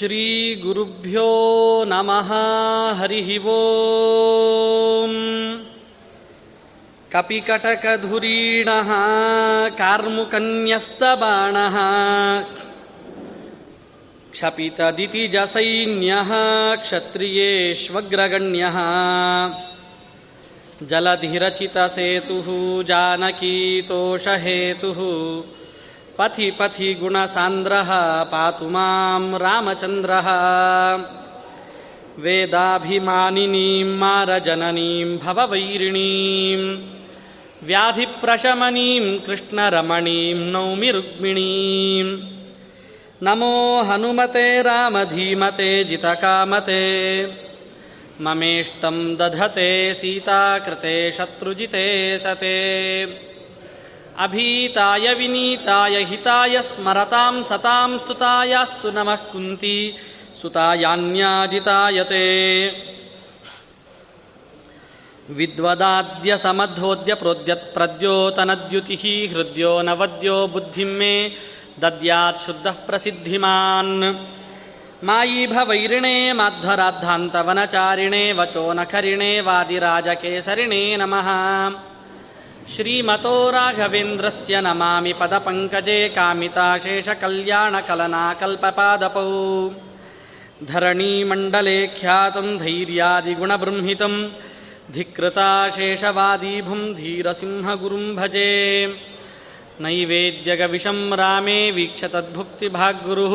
श्रीगुरुभ्यो नमः हरिः ओम्। कपिकटकधुरीणः कार्मुकन्यस्तबाणः क्षपितदितिजसैन्यः क्षत्रियेष्वग्रगण्यः जलधिरचितसेतुः जानकीतोषहेतुः पथि पथि गुणसान्द्रः पातु मां रामचन्द्रः। वेदाभिमानिनीं मारजननीं भववैरिणीं व्याधिप्रशमनीं कृष्णरमणीं नौमि रुक्मिणीं नमो हनुमते रामधीमते जितकामते। ममेष्टं दधते सीताकृते शत्रुजिते सते अभीताय विनीताय हिताय स्मरतां सतां स्तुतायास्तु नमः कुन्ती सुतायान्याजितायते विद्वदाद्य समध्वोद्य प्रोद्यत्प्रद्योतनद्युतिः हृद्यो नवद्यो बुद्धिं मे दद्यात् शुद्धः प्रसिद्धिमान्। मायी भवैरिणे माध्वराद्धान्तवनचारिणे वचो नखरिणे वादिराजकेसरिणे नमः श्रीमतो राघवेन्द्रस्य नमामि पदपङ्कजे कामिताशेषकल्याणकलनाकल्पपादपौ धरणीमण्डले ख्यातं धैर्यादिगुणबृंहितं धिक्कृताशेषवादीभुं धीरसिंहगुरुं भजे। नैवेद्यगविषं रामे तद्भुक्तिभाग्गुरुः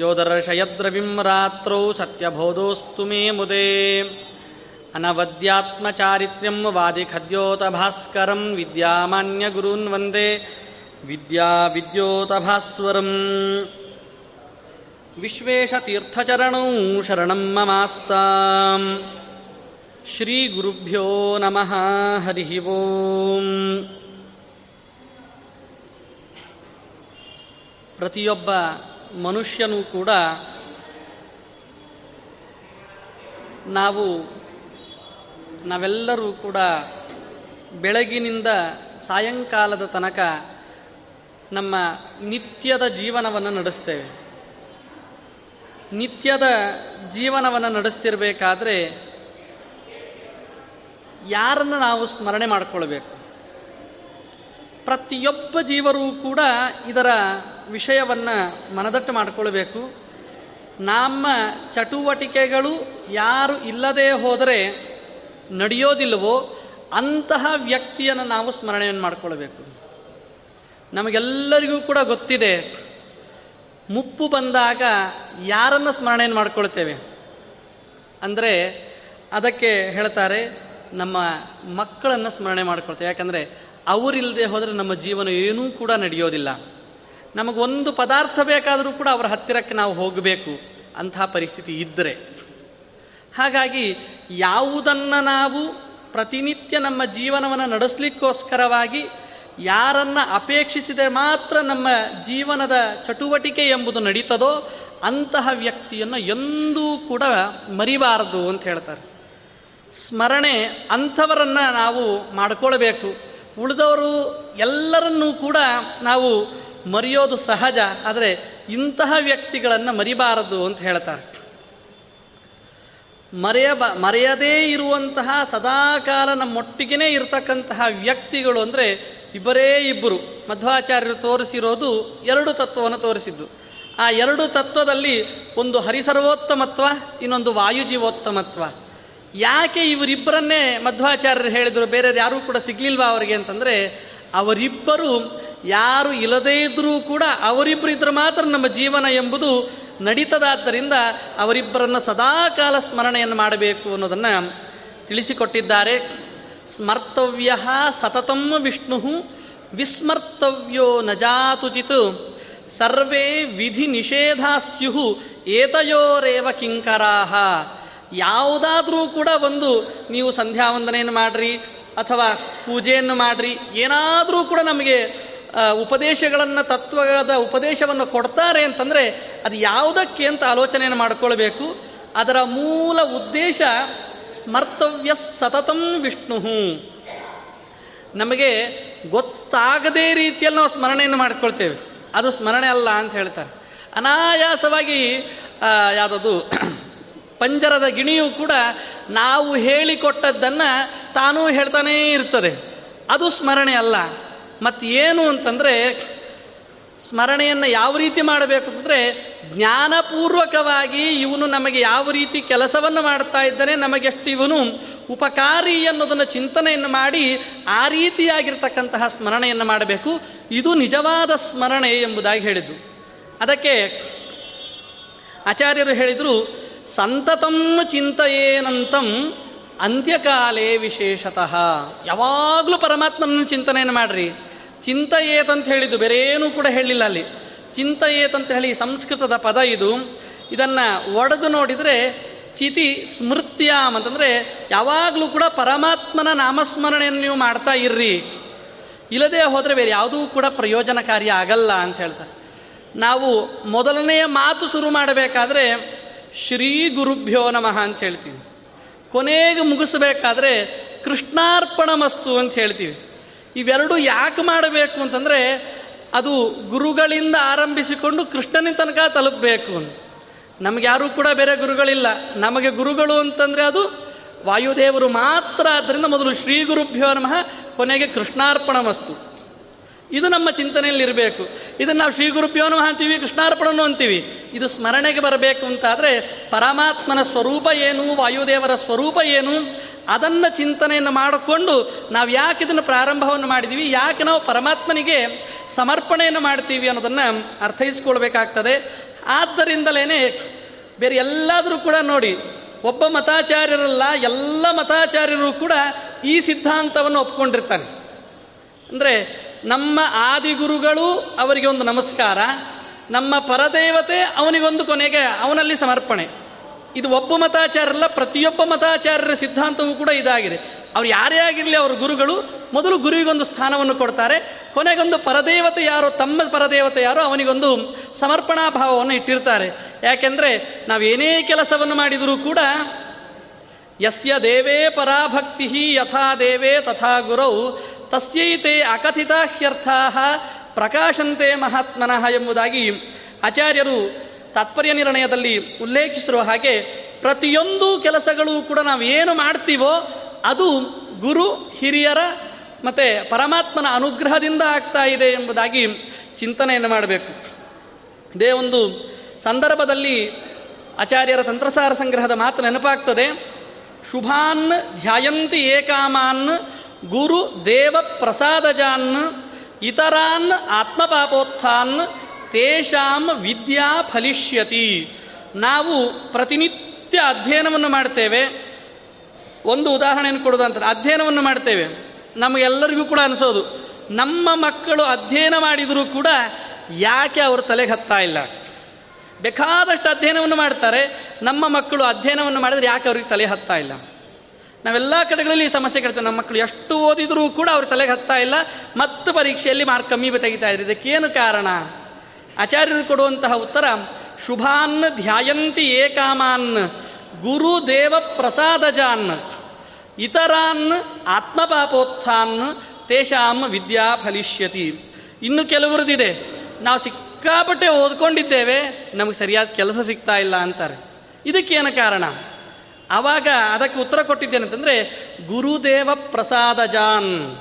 यो दर्शयद्रविं रात्रौ सत्यबोधोऽस्तु मे मुदे अनवद्यात्मचारित्र्यं वादिखद्योतभास्करं विद्यामान्यगुरून् वन्दे विद्याविद्योतभास्वरम् विश्वेशतीर्थचरणौ शरणं ममास्ताम् ಶ್ರೀಗುರುಭ್ಯೋ ನಮಃ ಹರಿ ಓಂ ಪ್ರತಿಯೊಬ್ಬ ಮನುಷ್ಯನೂ ಕೂಡ ನಾವು ನಾವೆಲ್ಲರೂ ಕೂಡ ಬೆಳಗಿನಿಂದ ಸಾಯಂಕಾಲದ ತನಕ ನಮ್ಮ ನಿತ್ಯದ ಜೀವನವನ್ನು ನಡೆಸ್ತೇವೆ. ನಿತ್ಯದ ಜೀವನವನ್ನು ನಡೆಸ್ತಿರ್ಬೇಕಾದ್ರೆ ಯಾರನ್ನು ನಾವು ಸ್ಮರಣೆ ಮಾಡಿಕೊಳ್ಬೇಕು? ಪ್ರತಿಯೊಬ್ಬ ಜೀವರೂ ಕೂಡ ಇದರ ವಿಷಯವನ್ನು ಮನದಟ್ಟು ಮಾಡಿಕೊಳ್ಬೇಕು. ನಮ್ಮ ಚಟುವಟಿಕೆಗಳು ಯಾರು ಇಲ್ಲದೇ ಹೋದರೆ ನಡೆಯೋದಿಲ್ಲವೋ ಅಂತಹ ವ್ಯಕ್ತಿಯನ್ನು ನಾವು ಸ್ಮರಣೆಯನ್ನು ಮಾಡಿಕೊಳ್ಬೇಕು. ನಮಗೆಲ್ಲರಿಗೂ ಕೂಡ ಗೊತ್ತಿದೆ, ಮುಪ್ಪು ಬಂದಾಗ ಯಾರನ್ನು ಸ್ಮರಣೆಯನ್ನು ಮಾಡಿಕೊಳ್ತೇವೆ? ಅಂದರೆ ಅದಕ್ಕೆ ಹೇಳ್ತಾರೆ, ನಮ್ಮ ಮಕ್ಕಳನ್ನು ಸ್ಮರಣೆ ಮಾಡಿಕೊಳ್ತೇವೆ. ಯಾಕಂದರೆ ಅವರಿಲ್ಲದೆ ಹೋದರೆ ನಮ್ಮ ಜೀವನ ಏನೂ ಕೂಡ ನಡೆಯೋದಿಲ್ಲ. ನಮಗೊಂದು ಪದಾರ್ಥ ಬೇಕಾದರೂ ಕೂಡ ಅವರ ಹತ್ತಿರಕ್ಕೆ ನಾವು ಹೋಗಬೇಕು ಅಂತಹ ಪರಿಸ್ಥಿತಿ ಇದ್ದರೆ ಹಾಗಾಗಿ ಯಾವುದನ್ನು ನಾವು ಪ್ರತಿನಿತ್ಯ ನಮ್ಮ ಜೀವನವನ್ನು ನಡೆಸಲಿಕ್ಕೋಸ್ಕರವಾಗಿ ಯಾರನ್ನು ಅಪೇಕ್ಷಿಸಿದರೆ ಮಾತ್ರ ನಮ್ಮ ಜೀವನದ ಚಟುವಟಿಕೆ ಎಂಬುದು ನಡೀತದೋ ಅಂತಹ ವ್ಯಕ್ತಿಯನ್ನು ಎಂದೂ ಕೂಡ ಮರಿಬಾರದು ಅಂತ ಹೇಳ್ತಾರೆ. ಸ್ಮರಣೆ ಅಂಥವರನ್ನು ನಾವು ಮಾಡಿಕೊಳ್ಬೇಕು. ಉಳಿದವರು ಎಲ್ಲರನ್ನೂ ಕೂಡ ನಾವು ಮರೆಯೋದು ಸಹಜ, ಆದರೆ ಇಂತಹ ವ್ಯಕ್ತಿಗಳನ್ನು ಮರಿಬಾರದು ಅಂತ ಹೇಳ್ತಾರೆ. ಮರೆಯಬ ಮರೆಯದೇ ಇರುವಂತಹ ಸದಾಕಾಲ ನಮ್ಮೊಟ್ಟಿಗೆ ಇರತಕ್ಕಂತಹ ವ್ಯಕ್ತಿಗಳು ಅಂದರೆ ಇಬ್ಬರೇ ಇಬ್ಬರು. ಮಧ್ವಾಚಾರ್ಯರು ತೋರಿಸಿರೋದು ಎರಡು ತತ್ವವನ್ನು ತೋರಿಸಿದ್ದು. ಆ ಎರಡು ತತ್ವದಲ್ಲಿ ಒಂದು ಹರಿಸರ್ವೋತ್ತಮತ್ವ, ಇನ್ನೊಂದು ವಾಯುಜೀವೋತ್ತಮತ್ವ. ಯಾಕೆ ಇವರಿಬ್ಬರನ್ನೇ ಮಧ್ವಾಚಾರ್ಯರು ಹೇಳಿದರು? ಬೇರೆ ಯಾರೂ ಕೂಡ ಸಿಗ್ಲಿಲ್ವಾ ಅವರಿಗೆ ಅಂತಂದರೆ, ಅವರಿಬ್ಬರು ಯಾರು ಇಲ್ಲದೇ ಇದ್ದರೂ ಕೂಡ ಅವರಿಬ್ಬರು ಇದ್ರೆ ಮಾತ್ರ ನಮ್ಮ ಜೀವನ ಎಂಬುದು ನಡೀತದಾದ್ದರಿಂದ ಅವರಿಬ್ಬರನ್ನು ಸದಾಕಾಲ ಸ್ಮರಣೆಯನ್ನು ಮಾಡಬೇಕು ಅನ್ನೋದನ್ನು ತಿಳಿಸಿಕೊಟ್ಟಿದ್ದಾರೆ. ಸ್ಮರ್ತವ್ಯ ಸತತಂ ವಿಷ್ಣು ವಿಸ್ಮರ್ತವ್ಯೋ ನಜಾತುಚಿತ್ ಸರ್ವೇ ವಿಧಿ ನಿಷೇಧಾಸ್ಯು ಏತಯೋರೇವ ಕಿಂಕರಾಹ. ಯಾವುದಾದ್ರೂ ಕೂಡ ಒಂದು ನೀವು ಸಂಧ್ಯಾ ವಂದನೆಯನ್ನು ಮಾಡ್ರಿ ಅಥವಾ ಪೂಜೆಯನ್ನು ಮಾಡ್ರಿ ಏನಾದರೂ ಕೂಡ ನಮಗೆ ಉಪದೇಶಗಳನ್ನು ತತ್ವದ ಉಪದೇಶವನ್ನು ಕೊಡ್ತಾರೆ ಅಂತಂದರೆ ಅದು ಯಾವುದಕ್ಕೆ ಅಂತ ಆಲೋಚನೆಯನ್ನು ಮಾಡಿಕೊಳ್ಬೇಕು. ಅದರ ಮೂಲ ಉದ್ದೇಶ ಸ್ಮರ್ತವ್ಯ ಸತತಂ ವಿಷ್ಣು ನಮಗೆ ಗೊತ್ತಾಗದೇ ರೀತಿಯಲ್ಲಿ ನಾವು ಸ್ಮರಣೆಯನ್ನು ಮಾಡಿಕೊಳ್ತೇವೆ. ಅದು ಸ್ಮರಣೆ ಅಲ್ಲ ಅಂತ ಹೇಳ್ತಾರೆ. ಅನಾಯಾಸವಾಗಿ ಯಾವುದದು, ಪಂಜರದ ಗಿಣಿಯು ಕೂಡ ನಾವು ಹೇಳಿಕೊಟ್ಟದ್ದನ್ನು ತಾನೂ ಹೇಳ್ತಾನೇ ಇರ್ತದೆ. ಅದು ಸ್ಮರಣೆ ಅಲ್ಲ. ಮತ್ತು ಏನು ಅಂತಂದರೆ ಸ್ಮರಣೆಯನ್ನು ಯಾವ ರೀತಿ ಮಾಡಬೇಕು ಅಂದರೆ ಜ್ಞಾನಪೂರ್ವಕವಾಗಿ ಇವನು ನಮಗೆ ಯಾವ ರೀತಿ ಕೆಲಸವನ್ನು ಮಾಡ್ತಾ ಇದ್ದಾನೆ, ನಮಗೆಷ್ಟು ಇವನು ಉಪಕಾರಿ ಅನ್ನೋದನ್ನು ಚಿಂತನೆಯನ್ನು ಮಾಡಿ ಆ ರೀತಿಯಾಗಿರ್ತಕ್ಕಂತಹ ಸ್ಮರಣೆಯನ್ನು ಮಾಡಬೇಕು. ಇದು ನಿಜವಾದ ಸ್ಮರಣೆ ಎಂಬುದಾಗಿ ಹೇಳಿದ್ದು. ಅದಕ್ಕೆ ಆಚಾರ್ಯರು ಹೇಳಿದರು, ಸಂತತಂ ಚಿಂತೆಯೇನಂತಂ ಅಂತ್ಯಕಾಲೇ ವಿಶೇಷತಃ. ಯಾವಾಗಲೂ ಪರಮಾತ್ಮನನ್ನು ಚಿಂತನೆಯನ್ನು ಮಾಡ್ರಿ. ಚಿಂತೆಯೇತ್ ಅಂತ ಹೇಳಿದ್ದು ಬೇರೆ ಏನೂ ಕೂಡ ಹೇಳಿಲ್ಲ ಅಲ್ಲಿ. ಚಿಂತ ಅಂತ ಹೇಳಿ ಸಂಸ್ಕೃತದ ಪದ ಇದು. ಇದನ್ನು ಒಡೆದು ನೋಡಿದರೆ ಚಿತಿ ಸ್ಮೃತ್ಯಾಮ್ ಅಂತಂದರೆ ಯಾವಾಗಲೂ ಕೂಡ ಪರಮಾತ್ಮನ ನಾಮಸ್ಮರಣೆಯನ್ನು ನೀವು ಮಾಡ್ತಾ ಇರ್ರಿ. ಇಲ್ಲದೆ ಹೋದರೆ ಬೇರೆ ಯಾವುದೂ ಕೂಡ ಪ್ರಯೋಜನಕಾರಿ ಆಗಲ್ಲ ಅಂತ ಹೇಳ್ತಾರೆ. ನಾವು ಮೊದಲನೆಯ ಮಾತು ಶುರು ಮಾಡಬೇಕಾದ್ರೆ ಶ್ರೀ ಗುರುಭ್ಯೋ ನಮಃ ಅಂತ ಹೇಳ್ತೀವಿ. ಕೊನೆಗೆ ಮುಗಿಸ್ಬೇಕಾದ್ರೆ ಕೃಷ್ಣಾರ್ಪಣ ಮಸ್ತು ಅಂತ ಹೇಳ್ತೀವಿ. ಇವೆರಡು ಯಾಕೆ ಮಾಡಬೇಕು ಅಂತಂದರೆ ಅದು ಗುರುಗಳಿಂದ ಆರಂಭಿಸಿಕೊಂಡು ಕೃಷ್ಣನ ತನಕ ತಲುಪಬೇಕು ನಮಗೆ ಯಾರೂ ಕೂಡ ಬೇರೆ ಗುರುಗಳಿಲ್ಲ. ನಮಗೆ ಗುರುಗಳು ಅಂತಂದರೆ ಅದು ವಾಯುದೇವರು ಮಾತ್ರ. ಆದ್ದರಿಂದ ಮೊದಲು ಶ್ರೀ ಗುರುಭ್ಯೋ ನಮಃ, ಕೊನೆಗೆ ಕೃಷ್ಣಾರ್ಪಣ ಮಸ್ತು ಇದು ನಮ್ಮ ಚಿಂತನೆಯಲ್ಲಿರಬೇಕು. ಇದನ್ನು ನಾವು ಶ್ರೀ ಗುರುಭ್ಯೋನು ಅಂತೀವಿ, ಕೃಷ್ಣಾರ್ಪಣನು ಅಂತೀವಿ. ಇದು ಸ್ಮರಣೆಗೆ ಬರಬೇಕು ಅಂತಾದರೆ ಪರಮಾತ್ಮನ ಸ್ವರೂಪ ಏನು, ವಾಯುದೇವರ ಸ್ವರೂಪ ಏನು, ಅದನ್ನು ಚಿಂತನೆಯನ್ನು ಮಾಡಿಕೊಂಡು ನಾವು ಯಾಕೆ ಇದನ್ನು ಪ್ರಾರಂಭವನ್ನು ಮಾಡಿದ್ದೀವಿ ಯಾಕೆ ನಾವು ಪರಮಾತ್ಮನಿಗೆ ಸಮರ್ಪಣೆಯನ್ನು ಮಾಡ್ತೀವಿ ಅನ್ನೋದನ್ನು ಅರ್ಥೈಸ್ಕೊಳ್ಬೇಕಾಗ್ತದೆ. ಆದ್ದರಿಂದಲೇ ಬೇರೆ ಎಲ್ಲಾದರೂ ಕೂಡ ನೋಡಿ, ಒಬ್ಬ ಮತಾಚಾರ್ಯರಲ್ಲ, ಎಲ್ಲ ಮತಾಚಾರ್ಯರು ಕೂಡ ಈ ಸಿದ್ಧಾಂತವನ್ನು ಒಪ್ಕೊಂಡಿರ್ತಾನೆ ಅಂದರೆ ನಮ್ಮ ಆದಿಗುರುಗಳು ಅವರಿಗೆ ಒಂದು ನಮಸ್ಕಾರ. ನಮ್ಮ ಪರದೇವತೆ ಅವನಿಗೊಂದು ಕೊನೆಗೆ ಅವನಲ್ಲಿ ಸಮರ್ಪಣೆ. ಇದು ಒಬ್ಬ ಮತಾಚಾರ್ಯರಲ್ಲ, ಪ್ರತಿಯೊಬ್ಬ ಮತಾಚಾರ್ಯರ ಸಿದ್ಧಾಂತವೂ ಕೂಡ ಇದಾಗಿದೆ. ಅವ್ರು ಯಾರೇ ಆಗಿರಲಿ ಅವ್ರ ಗುರುಗಳು ಮೊದಲು ಗುರುವಿಗೊಂದು ಸ್ಥಾನವನ್ನು ಕೊಡ್ತಾರೆ. ಕೊನೆಗೊಂದು ಪರದೇವತೆ ಯಾರೋ, ತಮ್ಮ ಪರದೇವತೆ ಯಾರೋ ಅವನಿಗೊಂದು ಸಮರ್ಪಣಾ ಭಾವವನ್ನು ಇಟ್ಟಿರ್ತಾರೆ. ಯಾಕೆಂದರೆ ನಾವು ಏನೇ ಕೆಲಸವನ್ನು ಮಾಡಿದರೂ ಕೂಡ ಯಸ್ಯ ದೇವೇ ಪರಾಭಕ್ತಿ ಯಥಾ ದೇವೇ ತಥಾ ಗುರೌ ತಸ್ಯೈತೆ ಅಕಥಿತ ಪ್ರಕಾಶಂತೆ ಮಹಾತ್ಮನಃ ಎಂಬುದಾಗಿ ಆಚಾರ್ಯರು ತಾತ್ಪರ್ಯ ನಿರ್ಣಯದಲ್ಲಿ ಉಲ್ಲೇಖಿಸಿರುವ ಹಾಗೆ ಪ್ರತಿಯೊಂದು ಕೆಲಸಗಳು ಕೂಡ ನಾವು ಏನು ಮಾಡ್ತೀವೋ ಅದು ಗುರು, ಹಿರಿಯರ ಮತ್ತು ಪರಮಾತ್ಮನ ಅನುಗ್ರಹದಿಂದ ಆಗ್ತಾ ಇದೆ ಎಂಬುದಾಗಿ ಚಿಂತನೆಯನ್ನು ಮಾಡಬೇಕು. ಇದೇ ಒಂದು ಸಂದರ್ಭದಲ್ಲಿ ಆಚಾರ್ಯರ ತಂತ್ರಸಾರ ಸಂಗ್ರಹದ ಮಾತು ನೆನಪಾಗ್ತದೆ. ಶುಭಾನ್ ಧ್ಯಾಯಂತಿ ಏಕಾಮಾನ್ ಗುರು ದೇವ ಪ್ರಸಾದಜಾನ್ ಇತರಾನ್ ಆತ್ಮಪಾಪೋತ್ಥಾನ್, ತೇಷಾಂ ವಿದ್ಯಾ ಫಲಿಷ್ಯತಿ. ನಾವು ಪ್ರತಿನಿತ್ಯ ಅಧ್ಯಯನವನ್ನು ಮಾಡ್ತೇವೆ. ಒಂದು ಉದಾಹರಣೆಯನ್ನು ಕೊಡೋದಂತಾರೆ ಅಧ್ಯಯನವನ್ನು ಮಾಡ್ತೇವೆ. ನಮಗೆಲ್ಲರಿಗೂ ಕೂಡ ಅನಿಸೋದು. ನಮ್ಮ ಮಕ್ಕಳು ಅಧ್ಯಯನ ಮಾಡಿದರೂ ಕೂಡ ಯಾಕೆ ಅವರು ತಲೆಗೆ ಹತ್ತಾ ಇಲ್ಲ? ಬೇಕಾದಷ್ಟು ಅಧ್ಯಯನವನ್ನು ಮಾಡ್ತಾರೆ. ನಮ್ಮ ಮಕ್ಕಳು ಅಧ್ಯಯನವನ್ನು ಮಾಡಿದರೆ ಯಾಕೆ ಅವ್ರಿಗೆ ತಲೆ ಹತ್ತಾ ಇಲ್ಲ? ನಾವೆಲ್ಲ ಕಡೆಗಳಲ್ಲಿ ಈ ಸಮಸ್ಯೆ ಕೇಳ್ತೇವೆ. ನಮ್ಮ ಮಕ್ಕಳು ಎಷ್ಟು ಓದಿದರೂ ಕೂಡ ಅವ್ರ ತಲೆಗೆ ಹತ್ತಾ ಇಲ್ಲ. ಮತ್ತು ಪರೀಕ್ಷೆಯಲ್ಲಿ ಮಾರ್ಕ್ ಕಮ್ಮಿ ತೆಗಿತಾ ಇದ್ದಾರೆ ಇದಕ್ಕೇನು ಕಾರಣ? ಆಚಾರ್ಯರು ಕೊಡುವಂತಹ ಉತ್ತರ, ಶುಭಾನ್ ಧ್ಯಾಯಂತಿ ಏಕಾಮಾನ್ ಗುರು ದೇವ ಪ್ರಸಾದಜಾನ್, ಇತರಾನ್ ಆತ್ಮಪಾಪೋತ್ಥಾನ್, ತೇಷಾಂ ವಿದ್ಯಾ ಫಲಿಷ್ಯತಿ. ಇನ್ನು ಕೆಲವರದಿದೆ. ನಾವು ಸಿಕ್ಕಾಪಟ್ಟೆ ಓದ್ಕೊಂಡಿದ್ದೇವೆ. ನಮಗೆ ಸರಿಯಾದ ಕೆಲಸ ಸಿಗ್ತಾ ಇಲ್ಲ ಅಂತಾರೆ. ಇದಕ್ಕೇನು ಕಾರಣ? ಆವಾಗ ಅದಕ್ಕೆ ಉತ್ತರ ಕೊಟ್ಟಿದ್ದೇನೆಂತಂದರೆ, ಗುರುದೇವ ಪ್ರಸಾದ ಜಾನ್,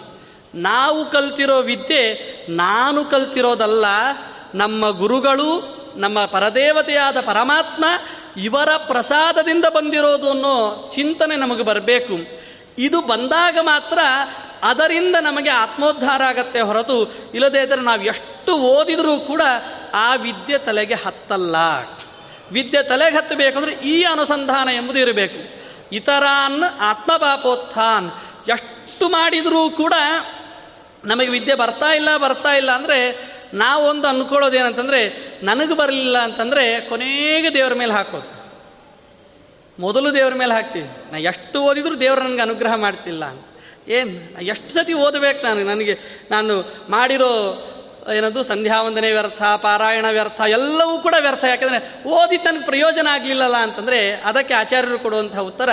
ನಾವು ಕಲ್ತಿರೋ ವಿದ್ಯೆ ನಾನು ಕಲ್ತಿರೋದಲ್ಲ, ನಮ್ಮ ಗುರುಗಳು, ನಮ್ಮ ಪರದೇವತೆಯಾದ ಪರಮಾತ್ಮ ಇವರ ಪ್ರಸಾದದಿಂದ ಬಂದಿರೋದು ಅನ್ನೋ ಚಿಂತನೆ ನಮಗೆ ಬರಬೇಕು. ಇದು ಬಂದಾಗ ಮಾತ್ರ ಅದರಿಂದ ನಮಗೆ ಆತ್ಮೋದ್ಧಾರ ಆಗತ್ತೆ ಹೊರತು ಇಲ್ಲದೇ ಇದ್ದರೆ ನಾವು ಎಷ್ಟು ಓದಿದರೂ ಕೂಡ ಆ ವಿದ್ಯೆ ತಲೆಗೆ ಹತ್ತಲ್ಲ. ವಿದ್ಯೆ ತಲೆಗೆ ಹತ್ತಬೇಕಂದ್ರೆ ಈ ಅನುಸಂಧಾನ ಎಂಬುದು ಇರಬೇಕು. ಇತರಾನ್ ಆತ್ಮಪಾಪೋತ್ಥಾನ್. ಎಷ್ಟು ಮಾಡಿದರೂ ಕೂಡ ನಮಗೆ ವಿದ್ಯೆ ಬರ್ತಾ ಇಲ್ಲ ಬರ್ತಾ ಇಲ್ಲ ಅಂದರೆ ನಾವೊಂದು ಅಂದ್ಕೊಳ್ಳೋದೇನಂತಂದರೆ ನನಗೆ ಬರಲಿಲ್ಲ ಅಂತಂದರೆ ಕೊನೆಗೆ ದೇವರ ಮೇಲೆ ಹಾಕೋದು. ಮೊದಲು ದೇವರ ಮೇಲೆ ಹಾಕ್ತೀವಿ. ನಾ ಎಷ್ಟು ಓದಿದರೂ ದೇವರು ನನಗೆ ಅನುಗ್ರಹ ಮಾಡ್ತಿಲ್ಲ ಏನು ಎಷ್ಟು ಸತಿ ಓದಬೇಕು ನಾನು? ನನಗೆ, ನಾನು ಮಾಡಿರೋ ಏನದು ಸಂಧ್ಯಾವಂದನೆ ವ್ಯರ್ಥ, ಪಾರಾಯಣ ವ್ಯರ್ಥ, ಎಲ್ಲವೂ ಕೂಡ ವ್ಯರ್ಥ. ಯಾಕಂದರೆ ಓದಿ ನನಗೆ ಪ್ರಯೋಜನ ಆಗಲಿಲ್ಲಲ್ಲ ಅಂತಂದರೆ ಅದಕ್ಕೆ ಆಚಾರ್ಯರು ಕೊಡುವಂಥ ಉತ್ತರ,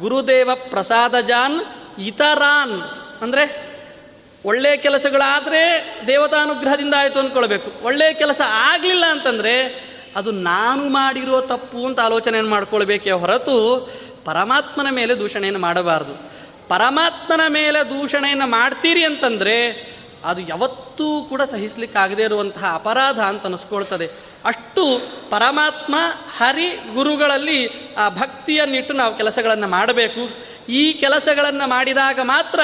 ಗುರುದೇವ ಪ್ರಸಾದ ಜಾನ್ ಇತರಾನ್. ಅಂದರೆ ಒಳ್ಳೆಯ ಕೆಲಸಗಳಾದರೆ ದೇವತಾನುಗ್ರಹದಿಂದ ಆಯಿತು ಅಂದ್ಕೊಳ್ಬೇಕು ಒಳ್ಳೆಯ ಕೆಲಸ ಆಗಲಿಲ್ಲ ಅಂತಂದರೆ ಅದು ನಾನು ಮಾಡಿರೋ ತಪ್ಪು ಅಂತ ಆಲೋಚನೆಯನ್ನು ಮಾಡ್ಕೊಳ್ಬೇಕೇ ಹೊರತು ಪರಮಾತ್ಮನ ಮೇಲೆ ದೂಷಣೆಯನ್ನು ಮಾಡಬಾರ್ದು. ಪರಮಾತ್ಮನ ಮೇಲೆ ದೂಷಣೆಯನ್ನು ಮಾಡ್ತೀರಿ ಅಂತಂದರೆ ಅದು ಯಾವತ್ತೂ ಕೂಡ ಸಹಿಸಲಿಕ್ಕಾಗದೇ ಇರುವಂತಹ ಅಪರಾಧ ಅಂತ ಅನಿಸ್ಕೊಳ್ತದೆ. ಅಷ್ಟು ಪರಮಾತ್ಮ ಹರಿ ಗುರುಗಳಲ್ಲಿ ಆ ಭಕ್ತಿಯನ್ನಿಟ್ಟು ನಾವು ಕೆಲಸಗಳನ್ನು ಮಾಡಬೇಕು. ಈ ಕೆಲಸಗಳನ್ನು ಮಾಡಿದಾಗ ಮಾತ್ರ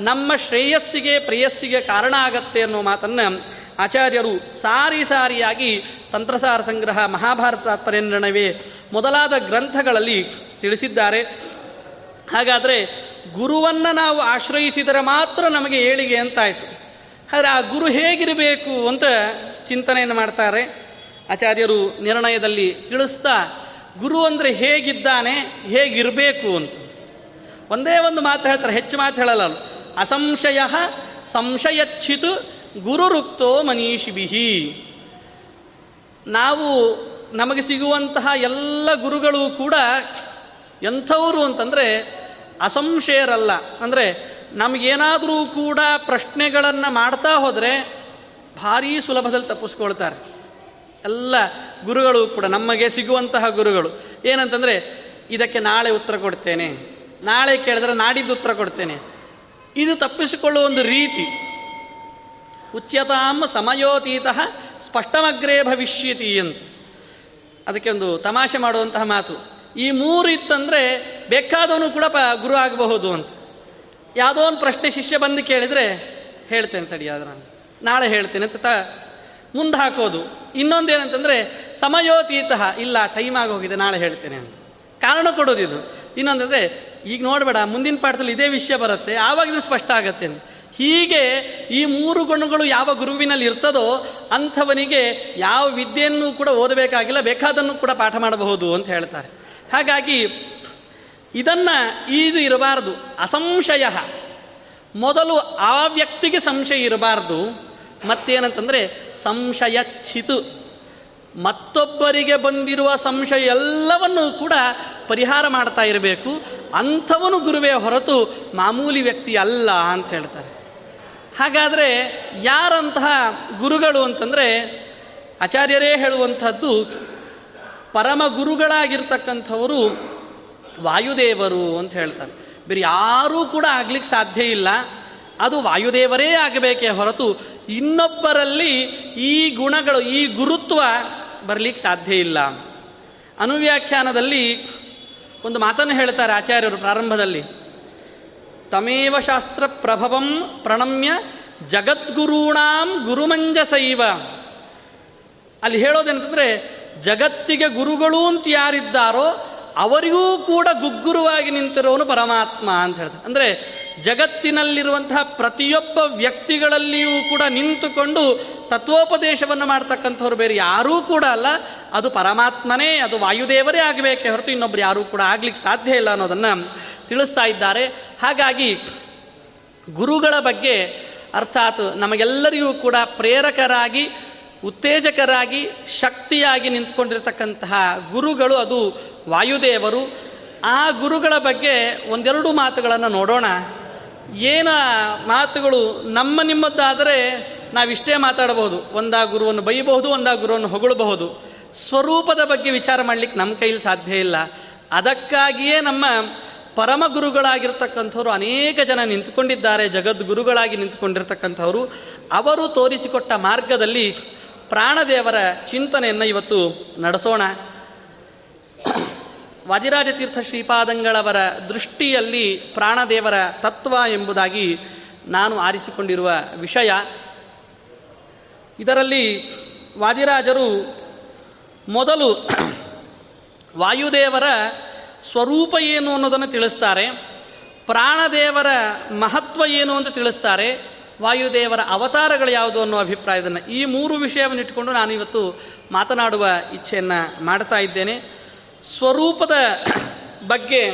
ನಮ್ಮ ಶ್ರೇಯಸ್ಸಿಗೆ, ಪ್ರೇಯಸ್ಸಿಗೆ ಕಾರಣ ಆಗತ್ತೆ ಅನ್ನೋ ಮಾತನ್ನು ಆಚಾರ್ಯರು ಸಾರಿ ಸಾರಿಯಾಗಿ ತಂತ್ರಸಾರ ಸಂಗ್ರಹ ಮಹಾಭಾರತ ಪರಿನಿರ್ಣವೇ ಮೊದಲಾದ ಗ್ರಂಥಗಳಲ್ಲಿ ತಿಳಿಸಿದ್ದಾರೆ. ಹಾಗಾದರೆ ಗುರುವನ್ನು ನಾವು ಆಶ್ರಯಿಸಿದರೆ ಮಾತ್ರ ನಮಗೆ ಏಳಿಗೆ ಅಂತಾಯಿತು. ಆದರೆ ಆ ಗುರು ಹೇಗಿರಬೇಕು ಅಂತ ಚಿಂತನೆಯನ್ನು ಮಾಡ್ತಾರೆ. ಆಚಾರ್ಯರು ನಿರ್ಣಯದಲ್ಲಿ ತಿಳಿಸ್ತಾ, ಗುರು ಅಂದರೆ ಹೇಗಿದ್ದಾನೆ, ಹೇಗಿರಬೇಕು ಅಂತ. ಒಂದೇ ಒಂದು ಮಾತು ಹೇಳ್ತಾರೆ, ಹೆಚ್ಚು ಮಾತು ಹೇಳಲ್ಲ ಅಸಂಶಯ, ಸಂಶಯಚ್ಛಿತು ಗುರುರುಕ್ತೋ ಮನೀಷಿಬಿಹಿ ನಾವು ನಮಗೆ ಸಿಗುವಂತಹ ಎಲ್ಲ ಗುರುಗಳು ಕೂಡ ಎಂಥವರು ಅಂತಂದರೆ ಅಸಂಶಯರಲ್ಲ. ಅಂದರೆ ನಮಗೇನಾದರೂ ಕೂಡ ಪ್ರಶ್ನೆಗಳನ್ನು ಮಾಡ್ತಾ ಹೋದರೆ ಭಾರೀ ಸುಲಭದಲ್ಲಿ ತಪ್ಪಿಸ್ಕೊಳ್ತಾರೆ. ಎಲ್ಲ ಗುರುಗಳು ಕೂಡ ನಮಗೆ ಸಿಗುವಂತಹ ಗುರುಗಳು. ಏನಂತಂದರೆ, ಇದಕ್ಕೆ ನಾಳೆ ಉತ್ತರ ಕೊಡ್ತೇನೆ. ನಾಳೆ ಕೇಳಿದ್ರೆ ನಾಡಿದ್ದು ಉತ್ತರ ಕೊಡ್ತೇನೆ. ಇದು ತಪ್ಪಿಸಿಕೊಳ್ಳುವ ಒಂದು ರೀತಿ. ಉಚ್ಯತಾಂ ಸಮಯೋತೀತ ಸ್ಪಷ್ಟಮಗ್ರೇ ಭವಿಷ್ಯತಿ ಅಂತ ಅದಕ್ಕೆ ಒಂದು ತಮಾಷೆ ಮಾಡುವಂತಹ ಮಾತು. ಈ ಮೂರು ಇತ್ತಂದರೆ ಬೇಕಾದವನು ಕೂಡ ಪ ಗುರು ಆಗಬಹುದು ಅಂತ. ಯಾವುದೋ ಒಂದು ಪ್ರಶ್ನೆ ಶಿಷ್ಯ ಬಂದು ಕೇಳಿದರೆ ಹೇಳ್ತೇನೆ ತಡಿ ನಾನು ನಾಳೆ ಹೇಳ್ತೇನೆ ಅಂತ ತ ಮುಂದೆ ಹಾಕೋದು. ಇನ್ನೊಂದು ಏನಂತಂದರೆ ಸಮಯೋತೀತ ಇಲ್ಲ ಟೈಮ್ ಆಗಿ ಹೋಗಿದೆ ನಾಳೆ ಹೇಳ್ತೇನೆ ಅಂತ. ಕಾರಣ ಕೊಡೋದು ಇದು. ಇನ್ನೊಂದಂದರೆ, ಈಗ ನೋಡಬೇಡ, ಮುಂದಿನ ಪಾಠದಲ್ಲಿ ಇದೇ ವಿಷಯ ಬರುತ್ತೆ, ಆವಾಗ ಇದು ಸ್ಪಷ್ಟ ಆಗತ್ತೆ ಅಂತ. ಹೀಗೆ ಈ ಮೂರು ಗುಣಗಳು ಯಾವ ಗುರುವಿನಲ್ಲಿ ಇರ್ತದೋ ಅಂಥವನಿಗೆ ಯಾವ ವಿದ್ಯೆಯನ್ನು ಕೂಡ ಓದಬೇಕಾಗಿಲ್ಲ, ಬೇಕಾದನ್ನು ಕೂಡ ಪಾಠ ಮಾಡಬಹುದು ಅಂತ ಹೇಳ್ತಾರೆ. ಹಾಗಾಗಿ ಇದನ್ನು ಇದು ಇರಬಾರ್ದು, ಅಸಂಶಯ. ಮೊದಲು ಆ ವ್ಯಕ್ತಿಗೆ ಸಂಶಯ ಇರಬಾರ್ದು, ಮತ್ತೇನಂತಂದರೆ ಸಂಶಯ ಚಿತು ಮತ್ತೊಬ್ಬರಿಗೆ ಬಂದಿರುವ ಸಂಶಯ ಎಲ್ಲವನ್ನೂ ಕೂಡ ಪರಿಹಾರ ಮಾಡ್ತಾ ಇರಬೇಕು. ಅಂಥವನು ಗುರುವೇ ಹೊರತು ಮಾಮೂಲಿ ವ್ಯಕ್ತಿ ಅಲ್ಲ ಅಂತ ಹೇಳ್ತಾರೆ. ಹಾಗಾದರೆ ಯಾರಂತಹ ಗುರುಗಳು ಅಂತಂದರೆ ಆಚಾರ್ಯರೇ ಹೇಳುವಂಥದ್ದು, ಪರಮ ಗುರುಗಳಾಗಿರ್ತಕ್ಕಂಥವರು ವಾಯುದೇವರು ಅಂತ ಹೇಳ್ತಾರೆ. ಬೇರೆ ಯಾರೂ ಕೂಡ ಆಗ್ಲಿಕ್ಕೆ ಸಾಧ್ಯ ಇಲ್ಲ. ಅದು ವಾಯುದೇವರೇ ಆಗಬೇಕೇ ಹೊರತು ಇನ್ನೊಬ್ಬರಲ್ಲಿ ಈ ಗುಣಗಳು, ಈ ಗುರುತ್ವ ಬರಲಿಕ್ಕೆ ಸಾಧ್ಯ ಇಲ್ಲ. ಅನುವ್ಯಾಖ್ಯಾನದಲ್ಲಿ ಒಂದು ಮಾತನ್ನು ಹೇಳ್ತಾರೆ ಆಚಾರ್ಯರು ಪ್ರಾರಂಭದಲ್ಲಿ. ತಮೇವ ಶಾಸ್ತ್ರ ಪ್ರಭವಂ ಪ್ರಣಮ್ಯ ಜಗದ್ಗುರುಣಾಂ ಗುರುಮಂಜಸೈವ. ಅಲ್ಲಿ ಹೇಳೋದೇನಂತಂದರೆ, ಜಗತ್ತಿಗೆ ಗುರುಗಳು ಅಂತ ಯಾರಿದ್ದಾರೋ ಅವರಿಗೂ ಕೂಡ ಗುಗ್ಗುರುವಾಗಿ ನಿಂತಿರೋನು ಪರಮಾತ್ಮ ಅಂತ ಹೇಳ್ತಾರೆ. ಅಂದರೆ ಜಗತ್ತಿನಲ್ಲಿರುವಂತಹ ಪ್ರತಿಯೊಬ್ಬ ವ್ಯಕ್ತಿಗಳಲ್ಲಿಯೂ ಕೂಡ ನಿಂತುಕೊಂಡು ತತ್ವೋಪದೇಶವನ್ನು ಮಾಡ್ತಕ್ಕಂಥವ್ರು ಬೇರೆ ಯಾರೂ ಕೂಡ ಅಲ್ಲ. ಅದು ಪರಮಾತ್ಮನೇ, ಅದು ವಾಯುದೇವರೇ ಆಗಬೇಕೆ ಹೊರತು ಇನ್ನೊಬ್ರು ಯಾರೂ ಕೂಡ ಆಗ್ಲಿಕ್ಕೆ ಸಾಧ್ಯ ಇಲ್ಲ ಅನ್ನೋದನ್ನು ತಿಳಿಸ್ತಾ ಇದ್ದಾರೆ. ಹಾಗಾಗಿ ಗುರುಗಳ ಬಗ್ಗೆ ಅರ್ಥಾತ್ ನಮಗೆಲ್ಲರಿಗೂ ಕೂಡ ಪ್ರೇರಕರಾಗಿ, ಉತ್ತೇಜಕರಾಗಿ, ಶಕ್ತಿಯಾಗಿ ನಿಂತ್ಕೊಂಡಿರ್ತಕ್ಕಂತಹ ಗುರುಗಳು ಅದು ವಾಯುದೇವರು ಆ ಗುರುಗಳ ಬಗ್ಗೆ ಒಂದೆರಡು ಮಾತುಗಳನ್ನು ನೋಡೋಣ. ಏನ ಮಾತುಗಳು ನಮ್ಮ ನಿಮ್ಮದ್ದಾದರೆ ನಾವಿಷ್ಟೇ ಮಾತಾಡಬಹುದು. ಒಂದಾ ಗುರುವನ್ನು ಬೈಯಬಹುದು, ಒಂದಾ ಗುರುವನ್ನು ಹೊಗಳಬಹುದು. ಸ್ವರೂಪದ ಬಗ್ಗೆ ವಿಚಾರ ಮಾಡಲಿಕ್ಕೆ ನಮ್ಮ ಕೈಯಲ್ಲಿ ಸಾಧ್ಯ ಇಲ್ಲ. ಅದಕ್ಕಾಗಿಯೇ ನಮ್ಮ ಪರಮ ಗುರುಗಳಾಗಿರ್ತಕ್ಕಂಥವ್ರು ಅನೇಕ ಜನ ನಿಂತುಕೊಂಡಿದ್ದಾರೆ, ಜಗದ್ಗುರುಗಳಾಗಿ ನಿಂತುಕೊಂಡಿರ್ತಕ್ಕಂಥವ್ರು. ಅವರು ತೋರಿಸಿಕೊಟ್ಟ ಮಾರ್ಗದಲ್ಲಿ ಪ್ರಾಣದೇವರ ಚಿಂತನೆಯನ್ನು ಇವತ್ತು ನಡೆಸೋಣ. ವಾದಿರಾಜತೀರ್ಥ ಶ್ರೀಪಾದಂಗಳವರ ದೃಷ್ಟಿಯಲ್ಲಿ ಪ್ರಾಣದೇವರ ತತ್ವ ಎಂಬುದಾಗಿ ನಾನು ಆರಿಸಿಕೊಂಡಿರುವ ವಿಷಯ. ಇದರಲ್ಲಿ ವಾದಿರಾಜರು ಮೊದಲು ವಾಯುದೇವರ ಸ್ವರೂಪ ಏನು ಅನ್ನೋದನ್ನು ತಿಳಿಸ್ತಾರೆ. ಪ್ರಾಣದೇವರ ಮಹತ್ವ ಏನು ಅಂತ ತಿಳಿಸ್ತಾರೆ. ವಾಯುದೇವರ ಅವತಾರಗಳು ಯಾವುದು ಅನ್ನೋ ಅಭಿಪ್ರಾಯದನ್ನು ಈ ಮೂರು ವಿಷಯವನ್ನು ಇಟ್ಟುಕೊಂಡು ನಾನು ಇವತ್ತು ಮಾತನಾಡುವ ಇಚ್ಛೆಯನ್ನು ಮಾಡ್ತಾ ಇದ್ದೇನೆ. ಸ್ವರೂಪದ ಬಗ್ಗೆ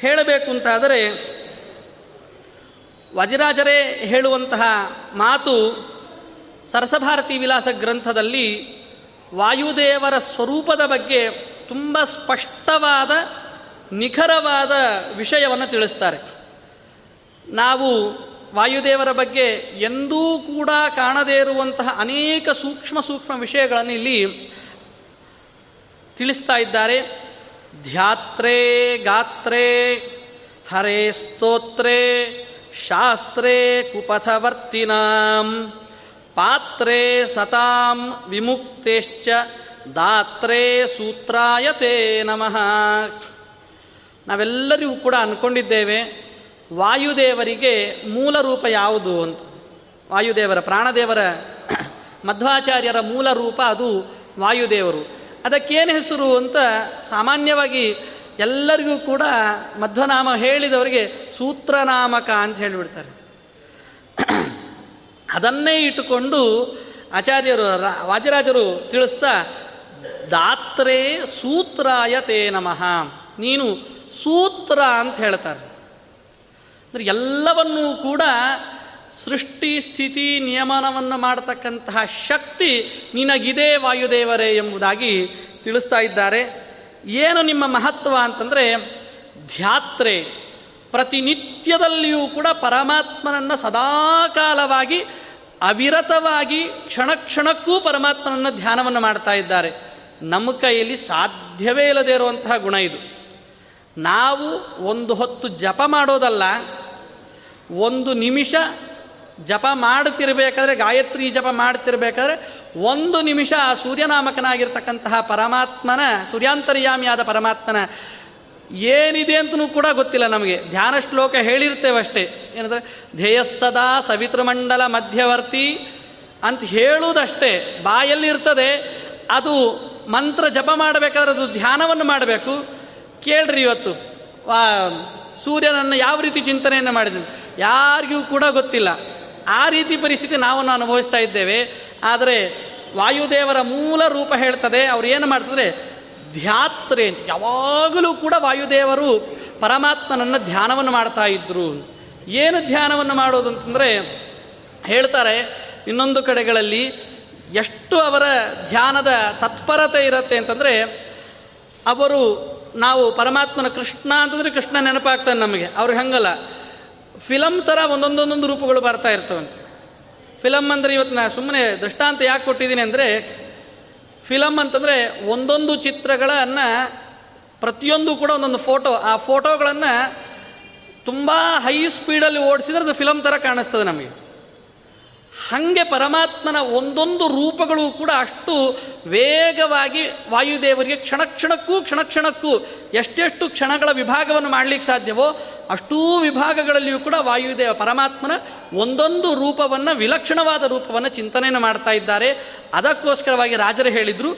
ಹೇಳಬೇಕು ಅಂತಾದರೆ, ವಜಿರಾಜರೇ ಹೇಳುವಂತಹ ಮಾತು ಸರಸಭಾರತಿ ವಿಲಾಸ ಗ್ರಂಥದಲ್ಲಿ ವಾಯುದೇವರ ಸ್ವರೂಪದ ಬಗ್ಗೆ ತುಂಬ ಸ್ಪಷ್ಟವಾದ, ನಿಖರವಾದ ವಿಷಯವನ್ನು ತಿಳಿಸ್ತಾರೆ. ನಾವು ವಾಯುದೇವರ ಬಗ್ಗೆ ಎಂದೂ ಕೂಡ ಕಾಣದೇ ಇರುವಂತಹ ಅನೇಕ ಸೂಕ್ಷ್ಮ ಸೂಕ್ಷ್ಮ ವಿಷಯಗಳನ್ನು ಇಲ್ಲಿ ತಿಳಿಸ್ತಾ ಇದ್ದಾರೆ. ಧ್ಯಾತ್ರೇ ಗಾತ್ರೇ, ಹರೇ ಸ್ತೋತ್ರೇ, ಶಾಸ್ತ್ರೇ ಕುಪಥವರ್ತಿನಾಂ, ಪಾತ್ರೇ ಸತಾಂ ವಿಮುಕ್ತೇಶ್ಚ, ದಾತ್ರೇ ಸೂತ್ರಾಯತೆ ನಮಃ. ನಾವೆಲ್ಲರಿಗೂ ಕೂಡ ಅಂದ್ಕೊಂಡಿದ್ದೇವೆ ವಾಯುದೇವರಿಗೆ ಮೂಲ ರೂಪ ಯಾವುದು ಅಂತ. ವಾಯುದೇವರ ಪ್ರಾಣದೇವರ ಮಧ್ವಾಚಾರ್ಯರ ಮೂಲ ರೂಪ ಅದು ವಾಯುದೇವರು. ಅದಕ್ಕೇನು ಹೆಸರು ಅಂತ ಸಾಮಾನ್ಯವಾಗಿ ಎಲ್ಲರಿಗೂ ಕೂಡ ಮಧ್ವನಾಮ ಹೇಳಿದವರಿಗೆ ಸೂತ್ರನಾಮಕ ಅಂತ ಹೇಳಿಬಿಡ್ತಾರೆ. ಅದನ್ನೇ ಇಟ್ಟುಕೊಂಡು ಆಚಾರ್ಯರು ವಾದಿರಾಜರು ತಿಳಿಸ್ತಾ, ದಾತ್ರೇ ಸೂತ್ರಾಯ ತೇ ನಮಃ. ನೀನು ಸೂತ್ರ ಅಂತ ಹೇಳ್ತಾರೆ. ಅಂದರೆ ಎಲ್ಲವನ್ನೂ ಕೂಡ ಸೃಷ್ಟಿ ಸ್ಥಿತಿ ನಿಯಮನವನ್ನು ಮಾಡತಕ್ಕಂತಹ ಶಕ್ತಿ ನಿನಗಿದೆ ವಾಯುದೇವರೇ ಎಂಬುದಾಗಿ ತಿಳಿಸ್ತಾ ಇದ್ದಾರೆ. ಏನು ನಿಮ್ಮ ಮಹತ್ವ ಅಂತಂದರೆ ಧ್ಯಾತ್ರೆ ಪ್ರತಿನಿತ್ಯದಲ್ಲಿಯೂ ಕೂಡ ಪರಮಾತ್ಮನನ್ನು ಸದಾಕಾಲವಾಗಿ ಅವಿರತವಾಗಿ ಕ್ಷಣ ಕ್ಷಣಕ್ಕೂ ಪರಮಾತ್ಮನನ್ನು ಧ್ಯಾನವನ್ನು ಮಾಡ್ತಾ ಇದ್ದಾರೆ. ನಮ್ಮ ಕೈಯಲ್ಲಿ ಸಾಧ್ಯವೇ ಇಲ್ಲದೇ ಇರುವಂತಹ ಗುಣ ಇದು. ನಾವು ಒಂದು ಹೊತ್ತು ಜಪ ಮಾಡೋದಲ್ಲ, ಒಂದು ನಿಮಿಷ ಜಪ ಮಾಡ್ತಿರ್ಬೇಕಾದ್ರೆ, ಗಾಯತ್ರಿ ಜಪ ಮಾಡ್ತಿರ್ಬೇಕಾದ್ರೆ, ಒಂದು ನಿಮಿಷ ಆ ಸೂರ್ಯನಾಮಕನಾಗಿರ್ತಕ್ಕಂತಹ ಪರಮಾತ್ಮನ, ಸೂರ್ಯಾಂತರ್ಯಾಮಿಯಾದ ಪರಮಾತ್ಮನ ಏನಿದೆ ಅಂತಲೂ ಕೂಡ ಗೊತ್ತಿಲ್ಲ ನಮಗೆ. ಧ್ಯಾನ ಶ್ಲೋಕ ಹೇಳಿರ್ತೇವೆ ಅಷ್ಟೇ. ಏನಂದರೆ ಧ್ಯೇಯಸ್ಸದಾ ಸವಿತೃಮಂಡಲ ಮಧ್ಯವರ್ತಿ ಅಂತ ಹೇಳುವುದಷ್ಟೇ. ಬಾಯಲ್ಲಿರ್ತದೆ ಅದು ಮಂತ್ರ ಜಪ ಮಾಡಬೇಕಾದ್ರೆ ಅದು ಧ್ಯಾನವನ್ನು ಮಾಡಬೇಕು. ಕೇಳ್ರಿ ಇವತ್ತು ಸೂರ್ಯನನ್ನು ಯಾವ ರೀತಿ ಚಿಂತನೆಯನ್ನು ಮಾಡಿದ್ರು? ಯಾರಿಗೂ ಕೂಡ ಗೊತ್ತಿಲ್ಲ. ಆ ರೀತಿ ಪರಿಸ್ಥಿತಿ ನಾವು ಅನುಭವಿಸ್ತಾ ಇದ್ದೇವೆ. ಆದರೆ ವಾಯುದೇವರ ಮೂಲ ರೂಪ ಹೇಳ್ತದೆ, ಅವ್ರು ಏನು ಮಾಡ್ತಾರೆ ಧ್ಯಾತ್ರೆ ಯಾವಾಗಲೂ ಕೂಡ ವಾಯುದೇವರು ಪರಮಾತ್ಮನನ್ನು ಧ್ಯಾನವನ್ನು ಮಾಡ್ತಾ ಇದ್ರು. ಏನು ಧ್ಯಾನವನ್ನು ಮಾಡೋದು ಅಂತಂದರೆ, ಹೇಳ್ತಾರೆ, ಇನ್ನೊಂದು ಕಡೆಗಳಲ್ಲಿ ಎಷ್ಟು ಅವರ ಧ್ಯಾನದ ತತ್ಪರತೆ ಇರುತ್ತೆ ಅಂತಂದರೆ, ಅವರು ನಾವು ಪರಮಾತ್ಮನ ಕೃಷ್ಣ ಅಂತಂದರೆ ಕೃಷ್ಣ ನೆನಪಾಗ್ತಾನೆ ನಮಗೆ. ಅವ್ರಿಗೆ ಹಂಗಲ್ಲ. ಫಿಲಮ್ ಥರ ಒಂದೊಂದೊಂದೊಂದು ರೂಪಗಳು ಬರ್ತಾ ಇರ್ತವಂತೆ. ಫಿಲಮ್ ಅಂದರೆ ಇವತ್ತು ನಾನು ಸುಮ್ಮನೆ ದೃಷ್ಟಾಂತ ಯಾಕೆ ಕೊಟ್ಟಿದ್ದೀನಿ ಅಂದರೆ ಫಿಲಮ್ ಅಂತಂದರೆ ಒಂದೊಂದು ಚಿತ್ರಗಳನ್ನು ಪ್ರತಿಯೊಂದು ಕೂಡ ಒಂದೊಂದು ಫೋಟೋ, ಆ ಫೋಟೋಗಳನ್ನು ತುಂಬ ಹೈ ಸ್ಪೀಡಲ್ಲಿ ಓಡಿಸಿದ್ರೆ ಅದು ಫಿಲಮ್ ಥರ ಕಾಣಿಸ್ತದೆ ನಮಗೆ. ಹಾಗೆ ಪರಮಾತ್ಮನ ಒಂದೊಂದು ರೂಪಗಳು ಕೂಡ ಅಷ್ಟು ವೇಗವಾಗಿ ವಾಯುದೇವರಿಗೆ ಕ್ಷಣ ಕ್ಷಣಕ್ಕೂ ಕ್ಷಣ ಕ್ಷಣಕ್ಕೂ ಎಷ್ಟೆಷ್ಟು ಕ್ಷಣಗಳ ವಿಭಾಗವನ್ನು ಮಾಡಲಿಕ್ಕೆ ಸಾಧ್ಯವೋ ಅಷ್ಟೂ ವಿಭಾಗಗಳಲ್ಲಿಯೂ ಕೂಡ ವಾಯುದೇವ ಪರಮಾತ್ಮನ ಒಂದೊಂದು ರೂಪವನ್ನು ವಿಲಕ್ಷಣವಾದ ರೂಪವನ್ನು ಚಿಂತನೆಯನ್ನು ಮಾಡ್ತಾ ಇದ್ದಾರೆ. ಅದಕ್ಕೋಸ್ಕರವಾಗಿ ರಾಜರು ಹೇಳಿದರು,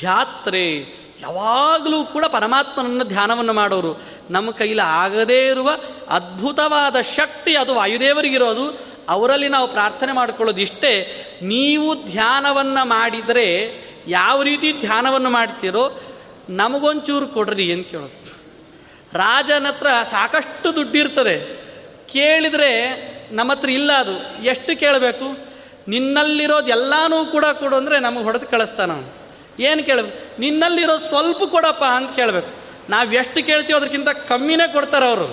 ಧ್ಯಾತ್ರೆ, ಯಾವಾಗಲೂ ಕೂಡ ಪರಮಾತ್ಮನನ್ನು ಧ್ಯಾನವನ್ನು ಮಾಡೋರು. ನಮ್ಮ ಕೈಲಿ ಆಗದೇ ಇರುವ ಅದ್ಭುತವಾದ ಶಕ್ತಿ ಅದು ವಾಯುದೇವರಿಗಿರೋದು. ಅವರಲ್ಲಿ ನಾವು ಪ್ರಾರ್ಥನೆ ಮಾಡಿಕೊಳ್ಳೋದು ಇಷ್ಟೇ ನೀವು ಧ್ಯಾನವನ್ನು ಮಾಡಿದರೆ ಯಾವ ರೀತಿ ಧ್ಯಾನವನ್ನು ಮಾಡ್ತೀರೋ ನಮಗೊಂಚೂರು ಕೊಡ್ರಿ ಅಂತ ಕೇಳೋದು. ರಾಜನ ಹತ್ರ ಸಾಕಷ್ಟು ದುಡ್ಡಿರ್ತದೆ. ಕೇಳಿದರೆ ನಮ್ಮ ಹತ್ರ ಇಲ್ಲ ಅದು. ಎಷ್ಟು ಕೇಳಬೇಕು? ನಿನ್ನಲ್ಲಿರೋದು ಎಲ್ಲನೂ ಕೂಡ ಕೊಡು ಅಂದರೆ ನಮಗೆ ಹೊಡೆದು ಕಳಿಸ್ತಾನ ಏನು ಕೇಳಬೇಕು? ನಿನ್ನಲ್ಲಿರೋ ಸ್ವಲ್ಪ ಕೊಡಪ್ಪ ಅಂತ ಕೇಳಬೇಕು. ನಾವು ಎಷ್ಟು ಕೇಳ್ತೀವೋ ಅದಕ್ಕಿಂತ ಕಮ್ಮಿನೇ ಕೊಡ್ತಾರೆ ಅವರು.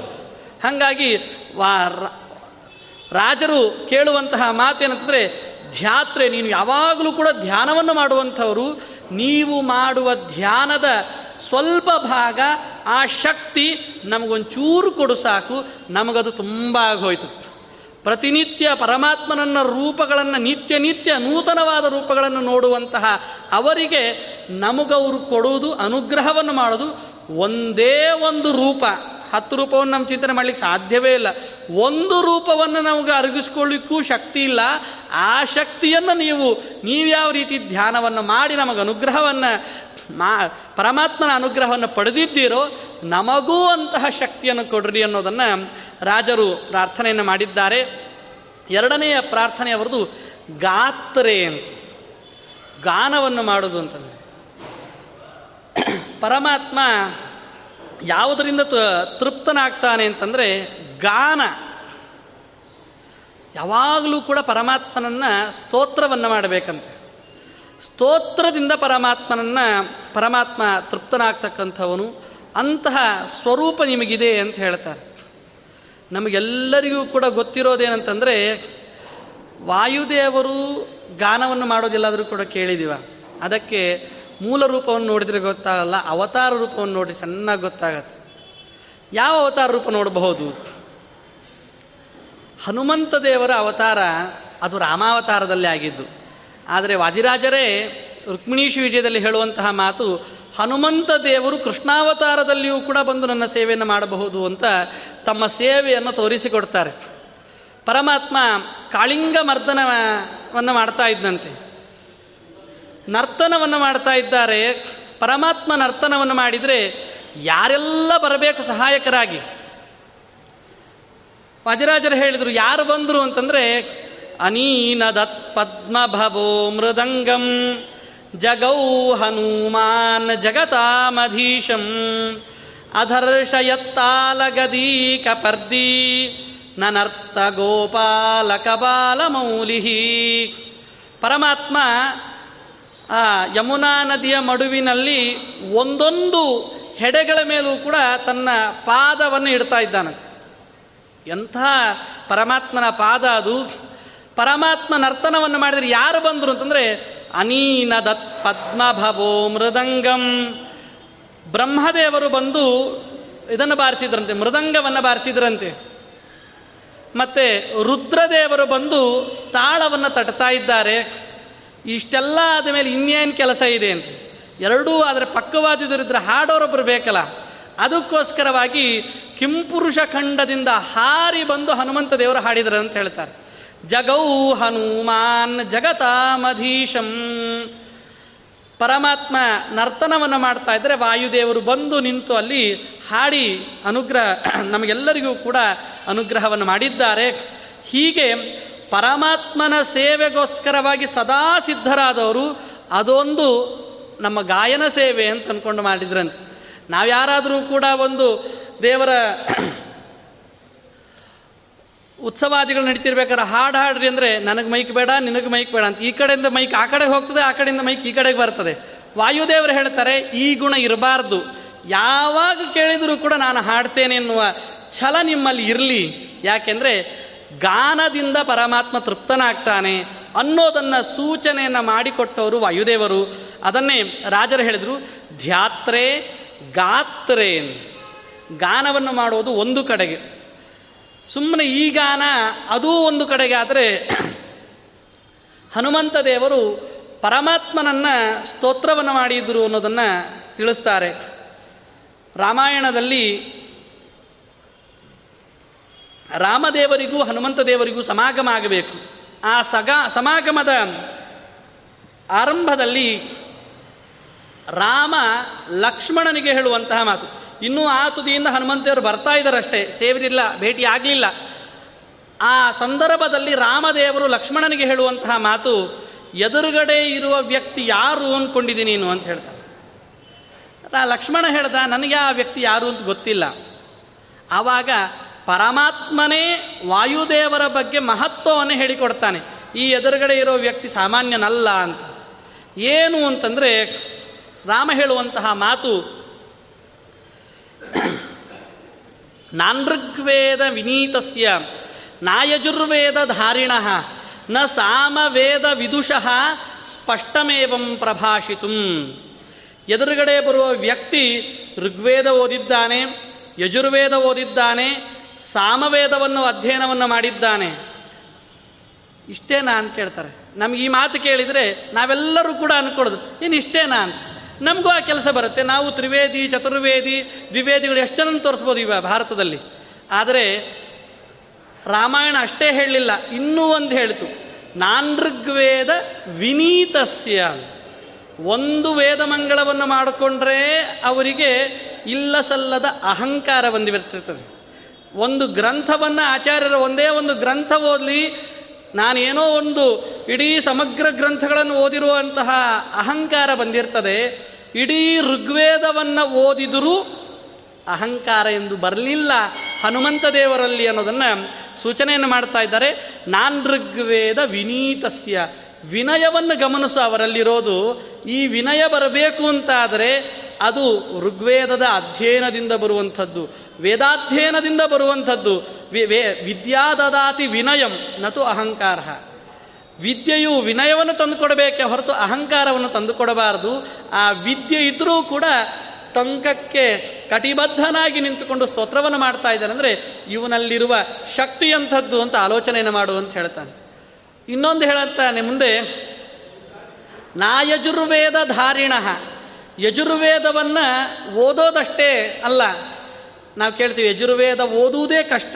ಹಾಗಾಗಿ ವಾ ರಾಜರು ಕೇಳುವಂತಹ ಮಾತೇನಂತಂದರೆ, ಧ್ಯಾತ್ರೆ, ನೀನು ಯಾವಾಗಲೂ ಕೂಡ ಧ್ಯಾನವನ್ನು ಮಾಡುವಂಥವರು, ನೀವು ಮಾಡುವ ಧ್ಯಾನದ ಸ್ವಲ್ಪ ಭಾಗ, ಆ ಶಕ್ತಿ ನಮಗೊಂಚೂರು ಕೊಡು ಸಾಕು, ನಮಗದು ತುಂಬ ಆಗೋಯ್ತು. ಪ್ರತಿನಿತ್ಯ ಪರಮಾತ್ಮನನ್ನ ರೂಪಗಳನ್ನು, ನಿತ್ಯ ನಿತ್ಯ ನೂತನವಾದ ರೂಪಗಳನ್ನು ನೋಡುವಂತಹ ಅವರಿಗೆ ನಮಗವರು ಕೊಡುವುದು, ಅನುಗ್ರಹವನ್ನು ಮಾಡೋದು, ಒಂದೇ ಒಂದು ರೂಪ. ಹತ್ತು ರೂಪವನ್ನು ನಮ್ಮ ಚಿಂತನೆ ಮಾಡಲಿಕ್ಕೆ ಸಾಧ್ಯವೇ ಇಲ್ಲ. ಒಂದು ರೂಪವನ್ನು ನಮಗೆ ಅರಗಿಸ್ಕೊಳ್ಳಿಕ್ಕೂ ಶಕ್ತಿ ಇಲ್ಲ. ಆ ಶಕ್ತಿಯನ್ನು ನೀವು ನೀವ್ಯಾವ ರೀತಿ ಧ್ಯಾನವನ್ನು ಮಾಡಿ ನಮಗೆ ಅನುಗ್ರಹವನ್ನು, ಮಾ, ಪರಮಾತ್ಮನ ಅನುಗ್ರಹವನ್ನು ಪಡೆದಿದ್ದೀರೋ ನಮಗೂ ಅಂತಹ ಶಕ್ತಿಯನ್ನು ಕೊಡ್ರಿ ಅನ್ನೋದನ್ನು ರಾಜರು ಪ್ರಾರ್ಥನೆಯನ್ನು ಮಾಡಿದ್ದಾರೆ. ಎರಡನೆಯ ಪ್ರಾರ್ಥನೆ ಅವರದು ಗಾತ್ರೆ ಅಂತ. ಗಾನವನ್ನು ಮಾಡೋದು ಅಂತಂದರೆ, ಪರಮಾತ್ಮ ಯಾವುದರಿಂದ ತೃಪ್ತನಾಗ್ತಾನೆ ಅಂತಂದರೆ ಗಾನ. ಯಾವಾಗಲೂ ಕೂಡ ಪರಮಾತ್ಮನನ್ನು ಸ್ತೋತ್ರವನ್ನು ಮಾಡಬೇಕಂತೆ. ಸ್ತೋತ್ರದಿಂದ ಪರಮಾತ್ಮನನ್ನು ಪರಮಾತ್ಮ ತೃಪ್ತನಾಗ್ತಕ್ಕಂಥವನು ಅಂತಹ ಸ್ವರೂಪ ನಿಮಗಿದೆ ಅಂತ ಹೇಳ್ತಾರೆ. ನಮಗೆಲ್ಲರಿಗೂ ಕೂಡ ಗೊತ್ತಿರೋದೇನಂತಂದರೆ ವಾಯುದೇವರು ಗಾನವನ್ನು ಮಾಡೋದಿಲ್ಲಾದರೂ ಕೂಡ ಕೇಳಿದೀವ. ಅದಕ್ಕೆ ಮೂಲ ರೂಪವನ್ನು ನೋಡಿದರೆ ಗೊತ್ತಾಗಲ್ಲ, ಅವತಾರ ರೂಪವನ್ನು ನೋಡಿ ಚೆನ್ನಾಗಿ ಗೊತ್ತಾಗತ್ತೆ. ಯಾವ ಅವತಾರ ರೂಪ ನೋಡಬಹುದು? ಹನುಮಂತ ದೇವರ ಅವತಾರ ಅದು ರಾಮಾವತಾರದಲ್ಲಿ ಆಗಿದ್ದು. ಆದರೆ ವಾದಿರಾಜರೇ ರುಕ್ಮಿಣೀಶ್ ವಿಜಯದಲ್ಲಿ ಹೇಳುವಂತಹ ಮಾತು, ಹನುಮಂತ ದೇವರು ಕೃಷ್ಣಾವತಾರದಲ್ಲಿಯೂ ಕೂಡ ಬಂದು ನನ್ನ ಸೇವೆಯನ್ನು ಮಾಡಬಹುದು ಅಂತ ತಮ್ಮ ಸೇವೆಯನ್ನು ತೋರಿಸಿಕೊಡ್ತಾರೆ. ಪರಮಾತ್ಮ ಕಾಳಿಂಗ ಮರ್ದನವನ್ನು ಮಾಡ್ತಾ ಇದ್ದಂತೆ ನರ್ತನವನ್ನು ಮಾಡ್ತಾ ಇದ್ದಾರೆ. ಪರಮಾತ್ಮ ನರ್ತನವನ್ನು ಮಾಡಿದರೆ ಯಾರೆಲ್ಲ ಬರಬೇಕು ಸಹಾಯಕರಾಗಿ? ವಜರಾಜರು ಹೇಳಿದರು, ಯಾರು ಬಂದರು ಅಂತಂದರೆ, ಅನೀನದತ್ ಪದ್ಮಭವೋ ಮೃದಂಗಂ ಜಗೌ ಹನುಮಾನ್ ಜಗತಾಮಧೀಶಂ ಅಧರ್ಷಯತ್ತಾಲಗದೀ ಕಪರ್ದಿ ನನರ್ಥ ಗೋಪಾಲ ಕಪಾಲ ಮೌಲಿಹಿ ಪರಮಾತ್ಮ ಆ ಯಮುನಾ ನದಿಯ ಮಡುವಿನಲ್ಲಿ ಒಂದೊಂದು ಹೆಡೆಗಳ ಮೇಲೂ ಕೂಡ ತನ್ನ ಪಾದವನ್ನು ಇಡ್ತಾ ಇದ್ದಾನಂತೆ. ಎಂಥ ಪರಮಾತ್ಮನ ಪಾದ ಅದು. ಪರಮಾತ್ಮ ನರ್ತನವನ್ನು ಮಾಡಿದರೆ ಯಾರು ಬಂದರು ಅಂತಂದರೆ ಅನೀನ ದತ್ ಪದ್ಮಭವೋ ಮೃದಂಗಂ. ಬ್ರಹ್ಮದೇವರು ಬಂದು ಇದನ್ನು ಬಾರಿಸಿದ್ರಂತೆ, ಮೃದಂಗವನ್ನು ಬಾರಿಸಿದ್ರಂತೆ. ಮತ್ತು ರುದ್ರದೇವರು ಬಂದು ತಾಳವನ್ನು ತಟ್ತಾ ಇದ್ದಾರೆ. ಇಷ್ಟೆಲ್ಲ ಆದಮೇಲೆ ಇನ್ನೇನು ಕೆಲಸ ಇದೆ ಅಂತ. ಎರಡೂ ಆದರೆ ಪಕ್ಕವಾದಿದ್ದರೆ ಹಾಡೋರೊಬ್ಬರು ಬೇಕಲ್ಲ. ಅದಕ್ಕೋಸ್ಕರವಾಗಿ ಕಿಂಪುರುಷ ಖಂಡದಿಂದ ಹಾರಿ ಬಂದು ಹನುಮಂತ ದೇವರು ಹಾಡಿದರು ಅಂತ ಹೇಳ್ತಾರೆ. ಜಗೌ ಹನುಮಾನ್ ಜಗತಾಮಧೀಶಂ. ಪರಮಾತ್ಮ ನರ್ತನವನ್ನು ಮಾಡ್ತಾ ಇದ್ದರೆ ವಾಯುದೇವರು ಬಂದು ನಿಂತು ಅಲ್ಲಿ ಹಾಡಿ ಅನುಗ್ರಹ, ನಮಗೆಲ್ಲರಿಗೂ ಕೂಡ ಅನುಗ್ರಹವನ್ನು ಮಾಡಿದ್ದಾರೆ. ಹೀಗೆ ಪರಮಾತ್ಮನ ಸೇವೆಗೋಸ್ಕರವಾಗಿ ಸದಾ ಸಿದ್ಧರಾದವರು, ಅದೊಂದು ನಮ್ಮ ಗಾಯನ ಸೇವೆ ಅಂತ ಅಂದ್ಕೊಂಡು ಮಾಡಿದ್ರಂತೆ. ನಾವು ಯಾರಾದರೂ ಕೂಡ ಒಂದು ದೇವರ ಉತ್ಸವಾದಿಗಳು ನಡೀತಿರ್ಬೇಕಾದ್ರೆ ಹಾಡು ಹಾಡ್ರಿ ಅಂದರೆ ನನಗೆ ಮೈಕ್ ಬೇಡ, ನಿನಗೆ ಮೈಕ್ ಬೇಡ ಅಂತ. ಈ ಕಡೆಯಿಂದ ಮೈಕ್ ಆ ಕಡೆಗೆ ಹೋಗ್ತದೆ, ಆ ಕಡೆಯಿಂದ ಮೈಕ್ ಈ ಕಡೆಗೆ ಬರ್ತದೆ. ವಾಯುದೇವರು ಹೇಳ್ತಾರೆ, ಈ ಗುಣ ಇರಬಾರ್ದು. ಯಾವಾಗ ಕೇಳಿದರೂ ಕೂಡ ನಾನು ಹಾಡ್ತೇನೆ ಎನ್ನುವ ಛಲ ನಿಮ್ಮಲ್ಲಿ ಇರಲಿ. ಯಾಕೆಂದರೆ ಗಾನದಿಂದ ಪರಮಾತ್ಮ ತೃಪ್ತನಾಗ್ತಾನೆ ಅನ್ನೋದನ್ನು ಸೂಚನೆಯನ್ನು ಮಾಡಿಕೊಟ್ಟವರು ವಾಯುದೇವರು. ಅದನ್ನೇ ರಾಜರು ಹೇಳಿದರು, ಧ್ಯಾತ್ರೆ ಗಾತ್ರೇ ಗಾನವನ್ನು ಮಾಡೋದು ಒಂದು ಕಡೆಗೆ. ಸುಮ್ಮನೆ ಈ ಗಾನ ಅದೂ ಒಂದು ಕಡೆಗೆ ಆದರೆ ಹನುಮಂತ ದೇವರು ಪರಮಾತ್ಮನನ್ನು ಸ್ತೋತ್ರವನ್ನು ಮಾಡಿದರು ಅನ್ನೋದನ್ನು ತಿಳಿಸ್ತಾರೆ. ರಾಮಾಯಣದಲ್ಲಿ ರಾಮದೇವರಿಗೂ ಹನುಮಂತ ದೇವರಿಗೂ ಸಮಾಗಮ ಆಗಬೇಕು. ಆ ಸಗ, ಸಮಾಗಮದ ಆರಂಭದಲ್ಲಿ ರಾಮ ಲಕ್ಷ್ಮಣನಿಗೆ ಹೇಳುವಂತಹ ಮಾತು. ಇನ್ನೂ ಆ ತುದಿಯಿಂದ ಹನುಮಂತೆಯವರು ಬರ್ತಾ ಇದ್ದಾರಷ್ಟೇ, ಸೇವರಿಲ್ಲ, ಭೇಟಿ ಆಗಲಿಲ್ಲ. ಆ ಸಂದರ್ಭದಲ್ಲಿ ರಾಮದೇವರು ಲಕ್ಷ್ಮಣನಿಗೆ ಹೇಳುವಂತಹ ಮಾತು, ಎದುರುಗಡೆ ಇರುವ ವ್ಯಕ್ತಿ ಯಾರು ಅಂದ್ಕೊಂಡಿದ್ದೀನಿ ನೀನು? ಅಂತ ಹೇಳ್ತಾರೆ. ಲಕ್ಷ್ಮಣ ಹೇಳ್ದ, ನನಗೆ ಆ ವ್ಯಕ್ತಿ ಯಾರು ಅಂತ ಗೊತ್ತಿಲ್ಲ. ಆವಾಗ ಪರಮಾತ್ಮನೇ ವಾಯುದೇವರ ಬಗ್ಗೆ ಮಹತ್ವವನ್ನು ಹೇಳಿಕೊಡ್ತಾನೆ. ಈ ಎದುರುಗಡೆ ಇರೋ ವ್ಯಕ್ತಿ ಸಾಮಾನ್ಯನಲ್ಲ ಅಂತ. ಏನು ಅಂತಂದರೆ, ರಾಮ ಹೇಳುವಂತಹ ಮಾತು ನಾನೃಗ್ವೇದ ವಿನೀತಸ್ಯ, ನಾಯಜುರ್ವೇದ ಧಾರಿಣ, ನ ಸಾಮವೇದ ವಿದುಷಃ ಸ್ಪಷ್ಟಮೇವಂ ಪ್ರಭಾಷಿತು. ಎದುರುಗಡೆ ಬರುವ ವ್ಯಕ್ತಿ ಋಗ್ವೇದ ಓದಿದ್ದಾನೆ, ಯಜುರ್ವೇದ ಓದಿದ್ದಾನೆ ಸಾಮವೇದವನ್ನು ಅಧ್ಯಯನವನ್ನು ಮಾಡಿದ್ದಾನೆ. ಇಷ್ಟೇನಾ ಅಂತ ಕೇಳ್ತಾರೆ ನಮ್ಗೆ ಈ ಮಾತು ಕೇಳಿದರೆ ನಾವೆಲ್ಲರೂ ಕೂಡ ಅಂದ್ಕೊಳ್ಳೋದು ಏನು ಇಷ್ಟೇನಾ ಅಂತ. ನಮಗೂ ಆ ಕೆಲಸ ಬರುತ್ತೆ. ನಾವು ತ್ರಿವೇದಿ, ಚತುರ್ವೇದಿ, ದ್ವಿವೇದಿಗಳು ಎಷ್ಟು ಜನ ತೋರಿಸ್ಬೋದು ಇವ ಭಾರತದಲ್ಲಿ. ಆದರೆ ರಾಮಾಯಣ ಅಷ್ಟೇ ಹೇಳಲಿಲ್ಲ, ಇನ್ನೂ ಒಂದು ಹೇಳಿತು. ನಾನೃಗ್ವೇದ ವಿನೀತಸ್ಯ ಒಂದು ವೇದ ಮಂಗಳವನ್ನು ಮಾಡಿಕೊಂಡ್ರೆ ಅವರಿಗೆ ಇಲ್ಲ ಸಲ್ಲದ ಅಹಂಕಾರ ಬಂದಿಬಿಟ್ಟಿರ್ತದೆ ಒಂದು ಗ್ರಂಥವನ್ನು ಆಚಾರ್ಯರ ಒಂದೇ ಒಂದು ಗ್ರಂಥ ಓದಲಿ, ನಾನೇನೋ ಒಂದು ಇಡೀ ಸಮಗ್ರ ಗ್ರಂಥಗಳನ್ನು ಓದಿರುವಂತಹ ಅಹಂಕಾರ ಬಂದಿರ್ತದೆ. ಇಡೀ ಋಗ್ವೇದವನ್ನು ಓದಿದರೂ ಅಹಂಕಾರ ಎಂದು ಬರಲಿಲ್ಲ. ಹನುಮಂತ ದೇವರಲ್ಲಿ ಅನ್ನೋದನ್ನು ಸೂಚನೆಯನ್ನು ಮಾಡ್ತಾ ಇದ್ದಾರೆ. ನಾನ್ ಋಗ್ವೇದ ವಿನೀತಸ್ಯ. ವಿನಯವನ್ನು ಗಮನಿಸು, ಅವರಲ್ಲಿರೋದು. ಈ ವಿನಯ ಬರಬೇಕು ಅಂತಾದರೆ ಅದು ಋಗ್ವೇದದ ಅಧ್ಯಯನದಿಂದ ಬರುವಂಥದ್ದು. ವೇದಾಧ್ಯಯನದಿಂದ ಬರುವಂಥದ್ದು. ವಿದ್ಯಾದದಾತಿ ವಿನಯಂ, ನತು ಅಹಂಕಾರ. ವಿದ್ಯೆಯು ವಿನಯವನ್ನು ತಂದುಕೊಡಬೇಕೆ ಹೊರತು ಅಹಂಕಾರವನ್ನು ತಂದುಕೊಡಬಾರದು. ಆ ವಿದ್ಯೆ ಇದ್ದರೂ ಕೂಡ ಟೊಂಕಕ್ಕೆ ಕಟಿಬದ್ಧನಾಗಿ ನಿಂತುಕೊಂಡು ಸ್ತೋತ್ರವನ್ನು ಮಾಡ್ತಾ ಇದ್ದಾನೆ. ಅಂದರೆ ಇವನಲ್ಲಿರುವ ಶಕ್ತಿ ಅಂಥದ್ದು ಅಂತ ಆಲೋಚನೆಯನ್ನು ಮಾಡು ಅಂತ ಹೇಳ್ತಾನೆ. ಇನ್ನೊಂದು ಹೇಳುತ್ತಾನೆ ಮುಂದೆ, ನಾ ಯಜುರ್ವೇದ ಧಾರಿಣ. ಯಜುರ್ವೇದವನ್ನು ಓದೋದಷ್ಟೇ ಅಲ್ಲ ನಾವು ಕೇಳ್ತೀವಿ, ಯಜುರ್ವೇದ ಓದುವುದೇ ಕಷ್ಟ,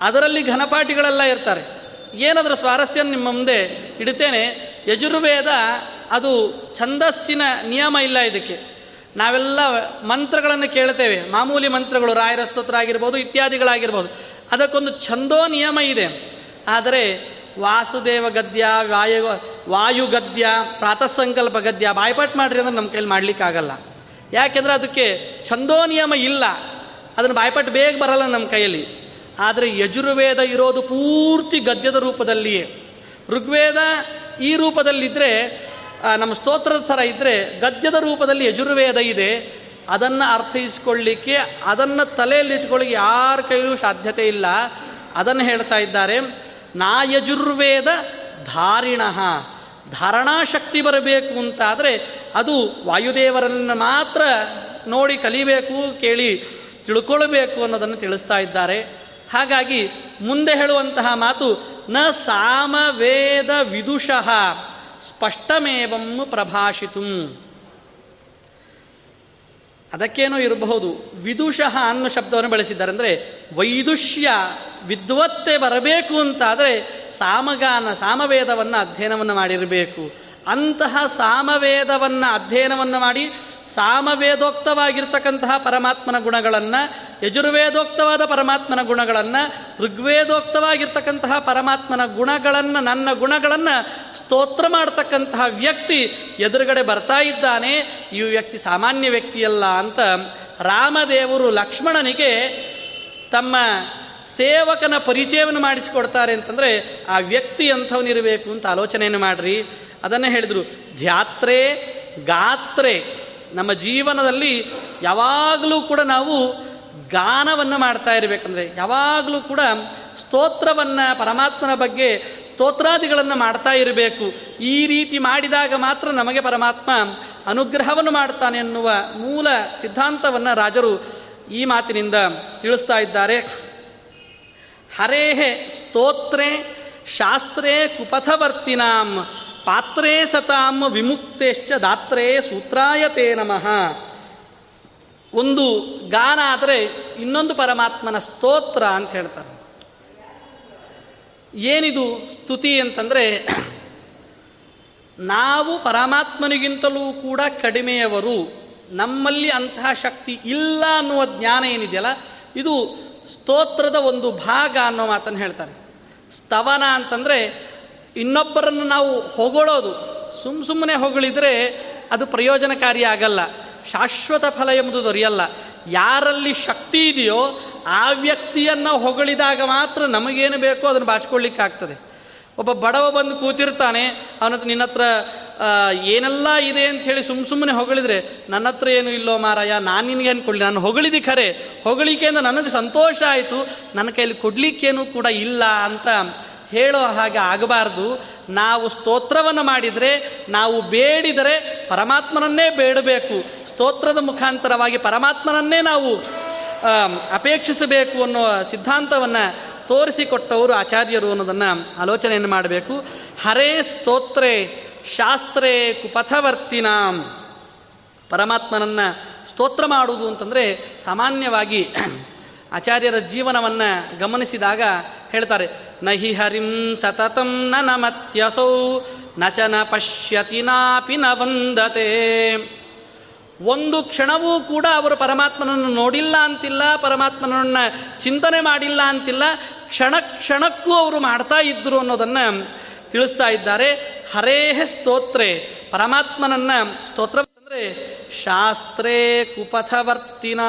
ಅದರಲ್ಲಿ ಘನಪಾಠಿಗಳೆಲ್ಲ ಇರ್ತಾರೆ. ಏನಾದರೂ ಸ್ವಾರಸ್ಯ ನಿಮ್ಮ ಮುಂದೆ ಇಡ್ತೇನೆ ಯಜುರ್ವೇದ ಅದು ಛಂದಸ್ಸಿನ ನಿಯಮ ಇಲ್ಲ ಇದಕ್ಕೆ. ನಾವೆಲ್ಲ ಮಂತ್ರಗಳನ್ನು ಕೇಳ್ತೇವೆ ಮಾಮೂಲಿ ಮಂತ್ರಗಳು ರಾಯರ ಸ್ತೋತ್ರ ಆಗಿರ್ಬೋದು, ಇತ್ಯಾದಿಗಳಾಗಿರ್ಬೋದು, ಅದಕ್ಕೊಂದು ಛಂದೋ ನಿಯಮ ಇದೆ. ಆದರೆ ವಾಸುದೇವ ಗದ್ಯ, ವಾಯು ವಾಯು ಗದ್ಯ, ಪ್ರಾತಃಸಂಕಲ್ಪ ಗದ್ಯ ಬಾಯ್ಪಾಟ್ ಮಾಡ್ರಿ ಅಂದ್ರೆ ನಮ್ಮ ಕೈಲಿ ಮಾಡಲಿಕ್ಕಾಗಲ್ಲ. ಯಾಕೆಂದರೆ ಅದಕ್ಕೆ ಛಂದೋ ನಿಯಮ ಇಲ್ಲ. ಅದನ್ನು ಬಾಯ್ಪಟ್ಟು ಬೇಗ ಬರಲ್ಲ ನಮ್ಮ ಕೈಯಲ್ಲಿ. ಆದರೆ ಯಜುರ್ವೇದ ಇರೋದು ಪೂರ್ತಿ ಗದ್ಯದ ರೂಪದಲ್ಲಿಯೇ. ಋಗ್ವೇದ ಈ ರೂಪದಲ್ಲಿದ್ದರೆ ನಮ್ಮ ಸ್ತೋತ್ರದ ಥರ ಇದ್ದರೆ ಗದ್ಯದ ರೂಪದಲ್ಲಿ ಯಜುರ್ವೇದ ಇದೆ. ಅದನ್ನು ಅರ್ಥೈಸ್ಕೊಳ್ಳಿಕ್ಕೆ, ಅದನ್ನು ತಲೆಯಲ್ಲಿಟ್ಕೊಳ್ಳಿಕ್ಕೆ ಯಾರ ಕೈಲೂ ಸಾಧ್ಯತೆ ಇಲ್ಲ. ಅದನ್ನು ಹೇಳ್ತಾ ಇದ್ದಾರೆ, ನಾ ಯಜುರ್ವೇದ ಧಾರಿಣ. ಧಾರಣಾಶಕ್ತಿ ಬರಬೇಕು ಅಂತಾದರೆ ಅದು ವಾಯುದೇವರನ್ನು ಮಾತ್ರ ನೋಡಿ ಕಲಿಬೇಕು, ಕೇಳಿ ತಿಳ್ಕೊಳ್ಬೇಕು ಅನ್ನೋದನ್ನು ತಿಳಿಸ್ತಾ ಇದ್ದಾರೆ. ಹಾಗಾಗಿ ಮುಂದೆ ಹೇಳುವಂತಹ ಮಾತು, ನ ಸಾಮವೇದ ವಿದುಷಃ ಸ್ಪಷ್ಟಮೇವಂ ಪ್ರಭಾಷಿತು. ಅದಕ್ಕೇನೋ ಇರಬಹುದು. ವಿದುಷಃ ಅನ್ನೋ ಶಬ್ದವನ್ನು ಬಳಸಿದ್ದಾರೆ. ಅಂದರೆ ವೈದುಷ್ಯ ವಿದ್ವತ್ತೆ ಬರಬೇಕು ಅಂತಾದರೆ ಸಾಮಗಾನ, ಸಾಮವೇದವನ್ನು ಅಧ್ಯಯನವನ್ನು ಮಾಡಿರಬೇಕು. ಅಂತಹ ಸಾಮವೇದವನ್ನು ಅಧ್ಯಯನವನ್ನು ಮಾಡಿ ಸಾಮವೇದೋಕ್ತವಾಗಿರ್ತಕ್ಕಂತಹ ಪರಮಾತ್ಮನ ಗುಣಗಳನ್ನು, ಯಜುರ್ವೇದೋಕ್ತವಾದ ಪರಮಾತ್ಮನ ಗುಣಗಳನ್ನು, ಋಗ್ವೇದೋಕ್ತವಾಗಿರ್ತಕ್ಕಂತಹ ಪರಮಾತ್ಮನ ಗುಣಗಳನ್ನು, ನನ್ನ ಗುಣಗಳನ್ನು ಸ್ತೋತ್ರ ಮಾಡ್ತಕ್ಕಂತಹ ವ್ಯಕ್ತಿ ಎದುರುಗಡೆ ಬರ್ತಾ ಇದ್ದಾನೆ. ಈ ವ್ಯಕ್ತಿ ಸಾಮಾನ್ಯ ವ್ಯಕ್ತಿಯಲ್ಲ ಅಂತ ರಾಮದೇವರು ಲಕ್ಷ್ಮಣನಿಗೆ ತಮ್ಮ ಸೇವಕನ ಪರಿಚಯವನ್ನು ಮಾಡಿಸಿಕೊಡ್ತಾರೆ ಅಂತಂದರೆ ಆ ವ್ಯಕ್ತಿ ಅಂಥವನಿರಬೇಕು ಅಂತ ಆಲೋಚನೆಯನ್ನು ಮಾಡ್ರಿ. ಅದನ್ನೇ ಹೇಳಿದರು. ಧ್ಯಾತ್ರೆ, ಗಾತ್ರೆ. ನಮ್ಮ ಜೀವನದಲ್ಲಿ ಯಾವಾಗಲೂ ಕೂಡ ನಾವು ಗಾನವನ್ನು ಮಾಡ್ತಾ ಇರಬೇಕಂದ್ರೆ, ಯಾವಾಗಲೂ ಕೂಡ ಸ್ತೋತ್ರವನ್ನು, ಪರಮಾತ್ಮನ ಬಗ್ಗೆ ಸ್ತೋತ್ರಾದಿಗಳನ್ನು ಮಾಡ್ತಾ ಇರಬೇಕು. ಈ ರೀತಿ ಮಾಡಿದಾಗ ಮಾತ್ರ ನಮಗೆ ಪರಮಾತ್ಮ ಅನುಗ್ರಹವನ್ನು ಮಾಡ್ತಾನೆ ಎನ್ನುವ ಮೂಲ ಸಿದ್ಧಾಂತವನ್ನು ರಾಜರು ಈ ಮಾತಿನಿಂದ ತಿಳಿಸ್ತಾ ಇದ್ದಾರೆ. ಹರೇಹೆ ಸ್ತೋತ್ರೆ ಶಾಸ್ತ್ರೇ ಕುಪಥವರ್ತಿನಾಂ ಪಾತ್ರೇ ಸತಾಂ ವಿಮುಕ್ತೇಶ್ಚ ದಾತ್ರೇ ಸೂತ್ರಾಯತೇ ನಮಃ. ಒಂದು ಗಾನ ಆದರೆ ಇನ್ನೊಂದು ಪರಮಾತ್ಮನ ಸ್ತೋತ್ರ ಅಂತ ಹೇಳ್ತಾರೆ. ಏನಿದು ಸ್ತುತಿ ಅಂತಂದರೆ, ನಾವು ಪರಮಾತ್ಮನಿಗಿಂತಲೂ ಕೂಡ ಕಡಿಮೆಯವರು, ನಮ್ಮಲ್ಲಿ ಅಂತಹ ಶಕ್ತಿ ಇಲ್ಲ ಅನ್ನುವ ಜ್ಞಾನ ಏನಿದೆಯಲ್ಲ, ಇದು ಸ್ತೋತ್ರದ ಒಂದು ಭಾಗ ಅನ್ನೋ ಮಾತನ್ನು ಹೇಳ್ತಾರೆ. ಸ್ತವನ ಅಂತಂದರೆ ಇನ್ನೊಬ್ಬರನ್ನು ನಾವು ಹೊಗಳೋದು ಸುಮ್ಮ ಸುಮ್ಮನೆ ಹೊಗಳಿದ್ರೆ ಅದು ಪ್ರಯೋಜನಕಾರಿ ಆಗಲ್ಲ. ಶಾಶ್ವತ ಫಲ ಎಂಬುದು ದೊರೆಯಲ್ಲ. ಯಾರಲ್ಲಿ ಶಕ್ತಿ ಇದೆಯೋ ಆ ವ್ಯಕ್ತಿಯನ್ನು ಹೊಗಳಿದಾಗ ಮಾತ್ರ ನಮಗೇನು ಬೇಕೋ ಅದನ್ನು ಬಾಚ್ಕೊಳ್ಳಿಕ್ಕಾಗ್ತದೆ. ಒಬ್ಬ ಬಡವ ಬಂದು ಕೂತಿರ್ತಾನೆ, ಅವನ ನಿನ್ನ ಹತ್ರ ಏನೆಲ್ಲ ಇದೆ ಅಂತ ಹೇಳಿ ಸುಮ್ಮ ಸುಮ್ಮನೆ ಹೊಗಳಿದ್ರೆ, ನನ್ನ ಹತ್ರ ಏನು ಇಲ್ಲೋ ಮಾರಾಯ, ನಾನು ನಿನಗೆ ಅನ್ಕೊಳ್ಳಿ ನಾನು ಹೊಗಳಿದಿ ಖರೆ. ಹೊಗಳಿಕೆಯಿಂದ ನನಗೆ ಸಂತೋಷ ಆಯಿತು, ನನ್ನ ಕೈಯಲ್ಲಿ ಕೊಡಲಿಕ್ಕೇನು ಕೂಡ ಇಲ್ಲ ಅಂತ ಹೇಳೋ ಹಾಗೆ ಆಗಬಾರ್ದು. ನಾವು ಸ್ತೋತ್ರವನ್ನು ಮಾಡಿದರೆ, ನಾವು ಬೇಡಿದರೆ ಪರಮಾತ್ಮನನ್ನೇ ಬೇಡಬೇಕು. ಸ್ತೋತ್ರದ ಮುಖಾಂತರವಾಗಿ ಪರಮಾತ್ಮನನ್ನೇ ನಾವು ಅಪೇಕ್ಷಿಸಬೇಕು ಅನ್ನೋ ಸಿದ್ಧಾಂತವನ್ನು ತೋರಿಸಿಕೊಟ್ಟವರು ಆಚಾರ್ಯರು ಅನ್ನೋದನ್ನು ಆಲೋಚನೆಯನ್ನು ಮಾಡಬೇಕು. ಹರೇ ಸ್ತೋತ್ರೇ ಶಾಸ್ತ್ರೇ ಕುಪಥವರ್ತಿನ. ಪರಮಾತ್ಮನನ್ನು ಸ್ತೋತ್ರ ಮಾಡುವುದು ಅಂತಂದರೆ ಸಾಮಾನ್ಯವಾಗಿ ಆಚಾರ್ಯರ ಜೀವನವನ್ನು ಗಮನಿಸಿದಾಗ ಹೇಳ್ತಾರೆ, ನಹಿ ಹರಿಂ ಸತತಂ ನ ನಮತ್ಯಸೌ ನಚನ ಪಶ್ಯತಿ ನಾಪಿ ನ ವಂದತೆ ಒಂದು ಕ್ಷಣವೂ ಕೂಡ ಅವರು ಪರಮಾತ್ಮನನ್ನು ನೋಡಿಲ್ಲ ಅಂತಿಲ್ಲ, ಪರಮಾತ್ಮನನ್ನು ಚಿಂತನೆ ಮಾಡಿಲ್ಲ ಅಂತಿಲ್ಲ, ಕ್ಷಣ ಕ್ಷಣಕ್ಕೂ ಅವರು ಮಾಡ್ತಾ ಇದ್ದರು ಅನ್ನೋದನ್ನು ತಿಳಿಸ್ತಾ ಇದ್ದಾರೆ. ಹರೇಹ ಸ್ತೋತ್ರೆ, ಪರಮಾತ್ಮನನ್ನು ಸ್ತೋತ್ರ ಅಂದರೆ ಶಾಸ್ತ್ರೇ ಕುಪಥವರ್ತಿನ.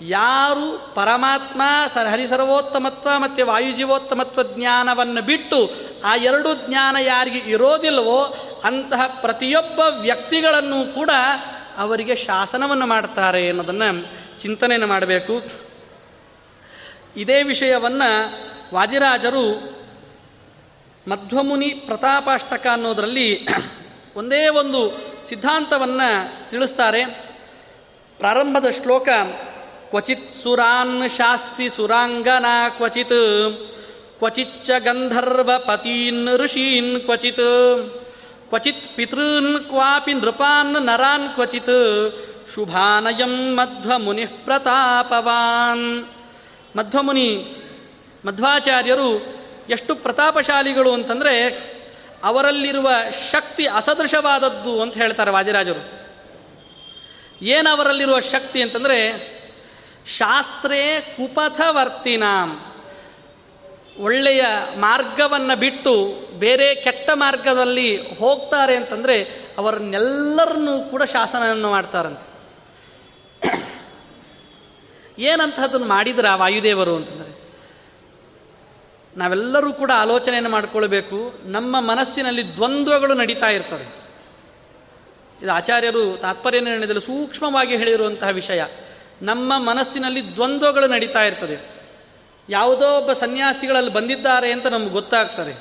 ಯಾರು ಪರಮಾತ್ಮ, ಸರ್ ಹರಿಸರ್ವೋತ್ತಮತ್ವ ಮತ್ತು ವಾಯುಜೀವೋತ್ತಮತ್ವ ಜ್ಞಾನವನ್ನು ಬಿಟ್ಟು ಆ ಎರಡು ಜ್ಞಾನ ಯಾರಿಗೆ ಇರೋದಿಲ್ಲವೋ ಅಂತಹ ಪ್ರತಿಯೊಬ್ಬ ವ್ಯಕ್ತಿಗಳನ್ನು ಕೂಡ ಅವರಿಗೆ ಶಾಸನವನ್ನು ಮಾಡ್ತಾರೆ ಅನ್ನೋದನ್ನು ಚಿಂತನೆಯನ್ನು ಮಾಡಬೇಕು. ಇದೇ ವಿಷಯವನ್ನು ವಾದಿರಾಜರು ಮಧ್ವಮುನಿ ಪ್ರತಾಪಾಷ್ಟಕ ಅನ್ನೋದರಲ್ಲಿ ಒಂದೇ ಒಂದು ಸಿದ್ಧಾಂತವನ್ನು ತಿಳಿಸ್ತಾರೆ. ಪ್ರಾರಂಭದ ಶ್ಲೋಕ ಕ್ವಚಿತ್ ಸುರಾನ್ ಶಾಸ್ತಿ ಸುರಾಂಗನಾ ಕ್ವಚಿತ್ ಕ್ವಚಿಚ್ಚ ಗಂಧರ್ವ ಪತೀನ್ ಋಷೀನ್ ಕ್ವಚಿತ್ ಕ್ವಚಿತ್ ಪಿತೃನ್ ಕ್ವಾಪಿ ನೃಪಾನ್ ನರಾನ್ ಕ್ವಚಿತ್ ಶುಭಾನಯಂ ಮಧ್ವಮುನಿ ಪ್ರತಾಪವಾನ್ ಮಧ್ವಮುನಿ ಮಧ್ವಾಚಾರ್ಯರು ಎಷ್ಟು ಪ್ರತಾಪಶಾಲಿಗಳು ಅಂತಂದರೆ ಅವರಲ್ಲಿರುವ ಶಕ್ತಿ ಅಸದೃಶವಾದದ್ದು ಅಂತ ಹೇಳ್ತಾರೆ ವಾದಿರಾಜರು. ಏನು ಅವರಲ್ಲಿರುವ ಶಕ್ತಿ ಅಂತಂದರೆ ಶಾಸ್ತ್ರೇ ಕುಪಥವರ್ತಿನಾಂ. ಒಳ್ಳೆಯ ಮಾರ್ಗವನ್ನು ಬಿಟ್ಟು ಬೇರೆ ಕೆಟ್ಟ ಮಾರ್ಗದಲ್ಲಿ ಹೋಗ್ತಾರೆ ಅಂತಂದರೆ ಅವರನ್ನೆಲ್ಲರನ್ನೂ ಕೂಡ ಶಾಸನವನ್ನು ಮಾಡ್ತಾರಂತೆ. ಏನಂತಹದನ್ನು ಮಾಡಿದ್ರ ವಾಯುದೇವರು ಅಂತಂದರೆ? ನಾವೆಲ್ಲರೂ ಕೂಡ ಆಲೋಚನೆಯನ್ನು ಮಾಡಿಕೊಳ್ಬೇಕು. ನಮ್ಮ ಮನಸ್ಸಿನಲ್ಲಿ ದ್ವಂದ್ವಗಳು ನಡೀತಾ ಇರ್ತದೆ. ಇದು ಆಚಾರ್ಯರು ತಾತ್ಪರ್ಯ ನಿರ್ಣಯದಲ್ಲಿ ಸೂಕ್ಷ್ಮವಾಗಿ ಹೇಳಿರುವಂತಹ ವಿಷಯ. ನಮ್ಮ ಮನಸ್ಸಿನಲ್ಲಿ ದ್ವಂದ್ವಗಳು ನಡೀತಾ ಇರ್ತದೆ. ಯಾವುದೋ ಒಬ್ಬ ಸನ್ಯಾಸಿಗಳಲ್ಲಿ ಬಂದಿದ್ದಾರೆ ಅಂತ ನಮ್ಗೆ ಗೊತ್ತಾಗ್ತದೆ.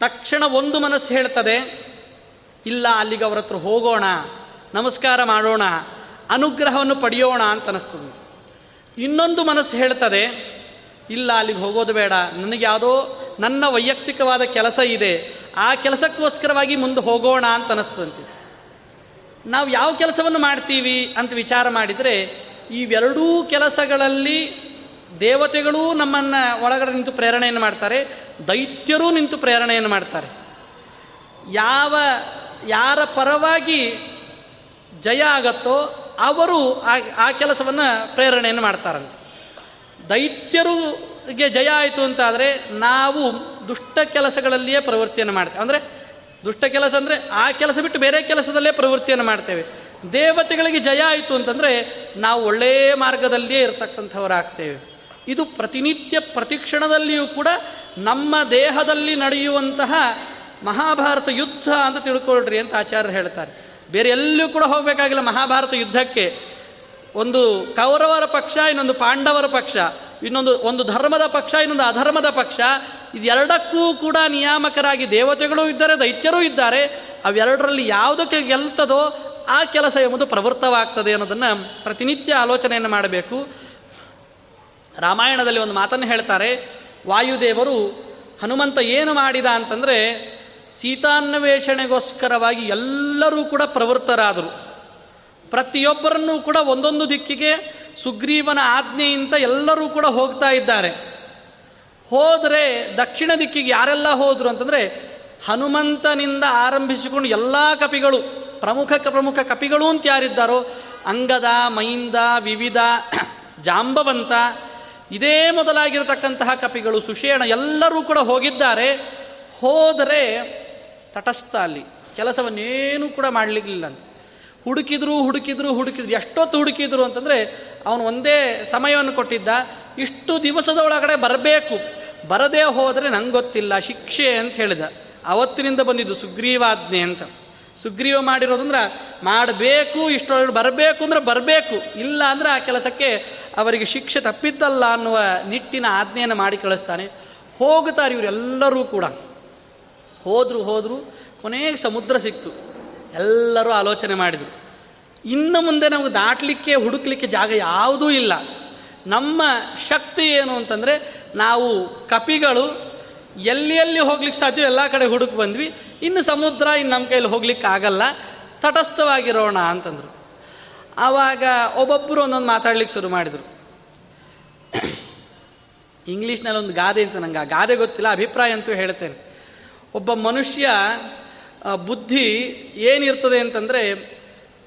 ತಕ್ಷಣ ಒಂದು ಮನಸ್ಸು ಹೇಳ್ತದೆ, ಇಲ್ಲ, ಅಲ್ಲಿಗೆ ಅವ್ರ ಹತ್ರ ಹೋಗೋಣ, ನಮಸ್ಕಾರ ಮಾಡೋಣ, ಅನುಗ್ರಹವನ್ನು ಪಡೆಯೋಣ ಅಂತ ಅನಿಸ್ತದೆ. ಇನ್ನೊಂದು ಮನಸ್ಸು ಹೇಳ್ತದೆ, ಇಲ್ಲ, ಅಲ್ಲಿಗೆ ಹೋಗೋದು ಬೇಡ, ನನಗೆ ಯಾವುದೋ ನನ್ನ ವೈಯಕ್ತಿಕವಾದ ಕೆಲಸ ಇದೆ, ಆ ಕೆಲಸಕ್ಕೋಸ್ಕರವಾಗಿ ಮುಂದೆ ಹೋಗೋಣ ಅಂತ ಅನಿಸ್ತದಂತೆ. ನಾವು ಯಾವ ಕೆಲಸವನ್ನು ಮಾಡ್ತೀವಿ ಅಂತ ವಿಚಾರ ಮಾಡಿದರೆ, ಇವೆರಡೂ ಕೆಲಸಗಳಲ್ಲಿ ದೇವತೆಗಳೂ ನಮ್ಮನ್ನು ಒಳಗಡೆ ನಿಂತು ಪ್ರೇರಣೆಯನ್ನು ಮಾಡ್ತಾರೆ, ದೈತ್ಯರೂ ನಿಂತು ಪ್ರೇರಣೆಯನ್ನು ಮಾಡ್ತಾರೆ. ಯಾವ, ಯಾರ ಪರವಾಗಿ ಜಯ ಆಗತ್ತೋ ಅವರು ಆ ಕೆಲಸವನ್ನು ಪ್ರೇರಣೆಯನ್ನು ಮಾಡ್ತಾರಂತೆ. ದೈತ್ಯರಿಗೆ ಜಯ ಆಯಿತು ಅಂತಾದರೆ ನಾವು ದುಷ್ಟ ಕೆಲಸಗಳಲ್ಲಿಯೇ ಪ್ರವೃತ್ತಿಯನ್ನು ಮಾಡ್ತೇವೆ. ಅಂದರೆ ದುಷ್ಟ ಕೆಲಸ ಅಂದರೆ ಆ ಕೆಲಸ ಬಿಟ್ಟು ಬೇರೆ ಕೆಲಸದಲ್ಲೇ ಪ್ರವೃತ್ತಿಯನ್ನು ಮಾಡ್ತೇವೆ. ದೇವತೆಗಳಿಗೆ ಜಯ ಆಯಿತು ಅಂತಂದರೆ ನಾವು ಒಳ್ಳೆಯ ಮಾರ್ಗದಲ್ಲಿಯೇ ಇರತಕ್ಕಂಥವರಾಗ್ತೇವೆ. ಇದು ಪ್ರತಿನಿತ್ಯ ಪ್ರತಿಕ್ಷಣದಲ್ಲಿಯೂ ಕೂಡ ನಮ್ಮ ದೇಹದಲ್ಲಿ ನಡೆಯುವಂತಹ ಮಹಾಭಾರತ ಯುದ್ಧ ಅಂತ ತಿಳ್ಕೊಳ್ರಿ ಅಂತ ಆಚಾರ್ಯರು ಹೇಳ್ತಾರೆ. ಬೇರೆ ಎಲ್ಲೂ ಕೂಡ ಹೋಗಬೇಕಾಗಿಲ್ಲ ಮಹಾಭಾರತ ಯುದ್ಧಕ್ಕೆ. ಒಂದು ಕೌರವರ ಪಕ್ಷ, ಇನ್ನೊಂದು ಪಾಂಡವರ ಪಕ್ಷ, ಇನ್ನೊಂದು ಒಂದು ಧರ್ಮದ ಪಕ್ಷ, ಇನ್ನೊಂದು ಅಧರ್ಮದ ಪಕ್ಷ ಇದೆರಡಕ್ಕೂ ಕೂಡ ನಿಯಾಮಕರಾಗಿ ದೇವತೆಗಳು ಇದ್ದಾರೆ, ದೈತ್ಯರೂ ಇದ್ದಾರೆ. ಅವೆರಡರಲ್ಲಿ ಯಾವುದಕ್ಕೆ ಗೆಲ್ತದೋ ಆ ಕೆಲಸ ಎಂಬುದು ಪ್ರವೃತ್ತವಾಗ್ತದೆ ಅನ್ನೋದನ್ನು ಪ್ರತಿನಿತ್ಯ ಆಲೋಚನೆಯನ್ನು ಮಾಡಬೇಕು. ರಾಮಾಯಣದಲ್ಲಿ ಒಂದು ಮಾತನ್ನು ಹೇಳ್ತಾರೆ, ವಾಯುದೇವರು ಹನುಮಂತ ಏನು ಮಾಡಿದ ಅಂತಂದರೆ, ಸೀತಾನ್ವೇಷಣೆಗೋಸ್ಕರವಾಗಿ ಎಲ್ಲರೂ ಕೂಡ ಪ್ರವೃತ್ತರಾದರು. ಪ್ರತಿಯೊಬ್ಬರನ್ನೂ ಕೂಡ ಒಂದೊಂದು ದಿಕ್ಕಿಗೆ ಸುಗ್ರೀವನ ಆಜ್ಞೆಯಿಂದ ಎಲ್ಲರೂ ಕೂಡ ಹೋಗ್ತಾ ಇದ್ದಾರೆ. ಹೋದರೆ ದಕ್ಷಿಣ ದಿಕ್ಕಿಗೆ ಯಾರೆಲ್ಲ ಹೋದರು ಅಂತಂದರೆ ಹನುಮಂತನಿಂದ ಆರಂಭಿಸಿಕೊಂಡು ಎಲ್ಲ ಕಪಿಗಳು, ಪ್ರಮುಖ ಪ್ರಮುಖ ಕಪಿಗಳು ಅಂತ ಯಾರಿದ್ದಾರೋ, ಅಂಗದ, ಮೈಂದ, ವಿವಿಧ, ಜಾಂಬವಂತ, ಇದೇ ಮೊದಲಾಗಿರತಕ್ಕಂತಹ ಕಪಿಗಳು, ಸುಷೇಣ ಎಲ್ಲರೂ ಕೂಡ ಹೋಗಿದ್ದಾರೆ. ಹೋದರೆ ತಟಸ್ಥ ಅಲ್ಲಿ, ಕೆಲಸವನ್ನೇನೂ ಕೂಡ ಮಾಡಲಿಕ್ಕಿಲ್ಲ ಅಂತ. ಹುಡುಕಿದ್ರು ಹುಡುಕಿದ್ರು ಹುಡುಕಿದ್ರು. ಎಷ್ಟೊತ್ತು ಹುಡುಕಿದ್ರು ಅಂತಂದರೆ ಅವನು ಒಂದೇ ಸಮಯವನ್ನು ಕೊಟ್ಟಿದ್ದ. ಇಷ್ಟು ದಿವಸದ ಒಳಗಡೆ ಬರಬೇಕು. ಬರದೇ ಹೋದರೆ ನಂಗೆ ಗೊತ್ತಿಲ್ಲ, ಶಿಕ್ಷೆ ಅಂತ ಹೇಳಿದ. ಅವತ್ತಿನಿಂದ ಬಂದಿದ್ದು ಸುಗ್ರೀವಾಜ್ಞೆ ಅಂತ. ಸುಗ್ರೀವ ಮಾಡಿರೋದಂದ್ರೆ ಮಾಡಬೇಕು ಇಷ್ಟೊಳಗೆ ಬರಬೇಕು ಅಂದ್ರೆ ಬರಬೇಕು. ಇಲ್ಲ ಅಂದರೆ ಆ ಕೆಲಸಕ್ಕೆ ಅವರಿಗೆ ಶಿಕ್ಷೆ ತಪ್ಪಿದ್ದಲ್ಲ ಅನ್ನುವ ನಿಟ್ಟಿನ ಆಜ್ಞೆಯನ್ನು ಮಾಡಿ ಕಳಿಸ್ತಾನೆ. ಹೋಗುತ್ತಾರೆ ಇವರೆಲ್ಲರೂ ಕೂಡ. ಹೋದರು ಹೋದರು ಕೊನೆಗೆ ಸಮುದ್ರ ಸಿಕ್ತು. ಎಲ್ಲರೂ ಆಲೋಚನೆ ಮಾಡಿದರು. ಇನ್ನು ಮುಂದೆ ನಮಗೆ ದಾಟಲಿಕ್ಕೆ, ಹುಡುಕ್ಲಿಕ್ಕೆ ಜಾಗ ಯಾವುದೂ ಇಲ್ಲ. ನಮ್ಮ ಶಕ್ತಿ ಏನು ಅಂತಂದರೆ, ನಾವು ಕಪಿಗಳು ಎಲ್ಲಿ ಎಲ್ಲಿ ಹೋಗ್ಲಿಕ್ಕೆ ಸಾಧ್ಯ ಎಲ್ಲ ಕಡೆ ಹುಡುಕ್ ಬಂದ್ವಿ. ಇನ್ನು ಸಮುದ್ರ ಇನ್ನು ನಮ್ಮ ಕೈಯಲ್ಲಿ ಹೋಗ್ಲಿಕ್ಕೆ ಆಗಲ್ಲ. ತಟಸ್ಥವಾಗಿರೋಣ ಅಂತಂದರು. ಆವಾಗ ಒಬ್ಬೊಬ್ಬರು ಒಂದೊಂದು ಮಾತಾಡ್ಲಿಕ್ಕೆ ಶುರು ಮಾಡಿದರು. ಇಂಗ್ಲೀಷ್ನಲ್ಲಿ ಒಂದು ಗಾದೆ ಅಂತ ನಂಗೆ. ಆ ಗಾದೆ ಗೊತ್ತಿಲ್ಲ, ಅಭಿಪ್ರಾಯ ಅಂತೂ ಹೇಳ್ತೇನೆ. ಒಬ್ಬ ಮನುಷ್ಯ ಬುದ್ಧಿ ಏನಿರ್ತದೆ ಅಂತಂದರೆ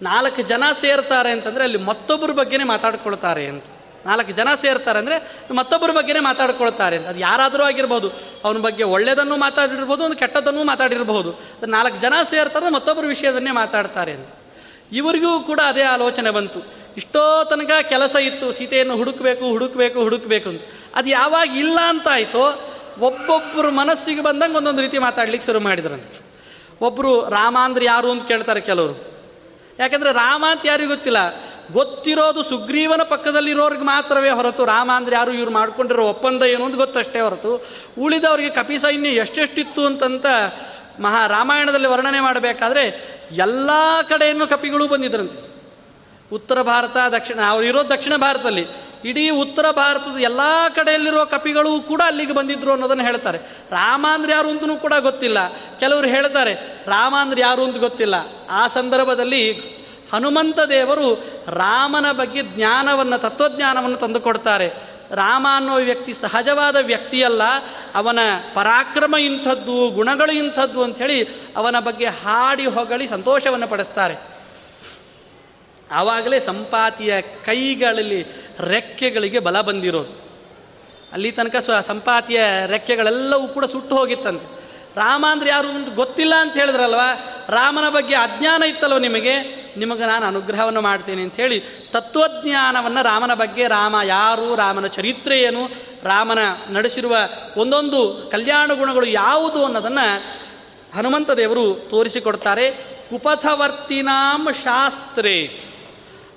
ನಾಲ್ಕು ಜನ ಸೇರ್ತಾರೆ ಅಂತಂದರೆ ಅಲ್ಲಿ ಮತ್ತೊಬ್ಬರ ಬಗ್ಗೆನೇ ಮಾತಾಡ್ಕೊಳ್ತಾರೆ ಅಂತ. ನಾಲ್ಕು ಜನ ಸೇರ್ತಾರೆ ಅಂದರೆ ಮತ್ತೊಬ್ಬರ ಬಗ್ಗೆನೇ ಮಾತಾಡ್ಕೊಳ್ತಾರೆ ಅಂತ. ಅದು ಯಾರಾದರೂ ಆಗಿರ್ಬೋದು, ಅವನ ಬಗ್ಗೆ ಒಳ್ಳೆಯದನ್ನು ಮಾತಾಡಿರ್ಬೋದು, ಒಂದು ಕೆಟ್ಟದನ್ನು ಮಾತಾಡಿರ್ಬೋದು. ಅದು ನಾಲ್ಕು ಜನ ಸೇರ್ತಾರೆ ಮತ್ತೊಬ್ಬರ ವಿಷಯದನ್ನೇ ಮಾತಾಡ್ತಾರೆ ಅಂತ. ಇವರಿಗೂ ಕೂಡ ಅದೇ ಆಲೋಚನೆ ಬಂತು. ಇಷ್ಟೋ ತನಕ ಕೆಲಸ ಇತ್ತು, ಸೀತೆಯನ್ನು ಹುಡುಕಬೇಕು ಹುಡುಕಬೇಕು ಹುಡುಕಬೇಕು ಅಂತ. ಅದು ಯಾವಾಗ ಇಲ್ಲ ಅಂತ ಆಯಿತೋ, ಒಬ್ಬೊಬ್ಬರ ಮನಸ್ಸಿಗೆ ಬಂದಂಗೆ ಒಂದೊಂದು ರೀತಿ ಮಾತಾಡ್ಲಿಕ್ಕೆ ಶುರು ಮಾಡಿದ್ರಂತೆ. ಒಬ್ಬರು ರಾಮ ಅಂದ್ರೆ ಯಾರು ಅಂತ ಕೇಳ್ತಾರೆ ಕೆಲವರು. ಯಾಕಂದರೆ ರಾಮ ಅಂತ ಯಾರಿಗೂ ಗೊತ್ತಿಲ್ಲ. ಗೊತ್ತಿರೋದು ಸುಗ್ರೀವನ ಪಕ್ಕದಲ್ಲಿರೋರಿಗೆ ಮಾತ್ರವೇ ಹೊರತು ರಾಮ ಅಂದರೆ ಯಾರು ಇವ್ರು ಮಾಡ್ಕೊಂಡಿರೋ ಒಪ್ಪಂದ ಏನು ಅಂತ ಗೊತ್ತಷ್ಟೇ ಹೊರತು ಉಳಿದವರಿಗೆ ಕಪಿ ಸೈನ್ಯ ಎಷ್ಟೆಷ್ಟಿತ್ತು ಅಂತಂತ ಮಹಾ ರಾಮಾಯಣದಲ್ಲಿ ವರ್ಣನೆ ಮಾಡಬೇಕಾದ್ರೆ ಎಲ್ಲ ಕಡೆಯನ್ನು ಕಪಿಗಳು ಬಂದಿದ್ರಂತೆ. ಉತ್ತರ ಭಾರತ, ದಕ್ಷಿಣ, ಅವ್ರು ಇರೋದು ದಕ್ಷಿಣ ಭಾರತದಲ್ಲಿ. ಇಡೀ ಉತ್ತರ ಭಾರತದ ಎಲ್ಲ ಕಡೆಯಲ್ಲಿರೋ ಕಪಿಗಳು ಕೂಡ ಅಲ್ಲಿಗೆ ಬಂದಿದ್ರು ಅನ್ನೋದನ್ನು ಹೇಳ್ತಾರೆ. ರಾಮ ಅಂದ್ರೆ ಯಾರು ಅಂತಲೂ ಕೂಡ ಗೊತ್ತಿಲ್ಲ. ಕೆಲವರು ಹೇಳ್ತಾರೆ ರಾಮ ಅಂದ್ರೆ ಯಾರು ಅಂತ ಗೊತ್ತಿಲ್ಲ. ಆ ಸಂದರ್ಭದಲ್ಲಿ ಹನುಮಂತ ದೇವರು ರಾಮನ ಬಗ್ಗೆ ಜ್ಞಾನವನ್ನು, ತತ್ವಜ್ಞಾನವನ್ನು ತಂದುಕೊಡ್ತಾರೆ ರಾಮ ಅನ್ನೋ ವ್ಯಕ್ತಿ ಸಹಜವಾದ ವ್ಯಕ್ತಿಯಲ್ಲ. ಅವನ ಪರಾಕ್ರಮ ಇಂಥದ್ದು, ಗುಣಗಳು ಇಂಥದ್ದು ಅಂಥೇಳಿ ಅವನ ಬಗ್ಗೆ ಹಾಡಿ ಹೊಗಳಿ ಸಂತೋಷವನ್ನು ಪಡಿಸ್ತಾರೆ. ಆವಾಗಲೇ ಸಂಪಾತಿಯ ಕೈಗಳಲ್ಲಿ ರೆಕ್ಕೆಗಳಿಗೆ ಬಲ ಬಂದಿರೋದು. ಅಲ್ಲಿ ತನಕ ಸ್ವ ಸಂಪಾತಿಯ ರೆಕ್ಕೆಗಳೆಲ್ಲವೂ ಕೂಡ ಸುಟ್ಟು ಹೋಗಿತ್ತಂತೆ. ರಾಮ ಅಂದ್ರೆ ಯಾರು ಅಂತ ಗೊತ್ತಿಲ್ಲ ಅಂತ ಹೇಳಿದ್ರಲ್ವ? ರಾಮನ ಬಗ್ಗೆ ಅಜ್ಞಾನ ಇತ್ತಲ್ವ ನಿಮಗೆ? ನಿಮಗೆ ನಾನು ಅನುಗ್ರಹವನ್ನು ಮಾಡ್ತೇನೆ ಅಂತ ಹೇಳಿ ತತ್ವಜ್ಞಾನವನ್ನು ರಾಮನ ಬಗ್ಗೆ ರಾಮ ಯಾರು, ರಾಮನ ಚರಿತ್ರೆ ಏನು, ರಾಮನ ನಡೆಸಿರುವ ಒಂದೊಂದು ಕಲ್ಯಾಣ ಗುಣಗಳು ಯಾವುದು ಅನ್ನೋದನ್ನು ಹನುಮಂತ ದೇವರು ತೋರಿಸಿಕೊಡ್ತಾರೆ. ಕುಪಥವರ್ತಿನಾಂ ಶಾಸ್ತ್ರೇ.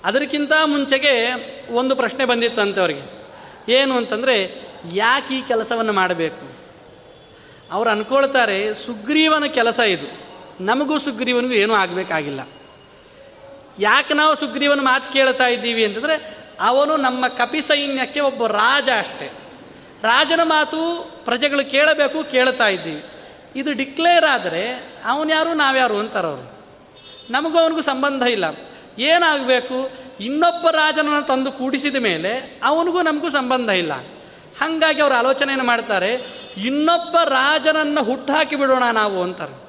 ಅದಕ್ಕಿಂತ ಮುಂಚೆಗೆ ಒಂದು ಪ್ರಶ್ನೆ ಬಂದಿತ್ತಂತೆ ಅವರಿಗೆ. ಏನು ಅಂತಂದರೆ, ಯಾಕೆ ಈ ಕೆಲಸವನ್ನು ಮಾಡಬೇಕು? ಅವ್ರು ಅನ್ಕೊಳ್ತಾರೆ, ಸುಗ್ರೀವನ ಕೆಲಸ ಇದು. ನಮಗೂ ಸುಗ್ರೀವನಿಗೂ ಏನೂ ಆಗಬೇಕಾಗಿಲ್ಲ. ಯಾಕೆ ನಾವು ಸುಗ್ರೀವನ ಮಾತು ಕೇಳ್ತಾ ಇದ್ದೀವಿ ಅಂತಂದರೆ, ಅವನು ನಮ್ಮ ಕಪಿ ಸೈನ್ಯಕ್ಕೆ ಒಬ್ಬ ರಾಜ ಅಷ್ಟೇ. ರಾಜನ ಮಾತು ಪ್ರಜೆಗಳು ಕೇಳಬೇಕು, ಕೇಳ್ತಾ ಇದ್ದೀವಿ. ಇದು ಡಿಕ್ಲೇರ್ ಆದರೆ, ಅವನ್ಯಾರು, ನಾವ್ಯಾರು ಅಂತಾರವರು. ನಮಗೂ ಅವನಿಗೂ ಸಂಬಂಧ ಇಲ್ಲ. ಏನಾಗಬೇಕು? ಇನ್ನೊಬ್ಬ ರಾಜನನ್ನು ತಂದು ಕೂಡಿಸಿದ ಮೇಲೆ ಅವನಿಗೂ ನಮಗೂ ಸಂಬಂಧ ಇಲ್ಲ. ಹಾಗಾಗಿ ಅವರು ಆಲೋಚನೆಯನ್ನು ಮಾಡ್ತಾರೆ, ಇನ್ನೊಬ್ಬ ರಾಜನನ್ನು ಹುಟ್ಟಾಕಿ ಬಿಡೋಣ ನಾವು ಅಂತಾರೆ.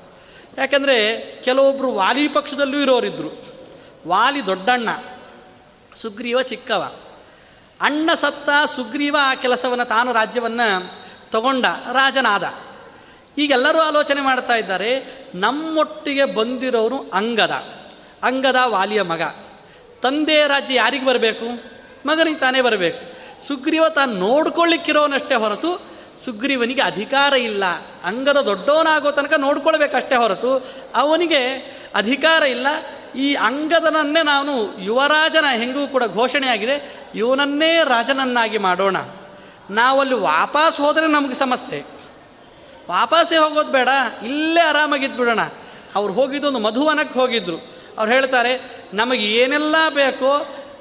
ಯಾಕಂದರೆ ಕೆಲವೊಬ್ಬರು ವಾಲಿ ಪಕ್ಷದಲ್ಲೂ ಇರೋರಿದ್ರು. ವಾಲಿ ದೊಡ್ಡಣ್ಣ, ಸುಗ್ರೀವ ಚಿಕ್ಕವ. ಅಣ್ಣ ಸತ್ತ ಸುಗ್ರೀವ ಆ ಕೆಲಸವನ್ನು ತಾನು ರಾಜ್ಯವನ್ನು ತಗೊಂಡ ರಾಜನಾದ. ಈಗೆಲ್ಲರೂ ಆಲೋಚನೆ ಮಾಡ್ತಾ ಇದ್ದಾರೆ, ನಮ್ಮೊಟ್ಟಿಗೆ ಬಂದಿರೋರು ಅಂಗದ. ಅಂಗದ ವಾಲಿಯ ಮಗ. ತಂದೆ ರಾಜ್ಯ ಯಾರಿಗೆ ಬರಬೇಕು? ಮಗನಿಗೆ ತಾನೇ ಬರಬೇಕು. ಸುಗ್ರೀವ ತಾನು ನೋಡ್ಕೊಳ್ಳಿಕ್ಕಿರೋನಷ್ಟೇ ಹೊರತು ಸುಗ್ರೀವನಿಗೆ ಅಧಿಕಾರ ಇಲ್ಲ. ಅಂಗದ ದೊಡ್ಡವನಾಗೋ ತನಕ ನೋಡ್ಕೊಳ್ಬೇಕಷ್ಟೇ ಹೊರತು ಅವನಿಗೆ ಅಧಿಕಾರ ಇಲ್ಲ. ಈ ಅಂಗದನನ್ನೇ ನಾನು ಯುವರಾಜನ ಹೆಂಗೂ ಕೂಡ ಘೋಷಣೆಯಾಗಿದೆ. ಇವನನ್ನೇ ರಾಜನನ್ನಾಗಿ ಮಾಡೋಣ. ನಾವಲ್ಲಿ ವಾಪಸ್ ಹೋದರೆ ನಮಗೆ ಸಮಸ್ಯೆ. ವಾಪಸ್ಸೇ ಹೋಗೋದು ಬೇಡ. ಇಲ್ಲೇ ಆರಾಮಾಗಿದ್ದು ಬಿಡೋಣ ಅವ್ರು ಹೋಗಿದ್ದು ಒಂದು ಮಧುವನಕ್ಕೆ ಹೋಗಿದ್ರು. ಅವ್ರು ಹೇಳ್ತಾರೆ, ನಮಗೆ ಏನೆಲ್ಲ ಬೇಕೋ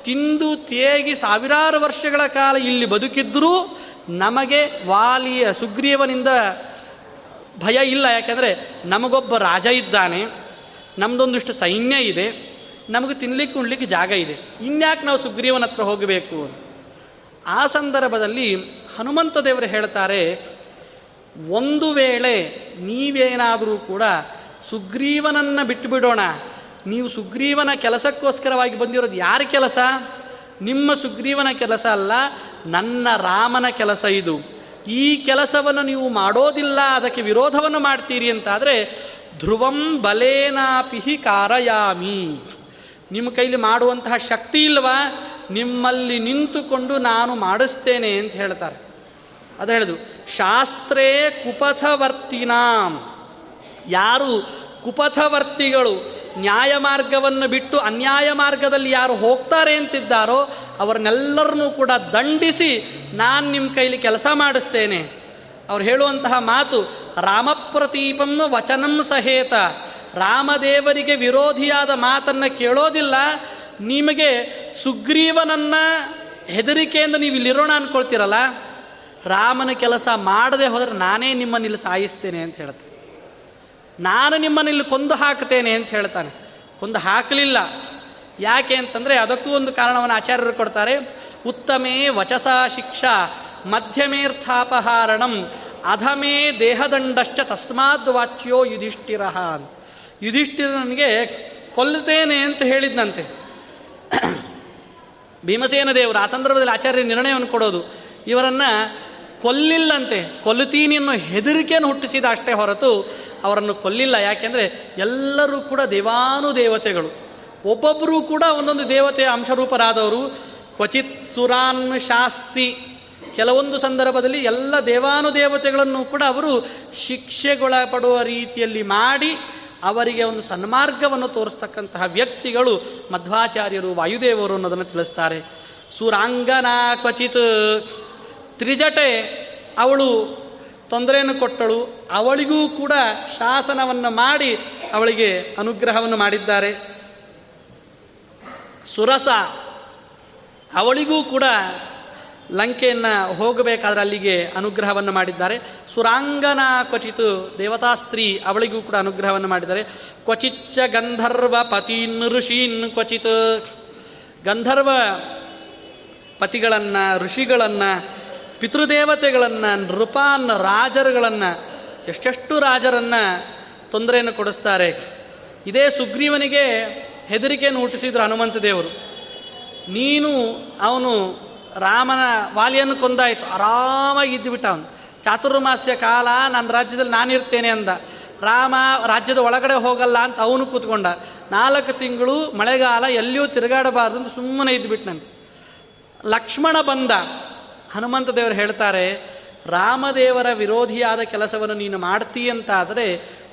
ತಿಂದು ತೇಗಿ ಸಾವಿರಾರು ವರ್ಷಗಳ ಕಾಲ ಇಲ್ಲಿ ಬದುಕಿದ್ದರೂ ನಮಗೆ ವಾಲಿಯ ಸುಗ್ರೀವನಿಂದ ಭಯ ಇಲ್ಲ. ಯಾಕೆಂದರೆ ನಮಗೊಬ್ಬ ರಾಜ ಇದ್ದಾನೆ ನಮ್ಮದೊಂದಿಷ್ಟು ಸೈನ್ಯ ಇದೆ, ನಮಗೆ ತಿನ್ಲಿಕ್ಕೆ ಉಣ್ಲಿಕ್ಕೆ ಜಾಗ ಇದೆ. ಇನ್ಯಾಕೆ ನಾವು ಸುಗ್ರೀವನ ಹತ್ರ ಹೋಗಬೇಕು? ಆ ಸಂದರ್ಭದಲ್ಲಿ ಹನುಮಂತ ದೇವರು ಹೇಳ್ತಾರೆ, ಒಂದು ವೇಳೆ ನೀವೇನಾದರೂ ಕೂಡ ಸುಗ್ರೀವನನ್ನು ಬಿಟ್ಟು ಬಿಡೋಣ ನೀವು ಸುಗ್ರೀವನ ಕೆಲಸಕ್ಕೋಸ್ಕರವಾಗಿ ಬಂದಿರೋದು ಯಾರ ಕೆಲಸ? ನಿಮ್ಮ ಸುಗ್ರೀವನ ಕೆಲಸ ಅಲ್ಲ, ನನ್ನ ರಾಮನ ಕೆಲಸ ಇದು. ಈ ಕೆಲಸವನ್ನು ನೀವು ಮಾಡೋದಿಲ್ಲ, ಅದಕ್ಕೆ ವಿರೋಧವನ್ನು ಮಾಡ್ತೀರಿ ಅಂತಾದರೆ, ಧ್ರುವಂ ಬಲೇನಾಪಿಹಿ ಕಾರಯಾಮಿ. ನಿಮ್ಮ ಕೈಲಿ ಮಾಡುವಂತಹ ಶಕ್ತಿ ಇಲ್ವಾ? ನಿಮ್ಮಲ್ಲಿ ನಿಂತುಕೊಂಡು ನಾನು ಮಾಡಿಸ್ತೇನೆ ಅಂತ ಹೇಳ್ತಾರೆ. ಅದು ಹೇಳಿದ್ರು ಶಾಸ್ತ್ರೇ ಕುಪಥವರ್ತಿನಾಂ. ಯಾರು ಕುಪಥವರ್ತಿಗಳು ನ್ಯಾಯ ಮಾರ್ಗವನ್ನು ಬಿಟ್ಟು ಅನ್ಯಾಯ ಮಾರ್ಗದಲ್ಲಿ ಯಾರು ಹೋಗ್ತಾರೆ ಅಂತಿದ್ದಾರೋ ಅವ್ರನ್ನೆಲ್ಲರನ್ನೂ ಕೂಡ ದಂಡಿಸಿ ನಾನು ನಿಮ್ಮ ಕೈಲಿ ಕೆಲಸ ಮಾಡಿಸ್ತೇನೆ. ಅವ್ರು ಹೇಳುವಂತಹ ಮಾತು ರಾಮಪ್ರತೀಪಂ ವಚನಂ ಸಹೇತ. ರಾಮದೇವರಿಗೆ ವಿರೋಧಿಯಾದ ಮಾತನ್ನು ಕೇಳೋದಿಲ್ಲ. ನಿಮಗೆ ಸುಗ್ರೀವನನ್ನ ಹೆದರಿಕೆಯಿಂದ ನೀವು ಇಲ್ಲಿರೋಣ ಅನ್ಕೊಳ್ತೀರಲ್ಲ? ರಾಮನ ಕೆಲಸ ಮಾಡದೆ ಹೋದರೆ ನಾನೇ ನಿಮ್ಮನ್ನು ಇಲ್ಲಿ ಸಾಯಿಸ್ತೇನೆ ಅಂತ ಹೇಳ್ತೇನೆ ನಾನು ನಿಮ್ಮನ್ನು ಇಲ್ಲಿ ಕೊಂದು ಹಾಕ್ತೇನೆ ಅಂತ ಹೇಳ್ತಾನೆ. ಕೊಂದು ಹಾಕಲಿಲ್ಲ. ಯಾಕೆ ಅಂತಂದರೆ ಅದಕ್ಕೂ ಒಂದು ಕಾರಣವನ್ನು ಆಚಾರ್ಯರು ಕೊಡ್ತಾರೆ. ಉತ್ತಮೇ ವಚಸಾ ಶಿಕ್ಷಾ ಮಧ್ಯಮೇರ್ಥಾಪಹಾರಣಂ ಅಧಮೇ ದೇಹದಂಡಶ್ಚ ತಸ್ಮಾದ್ ವಾಚ್ಯೋ ಯುಧಿಷ್ಠಿರ ಯುಧಿಷ್ಠಿರನಿಗೆ ಕೊಲ್ಲುತ್ತೇನೆ ಅಂತ ಹೇಳಿದ್ನಂತೆ. ಭೀಮಸೇನ ದೇವರು, ಆ ಸಂದರ್ಭದಲ್ಲಿ ಆಚಾರ್ಯ ನಿರ್ಣಯವನ್ನು ಕೊಡೋದು. ಇವರನ್ನು ಕೊಲ್ಲಿಲ್ಲಂತೆ. ಕೊಲ್ಲುತ್ತೀನಿ ಅನ್ನೋ ಹೆದರಿಕೆಯನ್ನು ಹುಟ್ಟಿಸಿದ ಅಷ್ಟೇ ಹೊರತು ಅವರನ್ನು ಕೊಲ್ಲಿಲ್ಲ. ಯಾಕೆಂದರೆ ಎಲ್ಲರೂ ಕೂಡ ದೇವಾನುದೇವತೆಗಳು. ಒಬ್ಬೊಬ್ಬರೂ ಕೂಡ ಒಂದೊಂದು ದೇವತೆಯ ಅಂಶರೂಪರಾದವರು. ಕ್ವಚಿತ್ ಸುರಾನ್ ಶಾಸ್ತಿ ಕೆಲವೊಂದು ಸಂದರ್ಭದಲ್ಲಿ ಎಲ್ಲ ದೇವಾನುದೇವತೆಗಳನ್ನು ಕೂಡ ಅವರು ಶಿಕ್ಷೆಗೊಳಪಡುವ ರೀತಿಯಲ್ಲಿ ಮಾಡಿ ಅವರಿಗೆ ಒಂದು ಸನ್ಮಾರ್ಗವನ್ನು ತೋರಿಸ್ತಕ್ಕಂತಹ ವ್ಯಕ್ತಿಗಳು ಮಧ್ವಾಚಾರ್ಯರು, ವಾಯುದೇವರು ಅನ್ನೋದನ್ನು ತಿಳಿಸ್ತಾರೆ. ಸುರಾಂಗನಾ ಕ್ವಚಿತ್ ತ್ರಿಜಟೆ ಅವಳು ತೊಂದರೆಯನ್ನು ಕೊಟ್ಟಳು. ಅವಳಿಗೂ ಕೂಡ ಶಾಸನವನ್ನು ಮಾಡಿ ಅವಳಿಗೆ ಅನುಗ್ರಹವನ್ನು ಮಾಡಿದ್ದಾರೆ. ಸುರಸ ಅವಳಿಗೂ ಕೂಡ ಲಂಕೆಯನ್ನು ಹೋಗಬೇಕಾದ್ರೆ ಅಲ್ಲಿಗೆ ಅನುಗ್ರಹವನ್ನು ಮಾಡಿದ್ದಾರೆ. ಸುರಾಂಗನ ಕ್ವಚಿತು ದೇವತಾ ಸ್ತ್ರೀ ಅವಳಿಗೂ ಕೂಡ ಅನುಗ್ರಹವನ್ನು ಮಾಡಿದ್ದಾರೆ. ಕ್ವಚಿಚ್ಚ ಗಂಧರ್ವ ಪತೀನ್ ಋಷೀನ್ ಕ್ವಚಿತ್ ಗಂಧರ್ವ ಪತಿಗಳನ್ನು, ಋಷಿಗಳನ್ನು ಪಿತೃದೇವತೆಗಳನ್ನು ನೃಪಾನ್ ರಾಜರುಗಳನ್ನು, ಎಷ್ಟೆಷ್ಟು ರಾಜರನ್ನು ತೊಂದರೆಯನ್ನು ಕೊಡಿಸ್ತಾರೆ. ಇದೇ ಸುಗ್ರೀವನಿಗೆ ಹೆದರಿಕೆಯನ್ನು ಹುಟ್ಟಿಸಿದ್ರು ಹನುಮಂತ ದೇವರು. ನೀನು ಅವನು ರಾಮನ ವಾಲಿಯನ್ನು ಕೊಂದಾಯಿತು. ಆರಾಮಾಗಿ ಇದ್ದುಬಿಟ್ಟ ಅವನು. ಚಾತುರ್ಮಾಸ್ಯ ಕಾಲ, ನನ್ನ ರಾಜ್ಯದಲ್ಲಿ ನಾನಿರ್ತೇನೆ ಅಂದ. ರಾಮ ರಾಜ್ಯದ ಒಳಗಡೆ ಹೋಗಲ್ಲ ಅಂತ ಅವನು ಕೂತ್ಕೊಂಡ. ನಾಲ್ಕು ತಿಂಗಳು ಮಳೆಗಾಲ ಎಲ್ಲಿಯೂ ತಿರುಗಾಡಬಾರ್ದು ಅಂತ ಸುಮ್ಮನೆ ಇದ್ದುಬಿಟ್ನಂತೆ. ಲಕ್ಷ್ಮಣ ಬಂದ. ಹನುಮಂತ ದೇವರು ಹೇಳ್ತಾರೆ, ರಾಮದೇವರ ವಿರೋಧಿಯಾದ ಕೆಲಸವನ್ನು ನೀನು ಮಾಡ್ತೀಯಂತಾದರೆ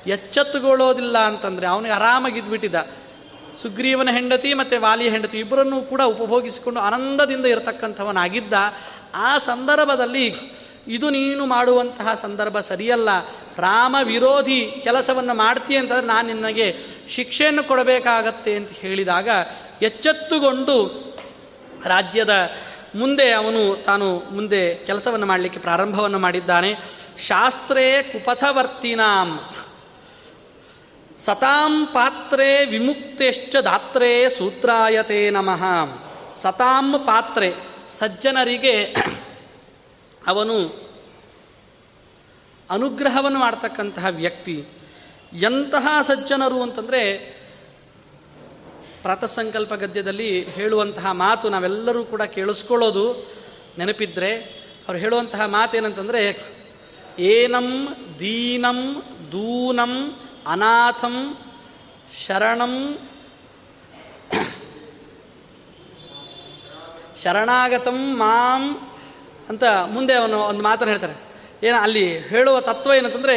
ಎಚ್ಚೆತ್ತುಗೊಳ್ಳೋದಿಲ್ಲ ಅಂತಂದರೆ ಅವನಿಗೆ ಆರಾಮಾಗಿದ್ಬಿಟ್ಟಿದ್ದ. ಸುಗ್ರೀವನ ಹೆಂಡತಿ ಮತ್ತು ವಾಲಿಯ ಹೆಂಡತಿ ಇಬ್ಬರನ್ನೂ ಕೂಡ ಉಪಭೋಗಿಸಿಕೊಂಡು ಆನಂದದಿಂದ ಇರತಕ್ಕಂಥವನಾಗಿದ್ದ. ಆ ಸಂದರ್ಭದಲ್ಲಿ ಇದು ನೀನು ಮಾಡುವಂತಹ ಸಂದರ್ಭ ಸರಿಯಲ್ಲ. ರಾಮ ವಿರೋಧಿ ಕೆಲಸವನ್ನು ಮಾಡ್ತೀಯ ಅಂತಂದರೆ ನಾನು ನಿನಗೆ ಶಿಕ್ಷೆಯನ್ನು ಕೊಡಬೇಕಾಗತ್ತೆ ಅಂತ ಹೇಳಿದಾಗ ಎಚ್ಚೆತ್ತುಗೊಂಡು ರಾಜ್ಯದ ಮುಂದೆ ಅವನು ತಾನು ಮುಂದೆ ಕೆಲಸವನ್ನು ಮಾಡಲಿಕ್ಕೆ ಪ್ರಾರಂಭವನ್ನು ಮಾಡಿದ್ದಾನೆ. ಶಾಸ್ತ್ರೇ ಕುಪಥವರ್ತಿನಾಂ. ಸತಾಂ ಪಾತ್ರೆ ವಿಮುಕ್ತೇಶ್ಚ ದಾತ್ರೆ ಸೂತ್ರಾಯತೆ ನಮಃ. ಸತಾಂ ಪಾತ್ರೆ ಸಜ್ಜನರಿಗೆ ಅವನು ಅನುಗ್ರಹವನ್ನು ಮಾಡ್ತಕ್ಕಂತಹ ವ್ಯಕ್ತಿ. ಎಂತಹ ಸಜ್ಜನರು ಅಂತಂದರೆ ಪ್ರಾತಸಂಕಲ್ಪ ಗದ್ಯದಲ್ಲಿ ಹೇಳುವಂತಹ ಮಾತು ನಾವೆಲ್ಲರೂ ಕೂಡ ಕೇಳಿಸ್ಕೊಳ್ಳೋದು ನೆನಪಿದ್ರೆ ಅವ್ರು ಹೇಳುವಂತಹ ಮಾತೇನಂತಂದರೆ, ಏನಂ ದೀನಂ ದೂನಂ ಅನಾಥಂ ಶರಣಂ ಶರಣಾಗತಂ ಮಾಂ ಅಂತ ಮುಂದೆ ಅವನು ಒಂದು ಮಾತನ್ನು ಹೇಳ್ತಾರೆ. ಏನು, ಅಲ್ಲಿ ಹೇಳುವ ತತ್ವ ಏನಂತಂದರೆ,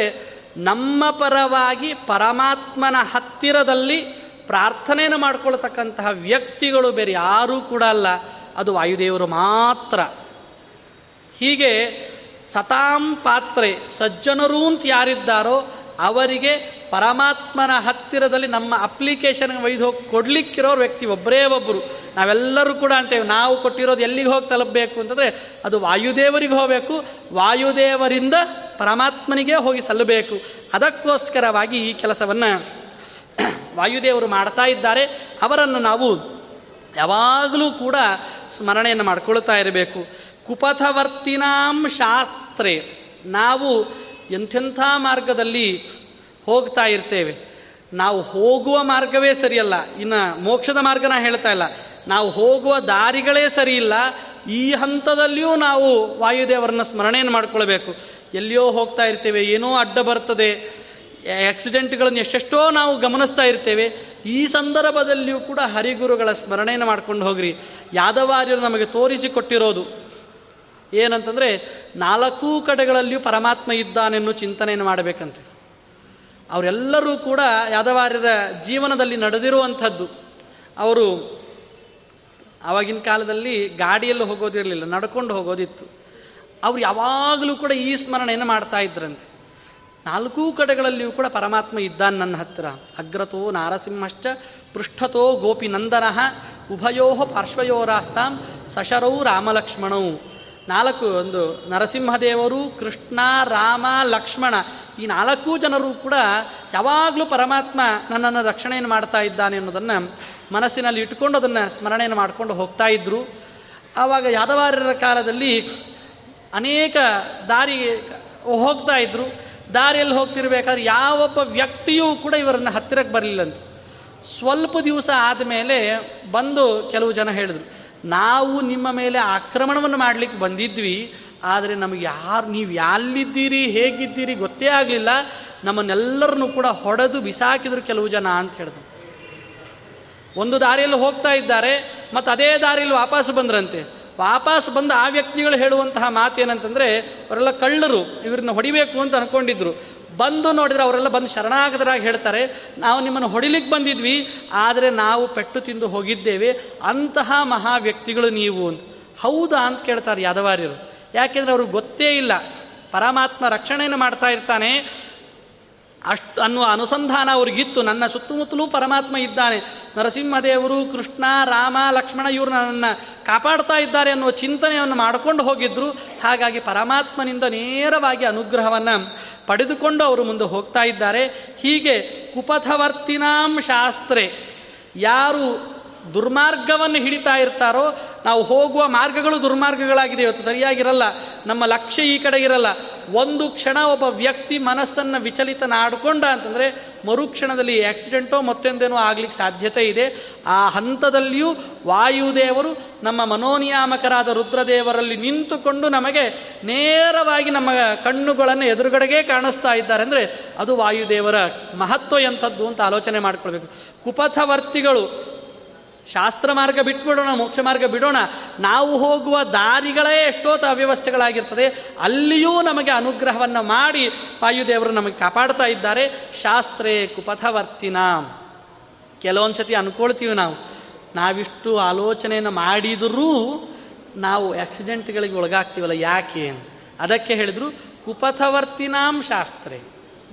ನಮ್ಮ ಪರವಾಗಿ ಪರಮಾತ್ಮನ ಹತ್ತಿರದಲ್ಲಿ ಪ್ರಾರ್ಥನೆಯನ್ನು ಮಾಡ್ಕೊಳ್ತಕ್ಕಂತಹ ವ್ಯಕ್ತಿಗಳು ಬೇರೆ ಯಾರೂ ಕೂಡ ಅಲ್ಲ. ಅದು ವಾಯುದೇವರು ಮಾತ್ರ. ಹೀಗೆ ಸತಾಂ ಪಾತ್ರೆ ಸಜ್ಜನರು ಅಂತ ಯಾರಿದ್ದಾರೋ ಅವರಿಗೆ ಪರಮಾತ್ಮನ ಹತ್ತಿರದಲ್ಲಿ ನಮ್ಮ ಅಪ್ಲಿಕೇಶನ್ ಒಯ್ದು ಹೋಗಿ ಕೊಡ್ಲಿಕ್ಕಿರೋರು ವ್ಯಕ್ತಿ ಒಬ್ಬರೇ ಒಬ್ಬರು ನಾವೆಲ್ಲರೂ ಕೂಡ ಅಂತೇವೆ. ನಾವು ಕೊಟ್ಟಿರೋದು ಎಲ್ಲಿಗೆ ಹೋಗಿ ತಲುಪಬೇಕು ಅಂತಂದರೆ ಅದು ವಾಯುದೇವರಿಗೆ ಹೋಗಬೇಕು. ವಾಯುದೇವರಿಂದ ಪರಮಾತ್ಮನಿಗೆ ಹೋಗಿ ಸಲ್ಲಬೇಕು. ಅದಕ್ಕೋಸ್ಕರವಾಗಿ ಈ ಕೆಲಸವನ್ನು ವಾಯುದೇವರು ಮಾಡ್ತಾ ಇದ್ದಾರೆ. ಅವರನ್ನು ನಾವು ಯಾವಾಗಲೂ ಕೂಡ ಸ್ಮರಣೆಯನ್ನು ಮಾಡ್ಕೊಳ್ತಾ ಇರಬೇಕು. ಕುಪಥವರ್ತಿನಾಂ ಶಾಸ್ತ್ರೆ. ನಾವು ಎಂಥೆಂಥ ಮಾರ್ಗದಲ್ಲಿ ಹೋಗ್ತಾ ಇರ್ತೇವೆ. ನಾವು ಹೋಗುವ ಮಾರ್ಗವೇ ಸರಿಯಲ್ಲ. ಇನ್ನು ಮೋಕ್ಷದ ಮಾರ್ಗ ನಾ ಹೇಳ್ತಾ ಇಲ್ಲ. ನಾವು ಹೋಗುವ ದಾರಿಗಳೇ ಸರಿ ಇಲ್ಲ ಈ ಹಂತದಲ್ಲಿಯೂ ನಾವು ವಾಯುದೇವರನ್ನ ಸ್ಮರಣೆಯನ್ನು ಮಾಡ್ಕೊಳ್ಬೇಕು. ಎಲ್ಲಿಯೋ ಹೋಗ್ತಾ ಇರ್ತೇವೆ. ಏನೋ ಅಡ್ಡ ಬರ್ತದೆ. ಆಕ್ಸಿಡೆಂಟ್ಗಳನ್ನು ಎಷ್ಟೆಷ್ಟೋ ನಾವು ಗಮನಿಸ್ತಾ ಇರ್ತೇವೆ. ಈ ಸಂದರ್ಭದಲ್ಲಿಯೂ ಕೂಡ ಹರಿಗುರುಗಳ ಸ್ಮರಣೆಯನ್ನು ಮಾಡ್ಕೊಂಡು ಹೋಗ್ರಿ. ಯಾದವಾರ್ಯರು ನಮಗೆ ತೋರಿಸಿಕೊಟ್ಟಿರೋದು ಏನಂತಂದರೆ, ನಾಲ್ಕೂ ಕಡೆಗಳಲ್ಲಿಯೂ ಪರಮಾತ್ಮ ಇದ್ದಾನೆನ್ನು ಚಿಂತನೆಯನ್ನು ಮಾಡಬೇಕಂತೆ. ಅವರೆಲ್ಲರೂ ಕೂಡ ಯಾದವಾರ್ಯರ ಜೀವನದಲ್ಲಿ ನಡೆದಿರುವಂಥದ್ದು. ಅವರು ಆವಾಗಿನ ಕಾಲದಲ್ಲಿ ಗಾಡಿಯಲ್ಲಿ ಹೋಗೋದಿರಲಿಲ್ಲ, ನಡ್ಕೊಂಡು ಹೋಗೋದಿತ್ತು. ಅವ್ರು ಯಾವಾಗಲೂ ಕೂಡ ಈ ಸ್ಮರಣೆಯನ್ನು ಮಾಡ್ತಾ ಇದ್ರಂತೆ. ನಾಲ್ಕೂ ಕಡೆಗಳಲ್ಲಿಯೂ ಕೂಡ ಪರಮಾತ್ಮ ಇದ್ದಾನೆ ನನ್ನ ಹತ್ತಿರ. ಅಗ್ರತೋ ನಾರಸಿಂಹಶ್ಚ ಪೃಷ್ಠತೋ ಗೋಪಿನಂದನ ಉಭಯೋ ಪಾರ್ಶ್ವಯೋರಾಸ್ತಾಂ ಸಶರೌ ರಾಮಲಕ್ಷ್ಮಣೌ. ನಾಲ್ಕು ಒಂದು ನರಸಿಂಹದೇವರು, ಕೃಷ್ಣ, ರಾಮ, ಲಕ್ಷ್ಮಣ ಈ ನಾಲ್ಕು ಜನರು ಕೂಡ ಯಾವಾಗಲೂ ಪರಮಾತ್ಮ ನನ್ನನ್ನು ರಕ್ಷಣೆಯನ್ನು ಮಾಡ್ತಾ ಇದ್ದಾನೆ ಅನ್ನೋದನ್ನು ಮನಸ್ಸಿನಲ್ಲಿ ಇಟ್ಕೊಂಡು ಅದನ್ನು ಸ್ಮರಣೆಯನ್ನು ಮಾಡಿಕೊಂಡು ಹೋಗ್ತಾ ಇದ್ದರು ಆವಾಗ ಯಾದವಾರ್ಯರ ಕಾಲದಲ್ಲಿ ಅನೇಕ ದಾರಿ ಹೋಗ್ತಾ ಇದ್ದರು ದಾರಿಯಲ್ಲಿ ಹೋಗ್ತಿರ್ಬೇಕಾದ್ರೆ ಯಾವೊಬ್ಬ ವ್ಯಕ್ತಿಯೂ ಕೂಡ ಇವರನ್ನು ಹತ್ತಿರಕ್ಕೆ ಬರಲಿಲ್ಲಂತೆ ಸ್ವಲ್ಪ ದಿವಸ ಆದಮೇಲೆ ಬಂದು ಕೆಲವು ಜನ ಹೇಳಿದ್ರು, ನಾವು ನಿಮ್ಮ ಮೇಲೆ ಆಕ್ರಮಣವನ್ನು ಮಾಡಲಿಕ್ಕೆ ಬಂದಿದ್ವಿ, ಆದರೆ ನಮಗೆ ಯಾರು, ನೀವು ಎಲ್ಲಿದ್ದೀರಿ ಹೇಗಿದ್ದೀರಿ ಗೊತ್ತೇ ಆಗಲಿಲ್ಲ. ನಮ್ಮನ್ನೆಲ್ಲರನ್ನು ಕೂಡ ಹೊಡೆದು ಬಿಸಾಕಿದ್ರು ಕೆಲವು ಜನ ಅಂತ ಹೇಳಿದ್ರು. ಒಂದು ದಾರಿಯಲ್ಲಿ ಹೋಗ್ತಾ ಇದ್ದಾರೆ, ಮತ್ತು ಅದೇ ದಾರಿಯಲ್ಲಿ ವಾಪಸ್ ಬಂದ್ರಂತೆ. ವಾಪಸ್ ಬಂದ ಆ ವ್ಯಕ್ತಿಗಳು ಹೇಳುವಂತಹ ಮಾತೇನಂತಂದರೆ, ಅವರೆಲ್ಲ ಕಳ್ಳರು, ಇವ್ರನ್ನ ಹೊಡಿಬೇಕು ಅಂತ ಅನ್ಕೊಂಡಿದ್ರು. ಬಂದು ನೋಡಿದ್ರೆ ಅವರೆಲ್ಲ ಬಂದು ಶರಣಾಗತರಾಗಿ ಹೇಳ್ತಾರೆ, ನಾವು ನಿಮ್ಮನ್ನು ಹೊಡಿಲಿಕ್ಕೆ ಬಂದಿದ್ವಿ, ಆದರೆ ನಾವು ಪೆಟ್ಟು ತಿಂದು ಹೋಗಿದ್ದೇವೆ, ಅಂತಹ ಮಹಾ ವ್ಯಕ್ತಿಗಳು ನೀವು ಅಂತ. ಹೌದಾ ಅಂತ ಕೇಳ್ತಾರೆ ಯಾದವಾರ್ಯರು. ಯಾಕೆಂದರೆ ಅವ್ರಿಗೆ ಗೊತ್ತೇ ಇಲ್ಲ. ಪರಮಾತ್ಮ ರಕ್ಷಣೆಯನ್ನು ಮಾಡ್ತಾ ಇರ್ತಾನೆ. ಅಷ್ಟು ಅನ್ನುವ ಅನುಸಂಧಾನ ಅವ್ರಿಗಿತ್ತು. ನನ್ನ ಸುತ್ತಮುತ್ತಲೂ ಪರಮಾತ್ಮ ಇದ್ದಾನೆ. ನರಸಿಂಹದೇವರು, ಕೃಷ್ಣ, ರಾಮ, ಲಕ್ಷ್ಮಣ ಇವರು ನನ್ನನ್ನು ಕಾಪಾಡ್ತಾ ಇದ್ದಾರೆ ಅನ್ನುವ ಚಿಂತನೆಯನ್ನು ಮಾಡಿಕೊಂಡು ಹೋಗಿದ್ರು. ಹಾಗಾಗಿ ಪರಮಾತ್ಮನಿಂದ ನೇರವಾಗಿ ಅನುಗ್ರಹವನ್ನು ಪಡೆದುಕೊಂಡು ಅವರು ಮುಂದೆ ಹೋಗ್ತಾ ಇದ್ದಾರೆ. ಹೀಗೆ ಕುಪಥವರ್ತಿನಾಂ ಶಾಸ್ತ್ರೆ. ಯಾರು ದುರ್ಮಾರ್ಗವನ್ನು ಹಿಡಿತಾ ಇರ್ತಾರೋ, ನಾವು ಹೋಗುವ ಮಾರ್ಗಗಳು ದುರ್ಮಾರ್ಗಗಳಾಗಿದೆ. ಇವತ್ತು ಸರಿಯಾಗಿರಲ್ಲ. ನಮ್ಮ ಲಕ್ಷ್ಯ ಈ ಕಡೆ ಇರಲ್ಲ. ಒಂದು ಕ್ಷಣ ಒಬ್ಬ ವ್ಯಕ್ತಿ ಮನಸ್ಸನ್ನು ವಿಚಲಿತನ ಆಡ್ಕೊಂಡ ಅಂತಂದರೆ ಮರುಕ್ಷಣದಲ್ಲಿ ಆಕ್ಸಿಡೆಂಟೋ ಮತ್ತೊಂದೇನೋ ಆಗ್ಲಿಕ್ಕೆ ಸಾಧ್ಯತೆ ಇದೆ. ಆ ಹಂತದಲ್ಲಿಯೂ ವಾಯುದೇವರು ನಮ್ಮ ಮನೋನಿಯಾಮಕರಾದ ರುದ್ರದೇವರಲ್ಲಿ ನಿಂತುಕೊಂಡು ನಮಗೆ ನೇರವಾಗಿ ನಮ್ಮ ಕಣ್ಣುಗಳನ್ನು ಎದುರುಗಡೆಗೆ ಕಾಣಿಸ್ತಾ ಇದ್ದಾರೆ ಅಂದರೆ ಅದು ವಾಯುದೇವರ ಮಹತ್ವ ಎಂಥದ್ದು ಅಂತ ಆಲೋಚನೆ ಮಾಡಿಕೊಳ್ಬೇಕು. ಕುಪಥವರ್ತಿಗಳು ಶಾಸ್ತ್ರ ಮಾರ್ಗ ಬಿಟ್ಬಿಡೋಣ, ಮೋಕ್ಷ ಮಾರ್ಗ ಬಿಡೋಣ. ನಾವು ಹೋಗುವ ದಾರಿಗಳೇ ಎಷ್ಟೋ ಅವ್ಯವಸ್ಥೆಗಳಾಗಿರ್ತದೆ ಅಲ್ಲಿಯೂ ನಮಗೆ ಅನುಗ್ರಹವನ್ನು ಮಾಡಿ ವಾಯುದೇವರು ನಮಗೆ ಕಾಪಾಡ್ತಾ ಇದ್ದಾರೆ. ಶಾಸ್ತ್ರೇ ಕುಪಥವರ್ತಿನ. ಕೆಲವೊಂದು ಸತಿ ಅನ್ಕೊಳ್ತೀವಿ ನಾವು. ನಾವಿಷ್ಟು ಆಲೋಚನೆಯನ್ನು ಮಾಡಿದರೂ ನಾವು ಆಕ್ಸಿಡೆಂಟ್ಗಳಿಗೆ ಒಳಗಾಗ್ತೀವಲ್ಲ, ಯಾಕೆ ಅದಕ್ಕೆ ಹೇಳಿದರು, ಕುಪಥವರ್ತಿನಾಂ ಶಾಸ್ತ್ರೇ.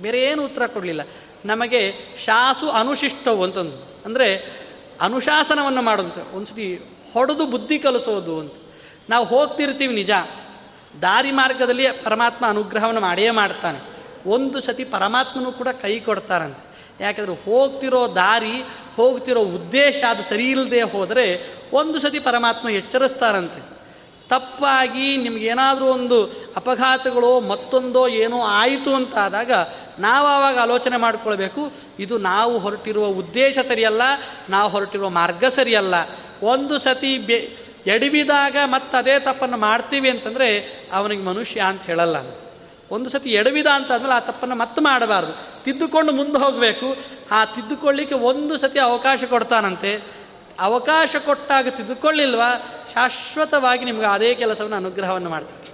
ಬೇರೆ ಏನು ಉತ್ತರ ಕೊಡಲಿಲ್ಲ. ನಮಗೆ ಶಾಸು ಅನುಶಿಷ್ಟವು ಅಂತಂದು. ಅಂದರೆ ಅನುಶಾಸನವನ್ನು ಮಾಡೋದಂತ ಒಂದ್ಸತಿ ಹೊಡೆದು ಬುದ್ಧಿ ಕಲಿಸೋದು ಅಂತ. ನಾವು ಹೋಗ್ತಿರ್ತೀವಿ ನಿಜ, ದಾರಿ ಮಾರ್ಗದಲ್ಲಿ ಪರಮಾತ್ಮ ಅನುಗ್ರಹವನ್ನು ಮಾಡೇ ಮಾಡ್ತಾನೆ. ಒಂದು ಸತಿ ಪರಮಾತ್ಮನೂ ಕೂಡ ಕೈ ಕೊಡ್ತಾರಂತೆ. ಯಾಕಂದರೆ ಹೋಗ್ತಿರೋ ದಾರಿ, ಹೋಗ್ತಿರೋ ಉದ್ದೇಶ ಅದು ಸರಿ ಇಲ್ಲದೆ ಹೋದರೆ ಒಂದು ಸತಿ ಪರಮಾತ್ಮ ಎಚ್ಚರಿಸ್ತಾರಂತೆ. ತಪ್ಪಾಗಿ ನಿಮಗೇನಾದರೂ ಒಂದು ಅಪಘಾತಗಳು ಮತ್ತೊಂದೋ ಏನೋ ಆಯಿತು ಅಂತ ಆದಾಗ ನಾವು ಆವಾಗ ಆಲೋಚನೆ ಮಾಡಿಕೊಳ್ಬೇಕು, ಇದು ನಾವು ಹೊರಟಿರುವ ಉದ್ದೇಶ ಸರಿಯಲ್ಲ, ನಾವು ಹೊರಟಿರುವ ಮಾರ್ಗ ಸರಿಯಲ್ಲ. ಒಂದು ಸತಿ ಬೆ, ಎಡವಿದಾಗ ಮತ್ತೆ ಅದೇ ತಪ್ಪನ್ನು ಮಾಡ್ತೀವಿ ಅಂತಂದರೆ ಅವನಿಗೆ ಮನುಷ್ಯ ಅಂತ ಹೇಳಲ್ಲ. ಒಂದು ಸತಿ ಎಡವಿದ ಅಂತ ಆದಮೇಲೆ ಆ ತಪ್ಪನ್ನು ಮತ್ತೆ ಮಾಡಬಾರ್ದು. ತಿದ್ದುಕೊಂಡು ಮುಂದೆ ಹೋಗಬೇಕು, ಆ ತಿದ್ದುಕೊಳ್ಳಿಕ್ಕೆ ಒಂದು ಸತಿ ಅವಕಾಶ ಕೊಡ್ತಾನಂತೆ. ಅವಕಾಶ ಕೊಟ್ಟಾಗ ತಿದ್ದುಕೊಳ್ಳಿಲ್ವಾ? ಶಾಶ್ವತವಾಗಿ ನಿಮಗೆ ಅದೇ ಕೆಲಸವನ್ನು, ಅನುಗ್ರಹವನ್ನು ಮಾಡ್ತಾರೆ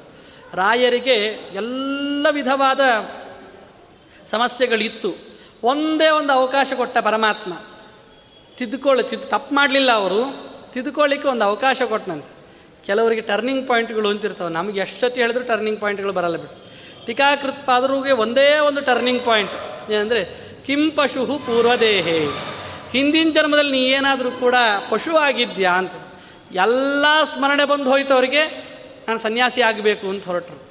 ರಾಯರಿಗೆ ಎಲ್ಲ ವಿಧವಾದ ಸಮಸ್ಯೆಗಳಿತ್ತು. ಒಂದೇ ಒಂದು ಅವಕಾಶ ಕೊಟ್ಟ ಪರಮಾತ್ಮ. ತಿದ್ದುಕೊಳ್ಳಿ, ತಿದ್ದು, ತಪ್ಪು ಮಾಡಲಿಲ್ಲ ಅವರು. ತಿದ್ದುಕೊಳ್ಳಿಕ್ಕೆ ಒಂದು ಅವಕಾಶ ಕೊಟ್ಟನಂತೆ ಕೆಲವರಿಗೆ ಟರ್ನಿಂಗ್ ಪಾಯಿಂಟ್ಗಳು ಅಂತಿರ್ತವೆ. ನಮಗೆ ಎಷ್ಟೊತ್ತಿ ಹೇಳಿದ್ರು ಟರ್ನಿಂಗ್ ಪಾಯಿಂಟ್ಗಳು ಬರಲ್ಲ ಬಿಟ್ಟು ಟೀಕಾಕೃತ್ಪಾದರಿಗೆ ಒಂದೇ ಒಂದು ಟರ್ನಿಂಗ್ ಪಾಯಿಂಟ್ ಏನಂದರೆ ಕಿಂ ಪಶು ಪೂರ್ವದೇಹೇ. ಹಿಂದಿನ ಜನ್ಮದಲ್ಲಿ ನೀ ಏನಾದರೂ ಕೂಡ ಪಶು ಆಗಿದ್ಯಾ ಅಂತ. ಎಲ್ಲ ಸ್ಮರಣೆ ಬಂದು ಹೋಯ್ತು ಅವರಿಗೆ, ನಾನು ಸನ್ಯಾಸಿ ಆಗಬೇಕು ಅಂತ ಹೊರಟರು.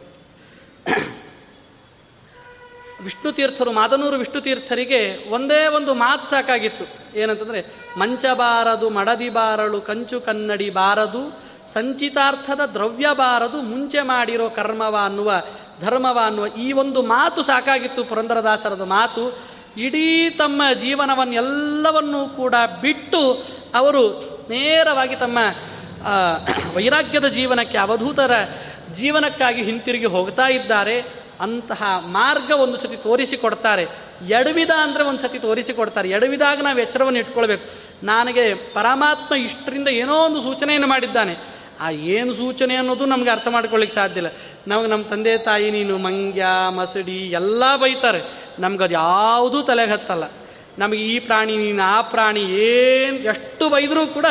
ವಿಷ್ಣು ತೀರ್ಥರು, ಮಾದನೂರು ವಿಷ್ಣು ತೀರ್ಥರಿಗೆ ಒಂದೇ ಒಂದು ಮಾತು ಸಾಕಾಗಿತ್ತು. ಏನಂತಂದರೆ ಮಂಚಬಾರದು ಮಡದಿ ಬಾರಳು, ಕಂಚು ಕನ್ನಡಿ ಬಾರದು, ಸಂಚಿತಾರ್ಥದ ದ್ರವ್ಯ ಬಾರದು, ಮುಂಚೆ ಮಾಡಿರೋ ಕರ್ಮವ ಅನ್ನುವ, ಧರ್ಮವ ಅನ್ನುವ ಈ ಒಂದು ಮಾತು ಸಾಕಾಗಿತ್ತು ಪುರಂದರದಾಸರದ ಮಾತು. ಇಡೀ ತಮ್ಮ ಜೀವನವನ್ನೆಲ್ಲವನ್ನೂ ಕೂಡ ಬಿಟ್ಟು ಅವರು ನೇರವಾಗಿ ತಮ್ಮ ವೈರಾಗ್ಯದ ಜೀವನಕ್ಕೆ ಅವಧೂತರ ಜೀವನಕ್ಕಾಗಿ ಹಿಂತಿರುಗಿ ಹೋಗ್ತಾ ಇದ್ದಾರೆ. ಅಂತಹ ಮಾರ್ಗ ಒಂದು ಸತಿ ತೋರಿಸಿಕೊಡ್ತಾರೆ. ಎಡವಿದ ಅಂದರೆ ಒಂದು ಸತಿ ತೋರಿಸಿಕೊಡ್ತಾರೆ. ಎಡವಿದಾಗ ನಾವು ಎಚ್ಚರವನ್ನು ಇಟ್ಕೊಳ್ಬೇಕು. ನನಗೆ ಪರಮಾತ್ಮ ಇಷ್ಟರಿಂದ ಏನೋ ಒಂದು ಸೂಚನೆಯನ್ನು ಮಾಡಿದ್ದಾನೆ. ಆ ಏನು ಸೂಚನೆ ಅನ್ನೋದು ನಮಗೆ ಅರ್ಥ ಮಾಡ್ಕೊಳ್ಳಿಕ್ಕೆ ಸಾಧ್ಯ ಇಲ್ಲ. ನಮಗೆ ನಮ್ಮ ತಂದೆ ತಾಯಿ ನೀನು ಮಂಗ್ಯ, ಮಸಡಿ ಎಲ್ಲ ಬೈತಾರೆ. ನಮ್ಗೆ ಅದು ಯಾವುದೂ ತಲೆಗೆ ಹತ್ತಲ್ಲ. ನಮಗೆ ಈ ಪ್ರಾಣಿ, ನೀನು ಆ ಪ್ರಾಣಿ, ಏನು ಎಷ್ಟು ಬೈದರೂ ಕೂಡ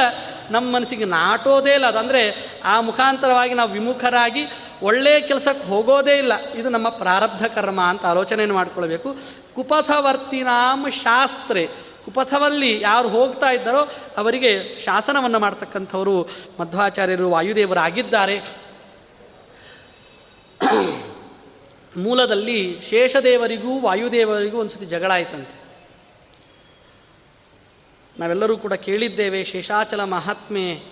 ನಮ್ಮ ಮನಸ್ಸಿಗೆ ನಾಟೋದೇ ಇಲ್ಲ. ಅದಂದರೆ ಆ ಮುಖಾಂತರವಾಗಿ ನಾವು ವಿಮುಖರಾಗಿ ಒಳ್ಳೆಯ ಕೆಲಸಕ್ಕೆ ಹೋಗೋದೇ ಇಲ್ಲ. ಇದು ನಮ್ಮ ಪ್ರಾರಬ್ಧ ಕರ್ಮ ಅಂತ ಆಲೋಚನೆಯನ್ನು ಮಾಡಿಕೊಳ್ಬೇಕು. ಕುಪಥವರ್ತಿನಾಮ ಶಾಸ್ತ್ರೆ. ಕುಪಥವಲ್ಲಿ ಯಾರು ಹೋಗ್ತಾ ಇದ್ದಾರೋ ಅವರಿಗೆ ಶಾಸನವನ್ನು ಮಾಡ್ತಕ್ಕಂಥವರು ಮಧ್ವಾಚಾರ್ಯರು, ವಾಯುದೇವರಾಗಿದ್ದಾರೆ. ಮೂಲದಲ್ಲಿ ಶೇಷದೇವರಿಗೂ ವಾಯುದೇವರಿಗೂ ಒಂದು ಸತಿ ಜಗಳ ಆಯ್ತಂತೆ. ನಾವೆಲ್ಲರೂ ಕೂಡ ಕೇಳಿದ್ದೇವೆ ಶೇಷಾಚಲ ಮಹಾತ್ಮೆ,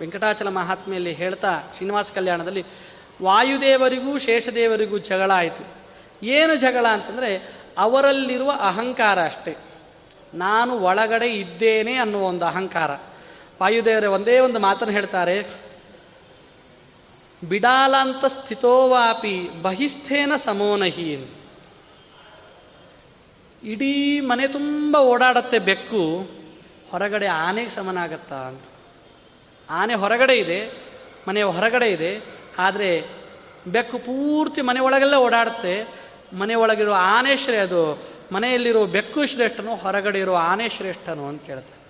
ವೆಂಕಟಾಚಲ ಮಹಾತ್ಮೆಯಲ್ಲಿ ಹೇಳ್ತಾ ಶ್ರೀನಿವಾಸ ಕಲ್ಯಾಣದಲ್ಲಿ ವಾಯುದೇವರಿಗೂ ಶೇಷದೇವರಿಗೂ ಜಗಳ ಆಯಿತು. ಏನು ಜಗಳ ಅಂತಂದರೆ ಅವರಲ್ಲಿರುವ ಅಹಂಕಾರ ಅಷ್ಟೇ. ನಾನು ಒಳಗಡೆ ಇದ್ದೇನೆ ಅನ್ನುವ ಒಂದು ಅಹಂಕಾರ. ವಾಯುದೇವರೇ ಒಂದೇ ಒಂದು ಮಾತನ್ನು ಹೇಳ್ತಾರೆ ಬಿಡಾಲಾಂತ ಸ್ಥಿತೋವಾಪಿ ಬಹಿಸ್ಥೇನ ಸಮೋನಹಿ ಇಡೀ ಮನೆ ತುಂಬ ಓಡಾಡತ್ತೆ ಬೆಕ್ಕು, ಹೊರಗಡೆ ಆನೆಗೆ ಸಮನಾಗತ್ತಾ ಅಂತ. ಆನೆ ಹೊರಗಡೆ ಇದೆ, ಮನೆ ಹೊರಗಡೆ ಇದೆ, ಆದರೆ ಬೆಕ್ಕು ಪೂರ್ತಿ ಮನೆ ಒಳಗೆಲ್ಲ ಓಡಾಡುತ್ತೆ. ಮನೆ ಒಳಗಿರೋ ಆನೆ ಶ್ರೇ ಅದು ಮನೆಯಲ್ಲಿರೋ ಬೆಕ್ಕು ಶ್ರೇಷ್ಠನೋ, ಹೊರಗಡೆ ಇರೋ ಆನೆ ಶ್ರೇಷ್ಠನು ಅಂತ ಕೇಳ್ತಾರೆ.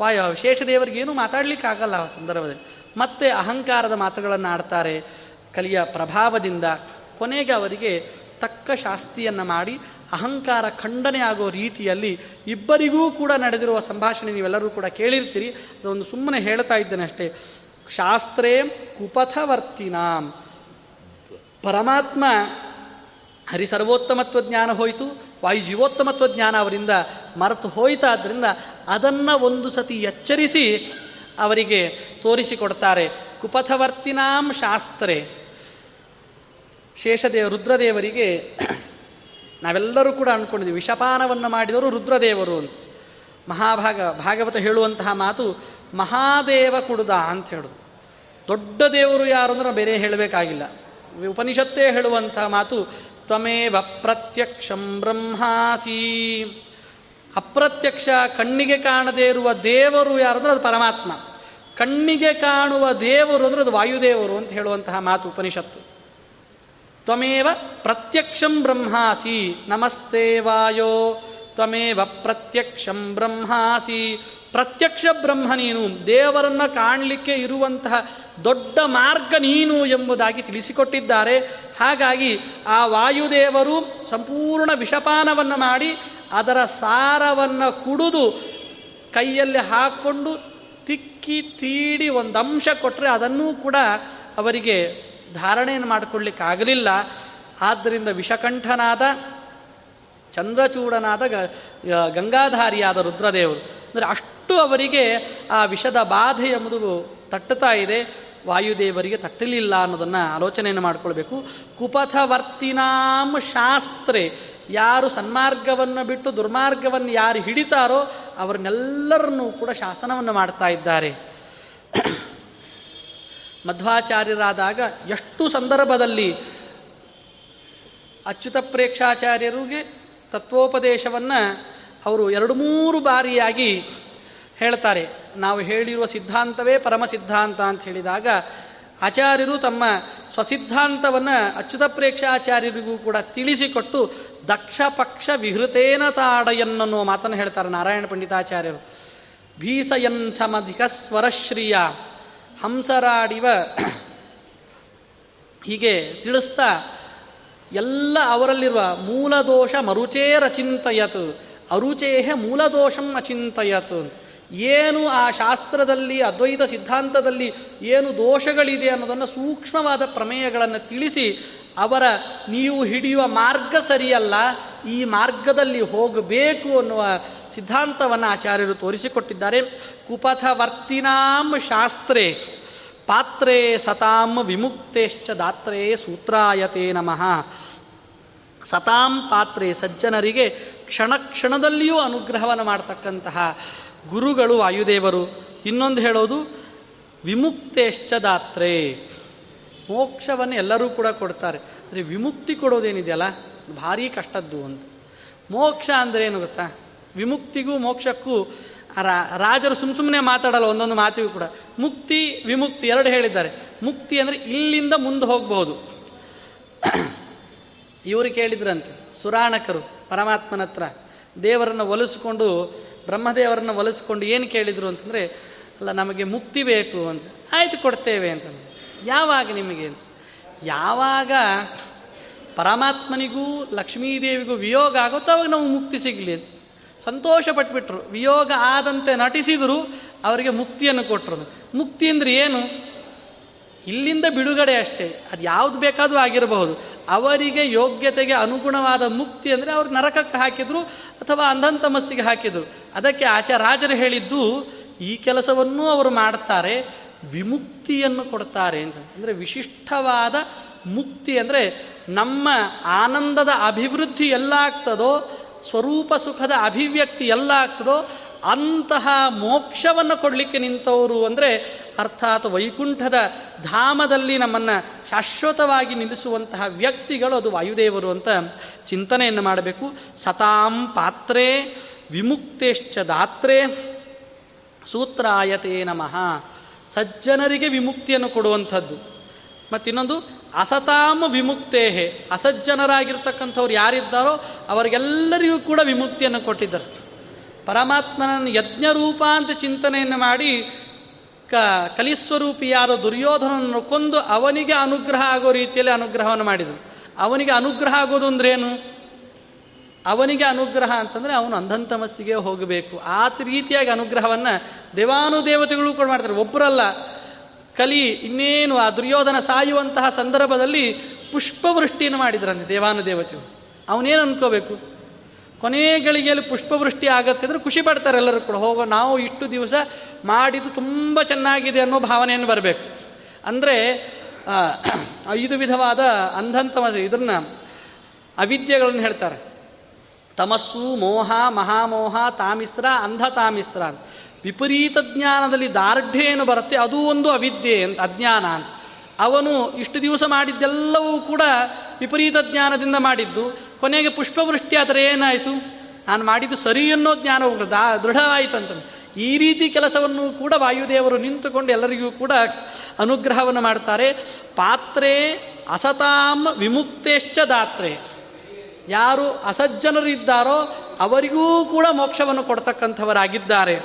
ವಾಯ ಶೇಷದೇವರಿಗೆ ಏನೂ ಮಾತಾಡಲಿಕ್ಕಾಗಲ್ಲ ಆ ಸಂದರ್ಭದಲ್ಲಿ. ಮತ್ತೆ ಅಹಂಕಾರದ ಮಾತುಗಳನ್ನು ಆಡ್ತಾರೆ. ಕಲಿಯ ಪ್ರಭಾವದಿಂದ ಕೊನೆಗೆ ಅವರಿಗೆ ತಕ್ಕ ಶಾಸ್ತಿಯನ್ನು ಮಾಡಿ ಅಹಂಕಾರ ಖಂಡನೆ ಆಗೋ ರೀತಿಯಲ್ಲಿ ಇಬ್ಬರಿಗೂ ಕೂಡ ನಡೆದಿರುವ ಸಂಭಾಷಣೆ ನೀವೆಲ್ಲರೂ ಕೂಡ ಕೇಳಿರ್ತೀರಿ. ಅದೊಂದು ಸುಮ್ಮನೆ ಹೇಳ್ತಾ ಇದ್ದೇನೆ ಅಷ್ಟೇ. ಶಾಸ್ತ್ರೇ ಕುಪಥವರ್ತಿನಾಂ. ಪರಮಾತ್ಮ ಹರಿಸರ್ವೋತ್ತಮತ್ವ ಜ್ಞಾನ ಹೋಯಿತು. ವಾಯು ಜೀವೋತ್ತಮತ್ವ ಜ್ಞಾನ ಅವರಿಂದ ಮರೆತು ಹೋಯಿತಾದ್ದರಿಂದ ಅದನ್ನು ಒಂದು ಸತಿ ಎಚ್ಚರಿಸಿ ಅವರಿಗೆ ತೋರಿಸಿಕೊಡ್ತಾರೆ. ಕುಪಥವರ್ತಿನಾಂ ಶಾಸ್ತ್ರೆ. ಶೇಷದೇವ ರುದ್ರದೇವರಿಗೆ ನಾವೆಲ್ಲರೂ ಕೂಡ ಅಂದ್ಕೊಂಡಿದ್ದೀವಿ ವಿಷಪಾನವನ್ನು ಮಾಡಿದವರು ರುದ್ರದೇವರು ಅಂತ. ಮಹಾಭಾಗ, ಭಾಗವತ ಹೇಳುವಂತಹ ಮಾತು ಮಹಾದೇವ ಕುಡುದ ಅಂತ ಹೇಳೋದು. ದೊಡ್ಡ ದೇವರು ಯಾರು ಅಂದ್ರೆ ಬೇರೆ ಹೇಳಬೇಕಾಗಿಲ್ಲ. ಉಪನಿಷತ್ತೇ ಹೇಳುವಂತಹ ಮಾತು ತ್ವಮೇವ ಪ್ರತ್ಯಕ್ಷಂ ಬ್ರಹ್ಮಾಸಿ. ಅಪ್ರತ್ಯಕ್ಷ ಕಣ್ಣಿಗೆ ಕಾಣದೇ ಇರುವ ದೇವರು ಯಾರು ಅಂದರೆ ಅದು ಪರಮಾತ್ಮ. ಕಣ್ಣಿಗೆ ಕಾಣುವ ದೇವರು ಅಂದರೆ ಅದು ವಾಯುದೇವರು ಅಂತ ಹೇಳುವಂತಹ ಮಾತು ಉಪನಿಷತ್ತು. ತ್ವಮೇವ ಪ್ರತ್ಯಕ್ಷಂ ಬ್ರಹ್ಮಾಸಿ, ನಮಸ್ತೆ ವಾಯೋ. ತ್ವಮೇವ ಪ್ರತ್ಯಕ್ಷಂ ಬ್ರಹ್ಮಾಸಿ. ಪ್ರತ್ಯಕ್ಷ ಬ್ರಹ್ಮ ನೀನು, ದೇವರನ್ನು ಕಾಣಲಿಕ್ಕೆ ಇರುವಂತಹ ದೊಡ್ಡ ಮಾರ್ಗ ನೀನು ಎಂಬುದಾಗಿ ತಿಳಿಸಿಕೊಟ್ಟಿದ್ದಾರೆ. ಹಾಗಾಗಿ ಆ ವಾಯುದೇವರು ಸಂಪೂರ್ಣ ವಿಷಪಾನವನ್ನು ಮಾಡಿ ಅದರ ಸಾರವನ್ನು ಕುಡಿದು ಕೈಯಲ್ಲಿ ಹಾಕ್ಕೊಂಡು ತಿಕ್ಕಿ ತೀಡಿ ಒಂದು ಅಂಶ ಕೊಟ್ಟರೆ ಅದನ್ನೂ ಕೂಡ ಅವರಿಗೆ ಧಾರಣೆಯನ್ನು ಮಾಡಿಕೊಳ್ಳಿಕ್ಕಾಗಲಿಲ್ಲ. ಆದ್ದರಿಂದ ವಿಷಕಂಠನಾದ, ಚಂದ್ರಚೂಡನಾದ ಗಂಗಾಧಾರಿಯಾದ ರುದ್ರದೇವರು. ಅಂದರೆ ಅಷ್ಟು ಅವರಿಗೆ ಆ ವಿಷದ ಬಾಧೆ ಎಂಬುದು ತಟ್ಟುತ್ತಾ ಇದೆ. ವಾಯುದೇವರಿಗೆ ತಟ್ಟಲಿಲ್ಲ ಅನ್ನೋದನ್ನು ಆಲೋಚನೆಯನ್ನು ಮಾಡಿಕೊಳ್ಬೇಕು. ಕುಪಥವರ್ತಿನಾಂ ಶಾಸ್ತ್ರೆ. ಯಾರು ಸನ್ಮಾರ್ಗವನ್ನು ಬಿಟ್ಟು ದುರ್ಮಾರ್ಗವನ್ನು ಯಾರು ಹಿಡಿತಾರೋ ಅವರನ್ನೆಲ್ಲರನ್ನೂ ಕೂಡ ಶಾಸನವನ್ನು ಮಾಡ್ತಾ ಇದ್ದಾರೆ. ಮಧ್ವಾಚಾರ್ಯರಾದಾಗ ಎಷ್ಟು ಸಂದರ್ಭದಲ್ಲಿ ಅಚ್ಯುತ ಪ್ರೇಕ್ಷಾಚಾರ್ಯರಿಗೆ ತತ್ವೋಪದೇಶವನ್ನು ಅವರು ಎರಡು ಮೂರು ಬಾರಿಯಾಗಿ ಹೇಳ್ತಾರೆ. ನಾವು ಹೇಳಿರುವ ಸಿದ್ಧಾಂತವೇ ಪರಮ ಸಿದ್ಧಾಂತ ಅಂತ ಹೇಳಿದಾಗ ಆಚಾರ್ಯರು ತಮ್ಮ ಸ್ವಸಿದ್ಧಾಂತವನ್ನು ಅಚ್ಯುತ ಪ್ರೇಕ್ಷಾಚಾರ್ಯರಿಗೂ ಕೂಡ ತಿಳಿಸಿಕೊಟ್ಟು ದಕ್ಷ ಪಕ್ಷ ವಿಹೃತೇನ ತಾಡಯನ್ನೋ ಮಾತನ್ನು ಹೇಳ್ತಾರೆ ನಾರಾಯಣ ಪಂಡಿತಾಚಾರ್ಯರು. ಭೀಸಯನ್ ಸಮಧಿಕ ಸ್ವರಶ್ರೀಯ ಹಂಸರಾಡಿವ ಹೀಗೆ ತಿಳಿಸ್ತಾ ಎಲ್ಲ ಅವರಲ್ಲಿರುವ ಮೂಲದೋಷ ಮರುಚೇರಚಿಂತಯತ್, ಅರುಚೇಹ ಮೂಲದೋಷಂ ಅಚಿಂತಯತ್ ಏನು ಆ ಶಾಸ್ತ್ರದಲ್ಲಿ, ಅದ್ವೈತ ಸಿದ್ಧಾಂತದಲ್ಲಿ ಏನು ದೋಷಗಳಿದೆ ಅನ್ನೋದನ್ನು ಸೂಕ್ಷ್ಮವಾದ ಪ್ರಮೇಯಗಳನ್ನು ತಿಳಿಸಿ ಅವರ ನೀವು ಹಿಡಿಯುವ ಮಾರ್ಗ ಸರಿಯಲ್ಲ, ಈ ಮಾರ್ಗದಲ್ಲಿ ಹೋಗಬೇಕು ಅನ್ನುವ ಸಿದ್ಧಾಂತವನ್ನು ಆಚಾರ್ಯರು ತೋರಿಸಿಕೊಟ್ಟಿದ್ದಾರೆ. ಕುಪಥವರ್ತಿನಾಂ ಶಾಸ್ತ್ರೇ ಪಾತ್ರೇ ಸತಾಂ ವಿಮುಕ್ತೇಶ್ಚ ದಾತ್ರೇ ಸೂತ್ರಾಯತೆ ನಮಃ. ಸತಾಂ ಪಾತ್ರೆ ಸಜ್ಜನರಿಗೆ ಕ್ಷಣ ಕ್ಷಣದಲ್ಲಿಯೂ ಅನುಗ್ರಹವನ್ನು ಮಾಡ್ತಕ್ಕಂತಹ ಗುರುಗಳು ವಾಯುದೇವರು, ಇನ್ನೊಂದು ಹೇಳೋದು, ವಿಮುಕ್ತೇಶ್ಚ ದಾತ್ರೆ. ಮೋಕ್ಷವನ್ನು ಎಲ್ಲರೂ ಕೂಡ ಕೊಡ್ತಾರೆ. ಅಂದರೆ ವಿಮುಕ್ತಿ ಕೊಡೋದೇನಿದೆಯಲ್ಲ? ಭಾರೀ ಕಷ್ಟದ್ದು ಅಂತ. ಮೋಕ್ಷ ಅಂದರೆ ಏನು ಗೊತ್ತಾ? ವಿಮುಕ್ತಿಗೂ ಮೋಕ್ಷಕ್ಕೂ ರಾಜರು ಸುಮ್ಮ ಸುಮ್ಮನೆ ಮಾತಾಡಲ್ಲ, ಒಂದೊಂದು ಮಾತಿಗೂ ಕೂಡ. ಮುಕ್ತಿ, ವಿಮುಕ್ತಿ ಎರಡು ಹೇಳಿದ್ದಾರೆ. ಮುಕ್ತಿ ಅಂದರೆ ಇಲ್ಲಿಂದ ಮುಂದೆ ಹೋಗಬಹುದು. ಇವರು ಕೇಳಿದ್ರಂತೆ, ಸುರಾಣಕರು ಪರಮಾತ್ಮನ ಹತ್ರ ದೇವರನ್ನು ಒಲಿಸ್ಕೊಂಡು ಬ್ರಹ್ಮದೇವರನ್ನು ಒಲಿಸ್ಕೊಂಡು ಏನು ಕೇಳಿದರು ಅಂತಂದರೆ, ಅಲ್ಲ, ನಮಗೆ ಮುಕ್ತಿ ಬೇಕು ಅಂತ ಆಯಿತು, ಕೊಡ್ತೇವೆ ಅಂತ ಯಾವಾಗ ನಿಮಗೆ ಅಂತ? ಯಾವಾಗ ಪರಮಾತ್ಮನಿಗೂ ಲಕ್ಷ್ಮೀದೇವಿಗೂ ವಿಯೋಗ ಆಗುತ್ತೋ ಅವಾಗ ನಾವು ಮುಕ್ತಿ ಸಿಗಲಿ ಸಂತೋಷ ಪಟ್ಬಿಟ್ರು ವಿಯೋಗ ಆದಂತೆ ನಟಿಸಿದರೂ, ಅವರಿಗೆ ಮುಕ್ತಿಯನ್ನು ಕೊಟ್ಟರು ಮುಕ್ತಿ ಅಂದರೆ ಏನು? ಇಲ್ಲಿಂದ ಬಿಡುಗಡೆ ಅಷ್ಟೇ. ಅದು ಯಾವುದು ಬೇಕಾದರೂ ಆಗಿರಬಹುದು. ಅವರಿಗೆ ಯೋಗ್ಯತೆಗೆ ಅನುಗುಣವಾದ ಮುಕ್ತಿ ಅಂದರೆ ಅವರು ನರಕಕ್ಕೆ ಹಾಕಿದರು ಅಥವಾ ಅಂಧಂತಮಸ್ಸಿಗೆ ಹಾಕಿದರು. ಅದಕ್ಕೆ ಆಚಾರ ರಾಜರು ಹೇಳಿದ್ದು, ಈ ಕೆಲಸವನ್ನೂ ಅವರು ಮಾಡ್ತಾರೆ, ವಿಮುಕ್ತಿಯನ್ನು ಕೊಡ್ತಾರೆ ಅಂತ. ಅಂದರೆ ವಿಶಿಷ್ಟವಾದ ಮುಕ್ತಿ ಅಂದರೆ ನಮ್ಮ ಆನಂದದ ಅಭಿವೃದ್ಧಿ ಎಲ್ಲ ಆಗ್ತದೋ ಸ್ವರೂಪ ಸುಖದ ಅಭಿವ್ಯಕ್ತಿ ಎಲ್ಲ ಆಗ್ತದೋ ಅಂತಹ ಮೋಕ್ಷವನ್ನು ಕೊಡಲಿಕ್ಕೆ ನಿಂತವರು ಅಂದರೆ ಅರ್ಥಾತ್ ವೈಕುಂಠದ ಧಾಮದಲ್ಲಿ ನಮ್ಮನ್ನು ಶಾಶ್ವತವಾಗಿ ನಿಲ್ಲಿಸುವಂತಹ ವ್ಯಕ್ತಿಗಳು ಅದು ವಾಯುದೇವರು ಅಂತ ಚಿಂತನೆಯನ್ನು ಮಾಡಬೇಕು. ಸತಾಂ ಪಾತ್ರೆ ವಿಮುಕ್ತೇಶ್ಚ ದಾತ್ರೆ ಸೂತ್ರಾಯತೆ ನಮಃ. ಸಜ್ಜನರಿಗೆ ವಿಮುಕ್ತಿಯನ್ನು ಕೊಡುವಂಥದ್ದು. ಮತ್ತಿನ್ನೊಂದು ಅಸತಾಮ ವಿಮುಕ್ತೇಹೆ. ಅಸಜ್ಜನರಾಗಿರ್ತಕ್ಕಂಥವ್ರು ಯಾರಿದ್ದಾರೋ ಅವರಿಗೆಲ್ಲರಿಗೂ ಕೂಡ ವಿಮುಕ್ತಿಯನ್ನು ಕೊಟ್ಟಿದ್ದರು. ಪರಮಾತ್ಮನನ್ನು ಯಜ್ಞರೂಪ ಅಂತ ಚಿಂತನೆಯನ್ನು ಮಾಡಿ ಕ ಕಲಿಸ್ವರೂಪಿಯಾದ ದುರ್ಯೋಧನನ್ನು ಕೊಂದು ಅವನಿಗೆ ಅನುಗ್ರಹ ಆಗೋ ರೀತಿಯಲ್ಲಿ ಅನುಗ್ರಹವನ್ನು ಮಾಡಿದರು. ಅವನಿಗೆ ಅನುಗ್ರಹ ಆಗೋದು ಅಂದ್ರೇನು ಅವನಿಗೆ ಅನುಗ್ರಹ ಅಂತಂದರೆ ಅವನು ಅಂಧಂತಮಸ್ಸಿಗೆ ಹೋಗಬೇಕು. ಆ ರೀತಿಯಾಗಿ ಅನುಗ್ರಹವನ್ನು ದೇವಾನುದೇವತೆಗಳು ಕೂಡ ಮಾಡ್ತಾರೆ. ಒಬ್ಬರಲ್ಲ ಕಲಿ ಇನ್ನೇನು ಆ ದುರ್ಯೋಧನ ಸಾಯುವಂತಹ ಸಂದರ್ಭದಲ್ಲಿ ಪುಷ್ಪವೃಷ್ಟಿಯನ್ನು ಮಾಡಿದ್ರಂತೆ ದೇವಾನುದೇವತೆಗಳು ಅವನೇನು ಅನ್ಕೋಬೇಕು? ಕೊನೆ ಗಳಿಗೆಯಲ್ಲಿ ಪುಷ್ಪವೃಷ್ಟಿ ಆಗತ್ತೆ ಅಂದರೆ ಖುಷಿ ಪಡ್ತಾರೆ ಎಲ್ಲರೂ ಕೂಡ. ಹೋಗೋ ನಾವು ಇಷ್ಟು ದಿವಸ ಮಾಡಿದ್ದು ತುಂಬ ಚೆನ್ನಾಗಿದೆ ಅನ್ನೋ ಭಾವನೆಯನ್ನು ಬರಬೇಕು. ಅಂದರೆ ಐದು ವಿಧವಾದ ಅಂಧಂತಮ ಇದನ್ನು ಅವಿದ್ಯೆಗಳನ್ನು ಹೇಳ್ತಾರೆ. ತಮಸ್ಸು, ಮೋಹ, ಮಹಾಮೋಹ, ತಾಮಿಸ್ರ, ಅಂಧ ತಾಮಿಸ್ರ ಅಂತ. ವಿಪರೀತ ಜ್ಞಾನದಲ್ಲಿ ದಾರ್ಢ್ಯ ಏನು ಬರುತ್ತೆ ಅದು ಒಂದು ಅವಿದ್ಯೆ ಅಂತ, ಅಜ್ಞಾನ ಅಂತ. ಅವನು ಇಷ್ಟು ದಿವಸ ಮಾಡಿದ್ದೆಲ್ಲವೂ ಕೂಡ ವಿಪರೀತ ಜ್ಞಾನದಿಂದ ಮಾಡಿದ್ದು. ಕೊನೆಗೆ ಪುಷ್ಪವೃಷ್ಟಿ ಆದರೆ ಏನಾಯಿತು? ನಾನು ಮಾಡಿದ್ದು ಸರಿ ಅನ್ನೋ ಜ್ಞಾನ ದಾ, ದೃಢವಾಯಿತು ಅಂತ ಈ ರೀತಿ ಕೆಲಸವನ್ನು ಕೂಡ ವಾಯುದೇವರು ನಿಂತುಕೊಂಡು ಎಲ್ಲರಿಗೂ ಕೂಡ ಅನುಗ್ರಹವನ್ನು ಮಾಡ್ತಾರೆ. ಪಾತ್ರೆ ಅಸತಾಂ ವಿಮುಕ್ತೇಶ್ಚ ದಾತ್ರೆ. ಯಾರು ಅಸಜ್ಜನರಿದ್ದಾರೋ ಅವರಿಗೂ ಕೂಡ ಮೋಕ್ಷವನ್ನು ಕೊಡ್ತಕ್ಕಂಥವರಾಗಿದ್ದಾರೆ.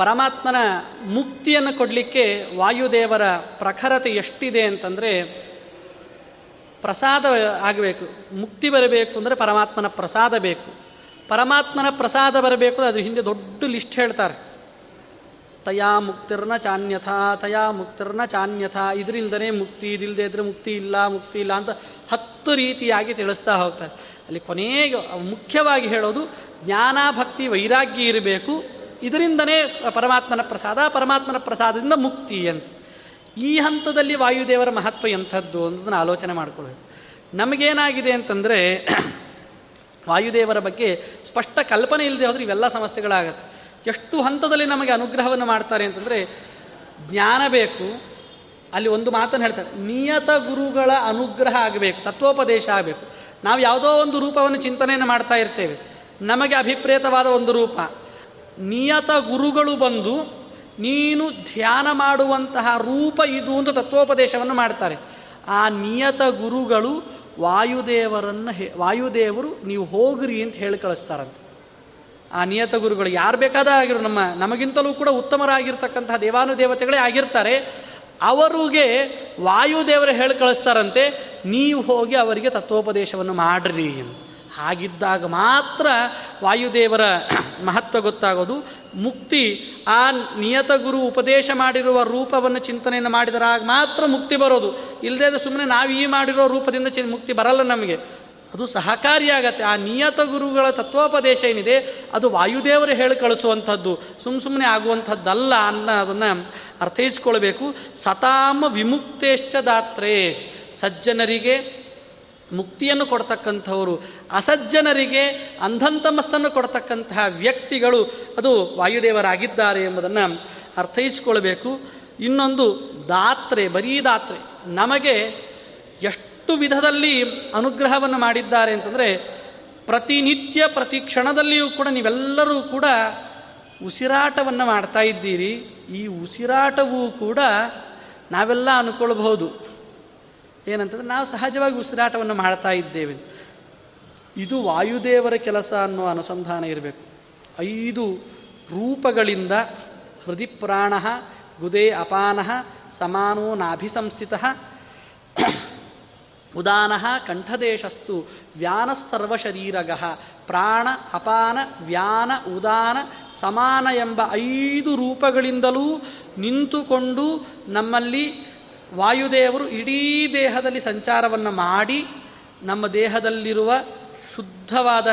ಪರಮಾತ್ಮನ ಮುಕ್ತಿಯನ್ನು ಕೊಡಲಿಕ್ಕೆ ವಾಯುದೇವರ ಪ್ರಖರತೆ ಎಷ್ಟಿದೆ ಅಂತಂದರೆ ಪ್ರಸಾದ ಆಗಬೇಕು, ಮುಕ್ತಿ ಬರಬೇಕು ಅಂದರೆ ಪರಮಾತ್ಮನ ಪ್ರಸಾದ ಬೇಕು. ಪರಮಾತ್ಮನ ಪ್ರಸಾದ ಬರಬೇಕು ಅದು ಹಿಂದೆ ದೊಡ್ಡ ಲಿಸ್ಟ್ ಹೇಳ್ತಾರೆ. ತಯಾ ಮುಕ್ತಿರ್ನ ಚಾನ್ಯಥ, ತಯಾ ಮುಕ್ತಿರ್ನ ಚಾನ್ಯಥ, ಇದರಿಂದನೇ ಮುಕ್ತಿ ಇದಿಲ್ಲದೆ ಇದ್ರೆ ಮುಕ್ತಿ ಇಲ್ಲ ಮುಕ್ತಿ ಇಲ್ಲ ಅಂತ ಹತ್ತು ರೀತಿಯಾಗಿ ತಿಳಿಸ್ತಾ ಹೋಗ್ತಾರೆ. ಅಲ್ಲಿ ಕೊನೆಗೆ ಮುಖ್ಯವಾಗಿ ಹೇಳೋದು ಜ್ಞಾನ, ಭಕ್ತಿ, ವೈರಾಗ್ಯ ಇರಬೇಕು. ಇದರಿಂದನೇ ಪರಮಾತ್ಮನ ಪ್ರಸಾದ, ಪರಮಾತ್ಮನ ಪ್ರಸಾದದಿಂದ ಮುಕ್ತಿ ಅಂತ. ಈ ಹಂತದಲ್ಲಿ ವಾಯುದೇವರ ಮಹತ್ವ ಎಂಥದ್ದು ಅನ್ನೋದನ್ನು ಆಲೋಚನೆ ಮಾಡಿಕೊಳ್ಬೇಕು ನಮಗೇನಾಗಿದೆ ಅಂತಂದರೆ, ವಾಯುದೇವರ ಬಗ್ಗೆ ಸ್ಪಷ್ಟ ಕಲ್ಪನೆ ಇಲ್ಲದೆ ಹೋದರೆ ಇವೆಲ್ಲ ಸಮಸ್ಯೆಗಳಾಗತ್ತೆ. ಎಷ್ಟು ಹಂತದಲ್ಲಿ ನಮಗೆ ಅನುಗ್ರಹವನ್ನು ಮಾಡ್ತಾರೆ ಅಂತಂದರೆ, ಜ್ಞಾನ ಬೇಕು, ಅಲ್ಲಿ ಒಂದು ಮಾತನ್ನು ಹೇಳ್ತಾರೆ, ನಿಯತ ಗುರುಗಳ ಅನುಗ್ರಹ ಆಗಬೇಕು, ತತ್ವೋಪದೇಶ ಆಗಬೇಕು. ನಾವು ಯಾವುದೋ ಒಂದು ರೂಪವನ್ನು ಚಿಂತನೆಯನ್ನು ಮಾಡ್ತಾ ಇರ್ತೇವೆ. ನಮಗೆ ಅಭಿಪ್ರೇತವಾದ ಒಂದು ರೂಪ. ನಿಯತ ಗುರುಗಳು ಬಂದು ನೀನು ಧ್ಯಾನ ಮಾಡುವಂತಹ ರೂಪ ಇದು ಅಂತ ತತ್ವೋಪದೇಶವನ್ನು ಮಾಡ್ತಾರೆ. ಆ ನಿಯತ ಗುರುಗಳು ವಾಯುದೇವರನ್ನು ಹೇ, ವಾಯುದೇವರು ನೀವು ಹೋಗ್ರಿ ಅಂತ ಹೇಳಿ ಕಳಿಸ್ತಾರಂತೆ. ಆ ನಿಯತ ಗುರುಗಳು ಯಾರು ಬೇಕಾದ ಆಗಿರೋ, ನಮ್ಮ, ನಮಗಿಂತಲೂ ಕೂಡ ಉತ್ತಮರಾಗಿರ್ತಕ್ಕಂತಹ ದೇವಾನುದೇವತೆಗಳೇ ಆಗಿರ್ತಾರೆ. ಅವರಿಗೆ ವಾಯುದೇವರು ಹೇಳಿ ಕಳಿಸ್ತಾರಂತೆ, ನೀವು ಹೋಗಿ ಅವರಿಗೆ ತತ್ವೋಪದೇಶವನ್ನು ಮಾಡ್ರಿ ಹಾಗಿದ್ದಾಗ ಮಾತ್ರ ವಾಯುದೇವರ ಮಹತ್ವ ಗೊತ್ತಾಗೋದು. ಮುಕ್ತಿ, ಆ ನಿಯತ ಗುರು ಉಪದೇಶ ಮಾಡಿರುವ ರೂಪವನ್ನು ಚಿಂತನೆಯನ್ನು ಮಾಡಿದರಾಗ ಮಾತ್ರ ಮುಕ್ತಿ ಬರೋದು. ಇಲ್ಲದೇ ಸುಮ್ಮನೆ ನಾವು ಈ ಮಾಡಿರೋ ರೂಪದಿಂದ ಚಿ ಮುಕ್ತಿ ಬರಲ್ಲ ನಮಗೆ. ಅದು ಸಹಕಾರಿಯಾಗತ್ತೆ. ಆ ನಿಯತ ಗುರುಗಳ ತತ್ವೋಪದೇಶ ಏನಿದೆ, ಅದು ವಾಯುದೇವರು ಹೇಳಿ ಕಳಿಸುವಂಥದ್ದು. ಸುಮ್ಮ ಸುಮ್ಮನೆ ಆಗುವಂಥದ್ದಲ್ಲ ಅನ್ನೋ ಅದನ್ನು ಅರ್ಥೈಸ್ಕೊಳ್ಬೇಕು. ಸತಾಮ ವಿಮುಕ್ತೇಶ್ಚ ದಾತ್ರೆ. ಸಜ್ಜನರಿಗೆ ಮುಕ್ತಿಯನ್ನು ಕೊಡ್ತಕ್ಕಂಥವರು, ಅಸಜ್ಜನರಿಗೆ ಅಂಧಂತಮಸ್ಸನ್ನು ಕೊಡ್ತಕ್ಕಂತಹ ವ್ಯಕ್ತಿಗಳು ಅದು ವಾಯುದೇವರಾಗಿದ್ದಾರೆ ಎಂಬುದನ್ನು ಅರ್ಥೈಸಿಕೊಳ್ಬೇಕು. ಇನ್ನೊಂದು ದಾತ್ರೆ, ಬರೀ ದಾತ್ರೆ, ನಮಗೆ ಎಷ್ಟು ವಿಧದಲ್ಲಿ ಅನುಗ್ರಹವನ್ನು ಮಾಡಿದ್ದಾರೆ ಅಂತಂದರೆ, ಪ್ರತಿನಿತ್ಯ, ಪ್ರತಿ ಕ್ಷಣದಲ್ಲಿಯೂ ಕೂಡ ನೀವೆಲ್ಲರೂ ಕೂಡ ಉಸಿರಾಟವನ್ನು ಮಾಡ್ತಾ ಇದ್ದೀರಿ. ಈ ಉಸಿರಾಟವೂ ಕೂಡ ನಾವೆಲ್ಲ ಅನ್ಕೊಳ್ಬಹುದು. ಏನಂತಂದ್ರೆ ನಾವು ಸಹಜವಾಗಿ ಉಸಿರಾಟವನ್ನು ಮಾಡ್ತಾ ಇದ್ದೇವೆ. ಇದು ವಾಯುದೇವರ ಕೆಲಸ ಅನ್ನೋ ಅನುಸಂಧಾನ ಇರಬೇಕು. ಐದು ರೂಪಗಳಿಂದ ಹೃದಯ ಪ್ರಾಣ ಗುದೇ ಅಪಾನ ಸಮಾನೋ ನಾಭಿಸಂಸ್ಥಿತ ಉದಾನ ಕಂಠದೇಶಸ್ತು ವ್ಯಾನಸ್ತರ್ವಶರೀರಗ ಪ್ರಾಣ ಅಪಾನ ವ್ಯಾನ ಉದಾನ ಸಮಾನ ಎಂಬ ಐದು ರೂಪಗಳಿಂದಲೂ ನಿಂತುಕೊಂಡು ನಮ್ಮಲ್ಲಿ ವಾಯುದೇವರು ಇಡೀ ದೇಹದಲ್ಲಿ ಸಂಚಾರವನ್ನು ಮಾಡಿ ನಮ್ಮ ದೇಹದಲ್ಲಿರುವ ಶುದ್ಧವಾದ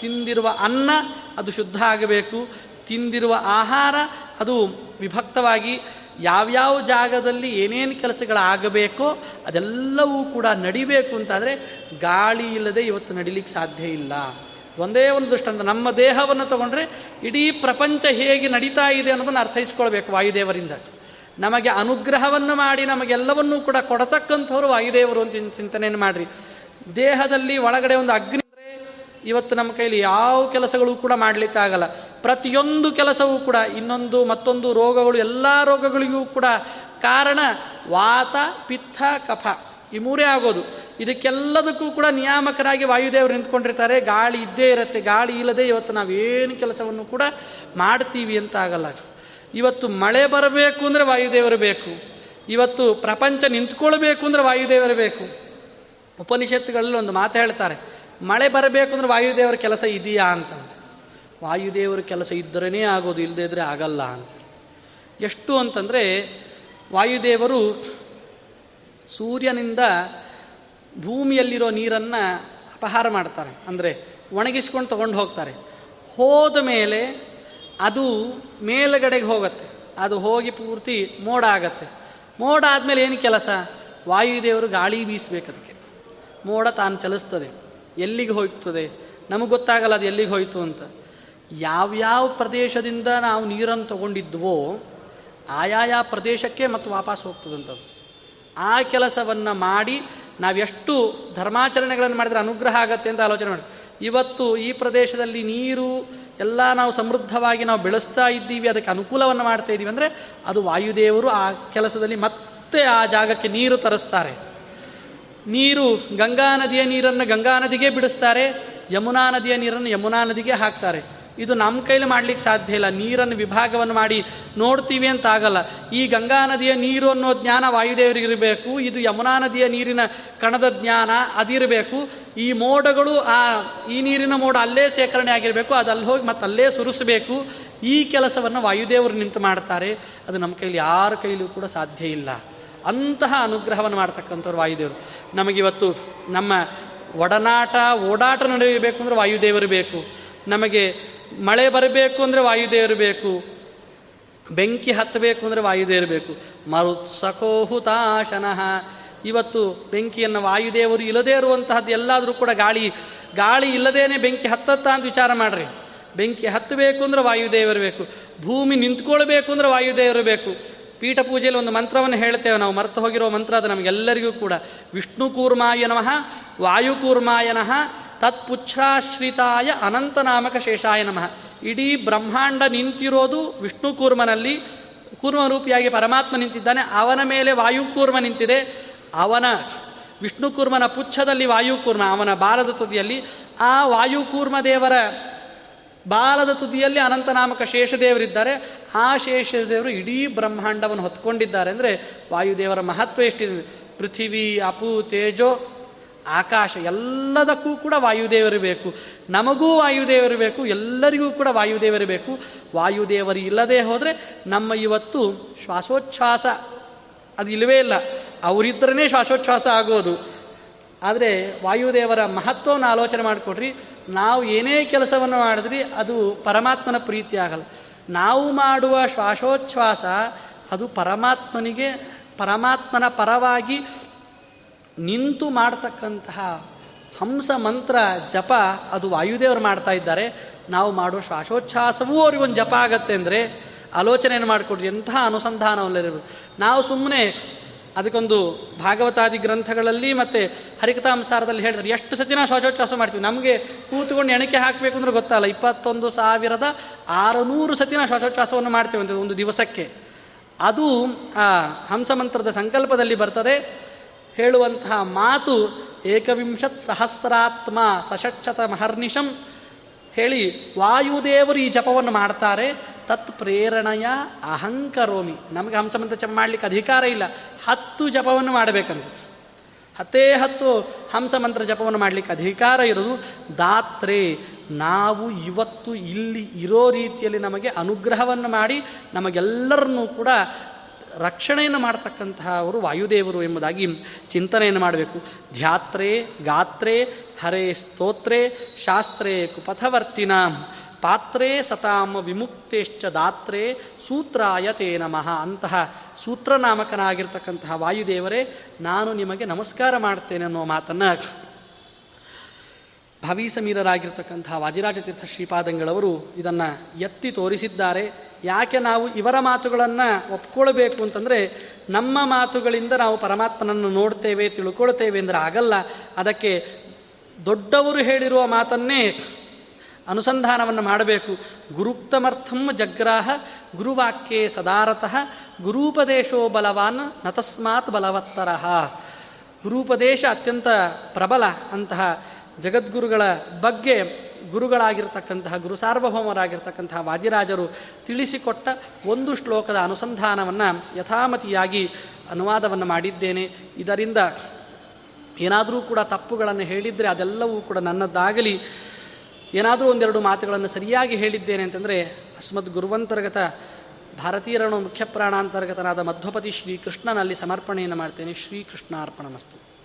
ತಿಂದಿರುವ ಅನ್ನ ಅದು ಶುದ್ಧ ಆಗಬೇಕು. ತಿಂದಿರುವ ಆಹಾರ ಅದು ವಿಭಕ್ತವಾಗಿ ಯಾವ್ಯಾವ ಜಾಗದಲ್ಲಿ ಏನೇನು ಕೆಲಸಗಳಾಗಬೇಕೋ ಅದೆಲ್ಲವೂ ಕೂಡ ನಡಿಬೇಕು ಅಂತಾದರೆ ಗಾಳಿ ಇಲ್ಲದೆ ಇವತ್ತು ನಡಿಲಿಕ್ಕೆ ಸಾಧ್ಯ ಇಲ್ಲ. ಒಂದೇ ಒಂದು ದೃಷ್ಟಾಂತ, ನಮ್ಮ ದೇಹವನ್ನು ತಗೊಂಡ್ರೆ ಇಡೀ ಪ್ರಪಂಚ ಹೇಗೆ ನಡೀತಾ ಇದೆ ಅನ್ನೋದನ್ನು ಅರ್ಥೈಸ್ಕೊಳ್ಬೇಕು ವಾಯುದೇವರಿಂದ. ನಮಗೆ ಅನುಗ್ರಹವನ್ನು ಮಾಡಿ ನಮಗೆಲ್ಲವನ್ನೂ ಕೂಡ ಕೊಡತಕ್ಕಂಥವ್ರು ವಾಯುದೇವರು ಅಂತ ಚಿಂತನೆಯನ್ನು ಮಾಡಿರಿ. ದೇಹದಲ್ಲಿ ಒಳಗಡೆ ಒಂದು ಅಗ್ನಿ ಇವತ್ತು ನಮ್ಮ ಕೈಲಿ ಯಾವ ಕೆಲಸಗಳು ಕೂಡ ಮಾಡಲಿಕ್ಕಾಗಲ್ಲ ಪ್ರತಿಯೊಂದು ಕೆಲಸವೂ ಕೂಡ ಇನ್ನೊಂದು ಮತ್ತೊಂದು ರೋಗಗಳು ಎಲ್ಲ ರೋಗಗಳಿಗೂ ಕೂಡ ಕಾರಣ ವಾತ, ಪಿತ್ತ, ಕಫ. ಈ ಮೂರೇ ಆಗೋದು. ಇದಕ್ಕೆಲ್ಲದಕ್ಕೂ ಕೂಡ ನಿಯಾಮಕರಾಗಿ ವಾಯುದೇವರು ನಿಂತ್ಕೊಂಡಿರ್ತಾರೆ. ಗಾಳಿ ಇದ್ದೇ ಇರುತ್ತೆ. ಗಾಳಿ ಇಲ್ಲದೆ ಇವತ್ತು ನಾವೇನು ಕೆಲಸವನ್ನು ಕೂಡ ಮಾಡ್ತೀವಿ ಅಂತ ಆಗಲ್ಲ. ಇವತ್ತು ಮಳೆ ಬರಬೇಕು ಅಂದರೆ ವಾಯುದೇವರು ಬೇಕು. ಇವತ್ತು ಪ್ರಪಂಚ ನಿಂತ್ಕೊಳ್ಬೇಕು ಅಂದರೆ ವಾಯುದೇವರು ಬೇಕು. ಉಪನಿಷತ್ತುಗಳಲ್ಲಿ ಒಂದು ಮಾತು ಹೇಳ್ತಾರೆ, ಮಳೆ ಬರಬೇಕು ಅಂದರೆ ವಾಯುದೇವರ ಕೆಲಸ ಇದೆಯಾ ಅಂತಂದು ವಾಯುದೇವರ ಕೆಲಸ ಇದ್ದರೇ ಆಗೋದು ಇಲ್ಲದೇ ಇದ್ದರೆ ಆಗಲ್ಲ ಅಂತ. ಎಷ್ಟು ಅಂತಂದರೆ, ವಾಯುದೇವರು ಸೂರ್ಯನಿಂದ ಭೂಮಿಯಲ್ಲಿರೋ ನೀರನ್ನು ಅಪಹಾರ ಮಾಡ್ತಾರೆ. ಅಂದರೆ ಒಣಗಿಸ್ಕೊಂಡು ತಗೊಂಡು ಹೋಗ್ತಾರೆ. ಹೋದ ಮೇಲೆ ಅದು ಮೇಲುಗಡೆಗೆ ಹೋಗುತ್ತೆ. ಅದು ಹೋಗಿ ಪೂರ್ತಿ ಮೋಡ ಆಗತ್ತೆ. ಮೋಡ ಆದಮೇಲೆ ಏನು ಕೆಲಸ? ವಾಯುದೇವರು ಗಾಳಿ ಬೀಸಬೇಕು ಅದಕ್ಕೆ. ಮೋಡ ತಾನು ಚಲಿಸ್ತದೆ. ಎಲ್ಲಿಗೆ ಹೋಗ್ತದೆ? ನಮಗೆ ಗೊತ್ತಾಗಲ್ಲ ಅದು ಎಲ್ಲಿಗೆ ಹೋಯಿತು ಅಂತ. ಯಾವ್ಯಾವ ಪ್ರದೇಶದಿಂದ ನಾವು ನೀರನ್ನು ತಗೊಂಡಿದ್ವೋ, ಆಯಾಯ ಪ್ರದೇಶಕ್ಕೆ ಮತ್ತು ವಾಪಸ್ ಹೋಗ್ತದಂಥದ್ದು ಆ ಕೆಲಸವನ್ನು ಮಾಡಿ ನಾವೆಷ್ಟು ಧರ್ಮಾಚರಣೆಗಳನ್ನು ಮಾಡಿದರೆ ಅನುಗ್ರಹ ಆಗತ್ತೆ ಅಂತ ಆಲೋಚನೆ ಮಾಡಿ. ಇವತ್ತು ಈ ಪ್ರದೇಶದಲ್ಲಿ ನೀರು ಎಲ್ಲ ನಾವು ಸಮೃದ್ಧವಾಗಿ ನಾವು ಬೆಳೆಸ್ತಾ ಇದ್ದೀವಿ, ಅದಕ್ಕೆ ಅನುಕೂಲವನ್ನು ಮಾಡ್ತಾ ಇದ್ದೀವಿ ಅಂದರೆ ಅದು ವಾಯುದೇವರು ಆ ಕೆಲಸದಲ್ಲಿ ಮತ್ತೆ ಆ ಜಾಗಕ್ಕೆ ನೀರು ತರಿಸ್ತಾರೆ. ನೀರು ಗಂಗಾ ನದಿಯ ನೀರನ್ನು ಗಂಗಾ ನದಿಗೆ ಬಿಡಿಸ್ತಾರೆ, ಯಮುನಾ ನದಿಯ ನೀರನ್ನು ಯಮುನಾ ನದಿಗೆ ಹಾಕ್ತಾರೆ. ಇದು ನಮ್ಮ ಕೈಲಿ ಮಾಡಲಿಕ್ಕೆ ಸಾಧ್ಯ ಇಲ್ಲ. ನೀರನ್ನು ವಿಭಾಗವನ್ನು ಮಾಡಿ ನೋಡ್ತೀವಿ ಅಂತ ಆಗಲ್ಲ. ಈ ಗಂಗಾ ನದಿಯ ನೀರು ಅನ್ನೋ ಜ್ಞಾನ ವಾಯುದೇವರಿಗಿರಬೇಕು ಇದು ಯಮುನಾ ನದಿಯ ನೀರಿನ ಕಣದ ಜ್ಞಾನ ಅದಿರಬೇಕು ಈ ಮೋಡಗಳು ಆ, ಈ ನೀರಿನ ಮೋಡ ಅಲ್ಲೇ ಸೇಕರಣೆ ಆಗಿರಬೇಕು. ಅದು ಹೋಗಿ ಮತ್ತೆ ಅಲ್ಲೇ ಸುರಿಸಬೇಕು. ಈ ಕೆಲಸವನ್ನು ವಾಯುದೇವರು ನಿಂತು ಮಾಡ್ತಾರೆ. ಅದು ನಮ್ಮ ಕೈಲಿ ಯಾರ ಕೈಲೂ ಕೂಡ ಸಾಧ್ಯ ಇಲ್ಲ. ಅಂತಹ ಅನುಗ್ರಹವನ್ನು ಮಾಡ್ತಕ್ಕಂಥವ್ರು ವಾಯುದೇವರು. ನಮಗಿವತ್ತು ನಮ್ಮ ಒಡನಾಟ ಓಡಾಟ ನಡೆಯಬೇಕು ಅಂದರೆ ವಾಯುದೇವರು ಬೇಕು. ನಮಗೆ ಮಳೆ ಬರಬೇಕು ಅಂದರೆ ವಾಯುದೇವರು ಬೇಕು ಬೆಂಕಿ ಹತ್ತಬೇಕು ಅಂದರೆ ವಾಯುದೇವರು ಬೇಕು ಮರುತ್ಸಕೋಹುತಾಶನಃ. ಇವತ್ತು ಬೆಂಕಿಯನ್ನು ವಾಯುದೇವರು ಇಲ್ಲದೇ ಇರುವಂತಹದ್ದು ಎಲ್ಲಾದರೂ ಕೂಡ ಗಾಳಿ ಗಾಳಿ ಇಲ್ಲದೇನೆ ಬೆಂಕಿ ಹತ್ತತ್ತಾ ಅಂತ ವಿಚಾರ ಮಾಡ್ರಿ. ಬೆಂಕಿ ಹತ್ತಬೇಕು ಅಂದರೆ ವಾಯುದೇವರು ಬೇಕು ಭೂಮಿ ನಿಂತ್ಕೊಳ್ಬೇಕು ಅಂದರೆ ವಾಯುದೇವರು ಬೇಕು ಪೀಠ ಪೂಜೆಯಲ್ಲಿ ಒಂದು ಮಂತ್ರವನ್ನು ಹೇಳ್ತೇವೆ ನಾವು, ಮರೆತು ಹೋಗಿರೋ ಮಂತ್ರ ಅದು ನಮಗೆಲ್ಲರಿಗೂ ಕೂಡ. ವಿಷ್ಣು ಕೂರ್ಮಾಯ ನಮಃ ವಾಯುಕೂರ್ಮಾಯ ನಮಃ ತತ್ಪುಚ್ಛಾಶ್ರಿತಾಯ ಅನಂತನಾಮಕ ಶೇಷಾಯ ನಮಃ. ಇಡೀ ಬ್ರಹ್ಮಾಂಡ ನಿಂತಿರೋದು ವಿಷ್ಣು ಕೂರ್ಮನಲ್ಲಿ ಕೂರ್ಮರೂಪಿಯಾಗಿ ಪರಮಾತ್ಮ ನಿಂತಿದ್ದಾನೆ. ಅವನ ಮೇಲೆ ವಾಯುಕೂರ್ಮ ನಿಂತಿದೆ. ಅವನ ವಿಷ್ಣು ಕೂರ್ಮನ ಪುಚ್ಛದಲ್ಲಿ ವಾಯುಕೂರ್ಮ, ಅವನ ಬಾಲದ ತುದಿಯಲ್ಲಿ. ಆ ವಾಯುಕೂರ್ಮ ದೇವರ ಬಾಲದ ತುದಿಯಲ್ಲಿ ಅನಂತನಾಮಕ ಶೇಷದೇವರಿದ್ದಾರೆ. ಆ ಶೇಷದೇವರು ಇಡೀ ಬ್ರಹ್ಮಾಂಡವನ್ನು ಹೊತ್ಕೊಂಡಿದ್ದಾರೆ. ಅಂದರೆ ವಾಯುದೇವರ ಮಹತ್ವ ಎಷ್ಟಿದೆ? ಪೃಥಿವಿ ಅಪು ತೇಜೋ ಆಕಾಶ ಎಲ್ಲದಕ್ಕೂ ಕೂಡ ವಾಯುದೇವರು ಬೇಕು ನಮಗೂ ವಾಯುದೇವರು ಬೇಕು ಎಲ್ಲರಿಗೂ ಕೂಡ ವಾಯುದೇವರು ಬೇಕು ವಾಯುದೇವರು ಇಲ್ಲದೆ ಹೋದರೆ ನಮ್ಮ ಇವತ್ತು ಶ್ವಾಸೋಚ್ಛ್ವಾಸ ಅದು ಇಲ್ಲವೇ ಇಲ್ಲ. ಅವರಿದ್ದರೇ ಶ್ವಾಸೋಚ್ಛ್ವಾಸ ಆಗೋದು. ಆದರೆ ವಾಯುದೇವರ ಮಹತ್ವವನ್ನು ಆಲೋಚನೆ ಮಾಡಿಕೊಡ್ರಿ. ನಾವು ಏನೇ ಕೆಲಸವನ್ನು ಮಾಡಿದ್ರಿ, ಅದು ಪರಮಾತ್ಮನ ಪ್ರೀತಿ ಆಗಲ್ಲ. ನಾವು ಮಾಡುವ ಶ್ವಾಸೋಚ್ಛ್ವಾಸ ಅದು ಪರಮಾತ್ಮನಿಗೆ, ಪರಮಾತ್ಮನ ಪರವಾಗಿ ನಿಂತು ಮಾಡ್ತಕ್ಕಂತಹ ಹಂಸ, ಮಂತ್ರ, ಜಪ ಅದು ವಾಯುದೇವರು ಮಾಡ್ತಾ ಇದ್ದಾರೆ. ನಾವು ಮಾಡೋ ಶ್ವಾಸೋಚ್ಛಾಸವೂ ಅವ್ರಿಗೊಂದು ಜಪ ಆಗತ್ತೆ ಅಂದರೆ ಆಲೋಚನೆಯನ್ನು ಮಾಡಿಕೊಡ್ರಿ. ಎಂತಹ ಅನುಸಂಧಾನವಲ್ಲಿರಬೇಕು ನಾವು ಸುಮ್ಮನೆ ಅದಕ್ಕೊಂದು ಭಾಗವತಾದಿ ಗ್ರಂಥಗಳಲ್ಲಿ ಮತ್ತು ಹರಿಕತಾಂಸಾರದಲ್ಲಿ ಹೇಳ್ತಾರೆ ಎಷ್ಟು ಸತಿ ನಾವು ಶ್ವಾಸೋಚ್ಛ್ವಾಸ ಮಾಡ್ತೀವಿ. ನಮಗೆ ಕೂತ್ಕೊಂಡು ಎಣಿಕೆ ಹಾಕಬೇಕು ಅಂದ್ರೆ ಗೊತ್ತಲ್ಲ, ಇಪ್ಪತ್ತೊಂದು ಸಾವಿರದ ಆರುನೂರು ಸತಿ ನಾವು ಶ್ವಾಸೋಚ್ಛ್ವಾಸವನ್ನು ಮಾಡ್ತೇವೆ ಅಂತ ಒಂದು ದಿವಸಕ್ಕೆ. ಅದು ಆ ಹಂಸಮಂತ್ರದ ಸಂಕಲ್ಪದಲ್ಲಿ ಬರ್ತದೆ. ಹೇಳುವಂತಹ ಮಾತು ಏಕವಿಂಶತ್ ಸಹಸ್ರಾತ್ಮ ಸಶಕ್ಷತ ಮಹರ್ನಿಶಂ ಹೇಳಿ ವಾಯುದೇವರು ಈ ಜಪವನ್ನು ಮಾಡ್ತಾರೆ. ತತ್ ಪ್ರೇರಣೆಯ ಅಹಂಕರೋಮಿ. ನಮಗೆ ಹಂಸಮಂತ್ರ ಜಪ ಮಾಡಲಿಕ್ಕೆ ಅಧಿಕಾರ ಇಲ್ಲ. ಹತ್ತು ಜಪವನ್ನು ಮಾಡಬೇಕಂತ ಹತ್ತೇ ಹತ್ತು ಹಂಸಮಂತ್ರ ಜಪವನ್ನು ಮಾಡಲಿಕ್ಕೆ ಅಧಿಕಾರ ಇರೋದು ದಾತ್ರೆ, ನಾವು ಇವತ್ತು ಇಲ್ಲಿ ಇರೋ ರೀತಿಯಲ್ಲಿ ನಮಗೆ ಅನುಗ್ರಹವನ್ನು ಮಾಡಿ, ನಮಗೆಲ್ಲರನ್ನೂ ಕೂಡ ರಕ್ಷಣೆಯನ್ನು ಮಾಡ್ತಕ್ಕಂತಹ ಅವರು ವಾಯುದೇವರು ಎಂಬುದಾಗಿ ಚಿಂತನೆಯನ್ನು ಮಾಡಬೇಕು. ಧ್ಯಾತ್ರೆ, ಗಾತ್ರೆ, ಹರೇ ಸ್ತೋತ್ರೆ, ಶಾಸ್ತ್ರೇ ಕುಪಥವರ್ತಿನ, ಪಾತ್ರೆ ಸತಾಮ ವಿಮುಕ್ತೇಶ್ಚ ದಾತ್ರೆ, ಸೂತ್ರಾಯ ತೇ ನಮಃ ಅಂತಹ ಸೂತ್ರನಾಮಕನಾಗಿರ್ತಕ್ಕಂತಹ ವಾಯುದೇವರೇ, ನಾನು ನಿಮಗೆ ನಮಸ್ಕಾರ ಮಾಡ್ತೇನೆ ಅನ್ನೋ ಮಾತನ್ನು ಭವಿ ಸಮೀರರಾಗಿರ್ತಕ್ಕಂತಹ ವಾದಿರಾಜತೀರ್ಥ ಶ್ರೀಪಾದಂಗಳವರು ಇದನ್ನು ಎತ್ತಿ ತೋರಿಸಿದ್ದಾರೆ. ಯಾಕೆ ನಾವು ಇವರ ಮಾತುಗಳನ್ನು ಒಪ್ಕೊಳ್ಬೇಕು ಅಂತಂದರೆ ನಮ್ಮ ಮಾತುಗಳಿಂದ ನಾವು ಪರಮಾತ್ಮನನ್ನು ನೋಡ್ತೇವೆ, ತಿಳ್ಕೊಳ್ತೇವೆ ಅಂದರೆ ಆಗಲ್ಲ. ಅದಕ್ಕೆ ದೊಡ್ಡವರು ಹೇಳಿರುವ ಮಾತನ್ನೇ ಅನುಸಂಧಾನವನ್ನು ಮಾಡಬೇಕು. ಗುರುಕ್ತಮರ್ಥಂ ಜಗ್ರಾಹ ಗುರುವಾಕ್ಯೇ ಸದಾರತಃ ಗುರೂಪದೇಶೋ ಬಲವಾನ್ ನತಸ್ಮಾತ್ ಬಲವತ್ತರ. ಗುರುಪದೇಶ ಅತ್ಯಂತ ಪ್ರಬಲ ಅಂತಹ ಜಗದ್ಗುರುಗಳ ಬಗ್ಗೆ ಗುರುಗಳಾಗಿರ್ತಕ್ಕಂತಹ, ಗುರು ಸಾರ್ವಭೌಮರಾಗಿರ್ತಕ್ಕಂತಹ ವಾದಿರಾಜರು ತಿಳಿಸಿಕೊಟ್ಟ ಒಂದು ಶ್ಲೋಕದ ಅನುಸಂಧಾನವನ್ನು ಯಥಾಮತಿಯಾಗಿ ಅನುವಾದವನ್ನು ಮಾಡಿದ್ದೇನೆ. ಇದರಿಂದ ಏನಾದರೂ ಕೂಡ ತಪ್ಪುಗಳನ್ನು ಹೇಳಿದರೆ ಅದೆಲ್ಲವೂ ಕೂಡ ನನ್ನದಾಗಲಿ. ಏನಾದರೂ ಒಂದೆರಡು ಮಾತುಗಳನ್ನು ಸರಿಯಾಗಿ ಹೇಳಿದ್ದೇನೆ ಅಂತಂದರೆ ಅಸ್ಮದ್ ಗುರುವಂತರ್ಗತ ಭಾರತೀಯರನ್ನು ಮುಖ್ಯ ಪ್ರಾಣಾಂತರ್ಗತನಾದ ಮಧ್ವಪತಿ ಶ್ರೀಕೃಷ್ಣನಲ್ಲಿ ಸಮರ್ಪಣೆಯನ್ನು ಮಾಡ್ತೇನೆ. ಶ್ರೀಕೃಷ್ಣಾರ್ಪಣ ಮಸ್ತು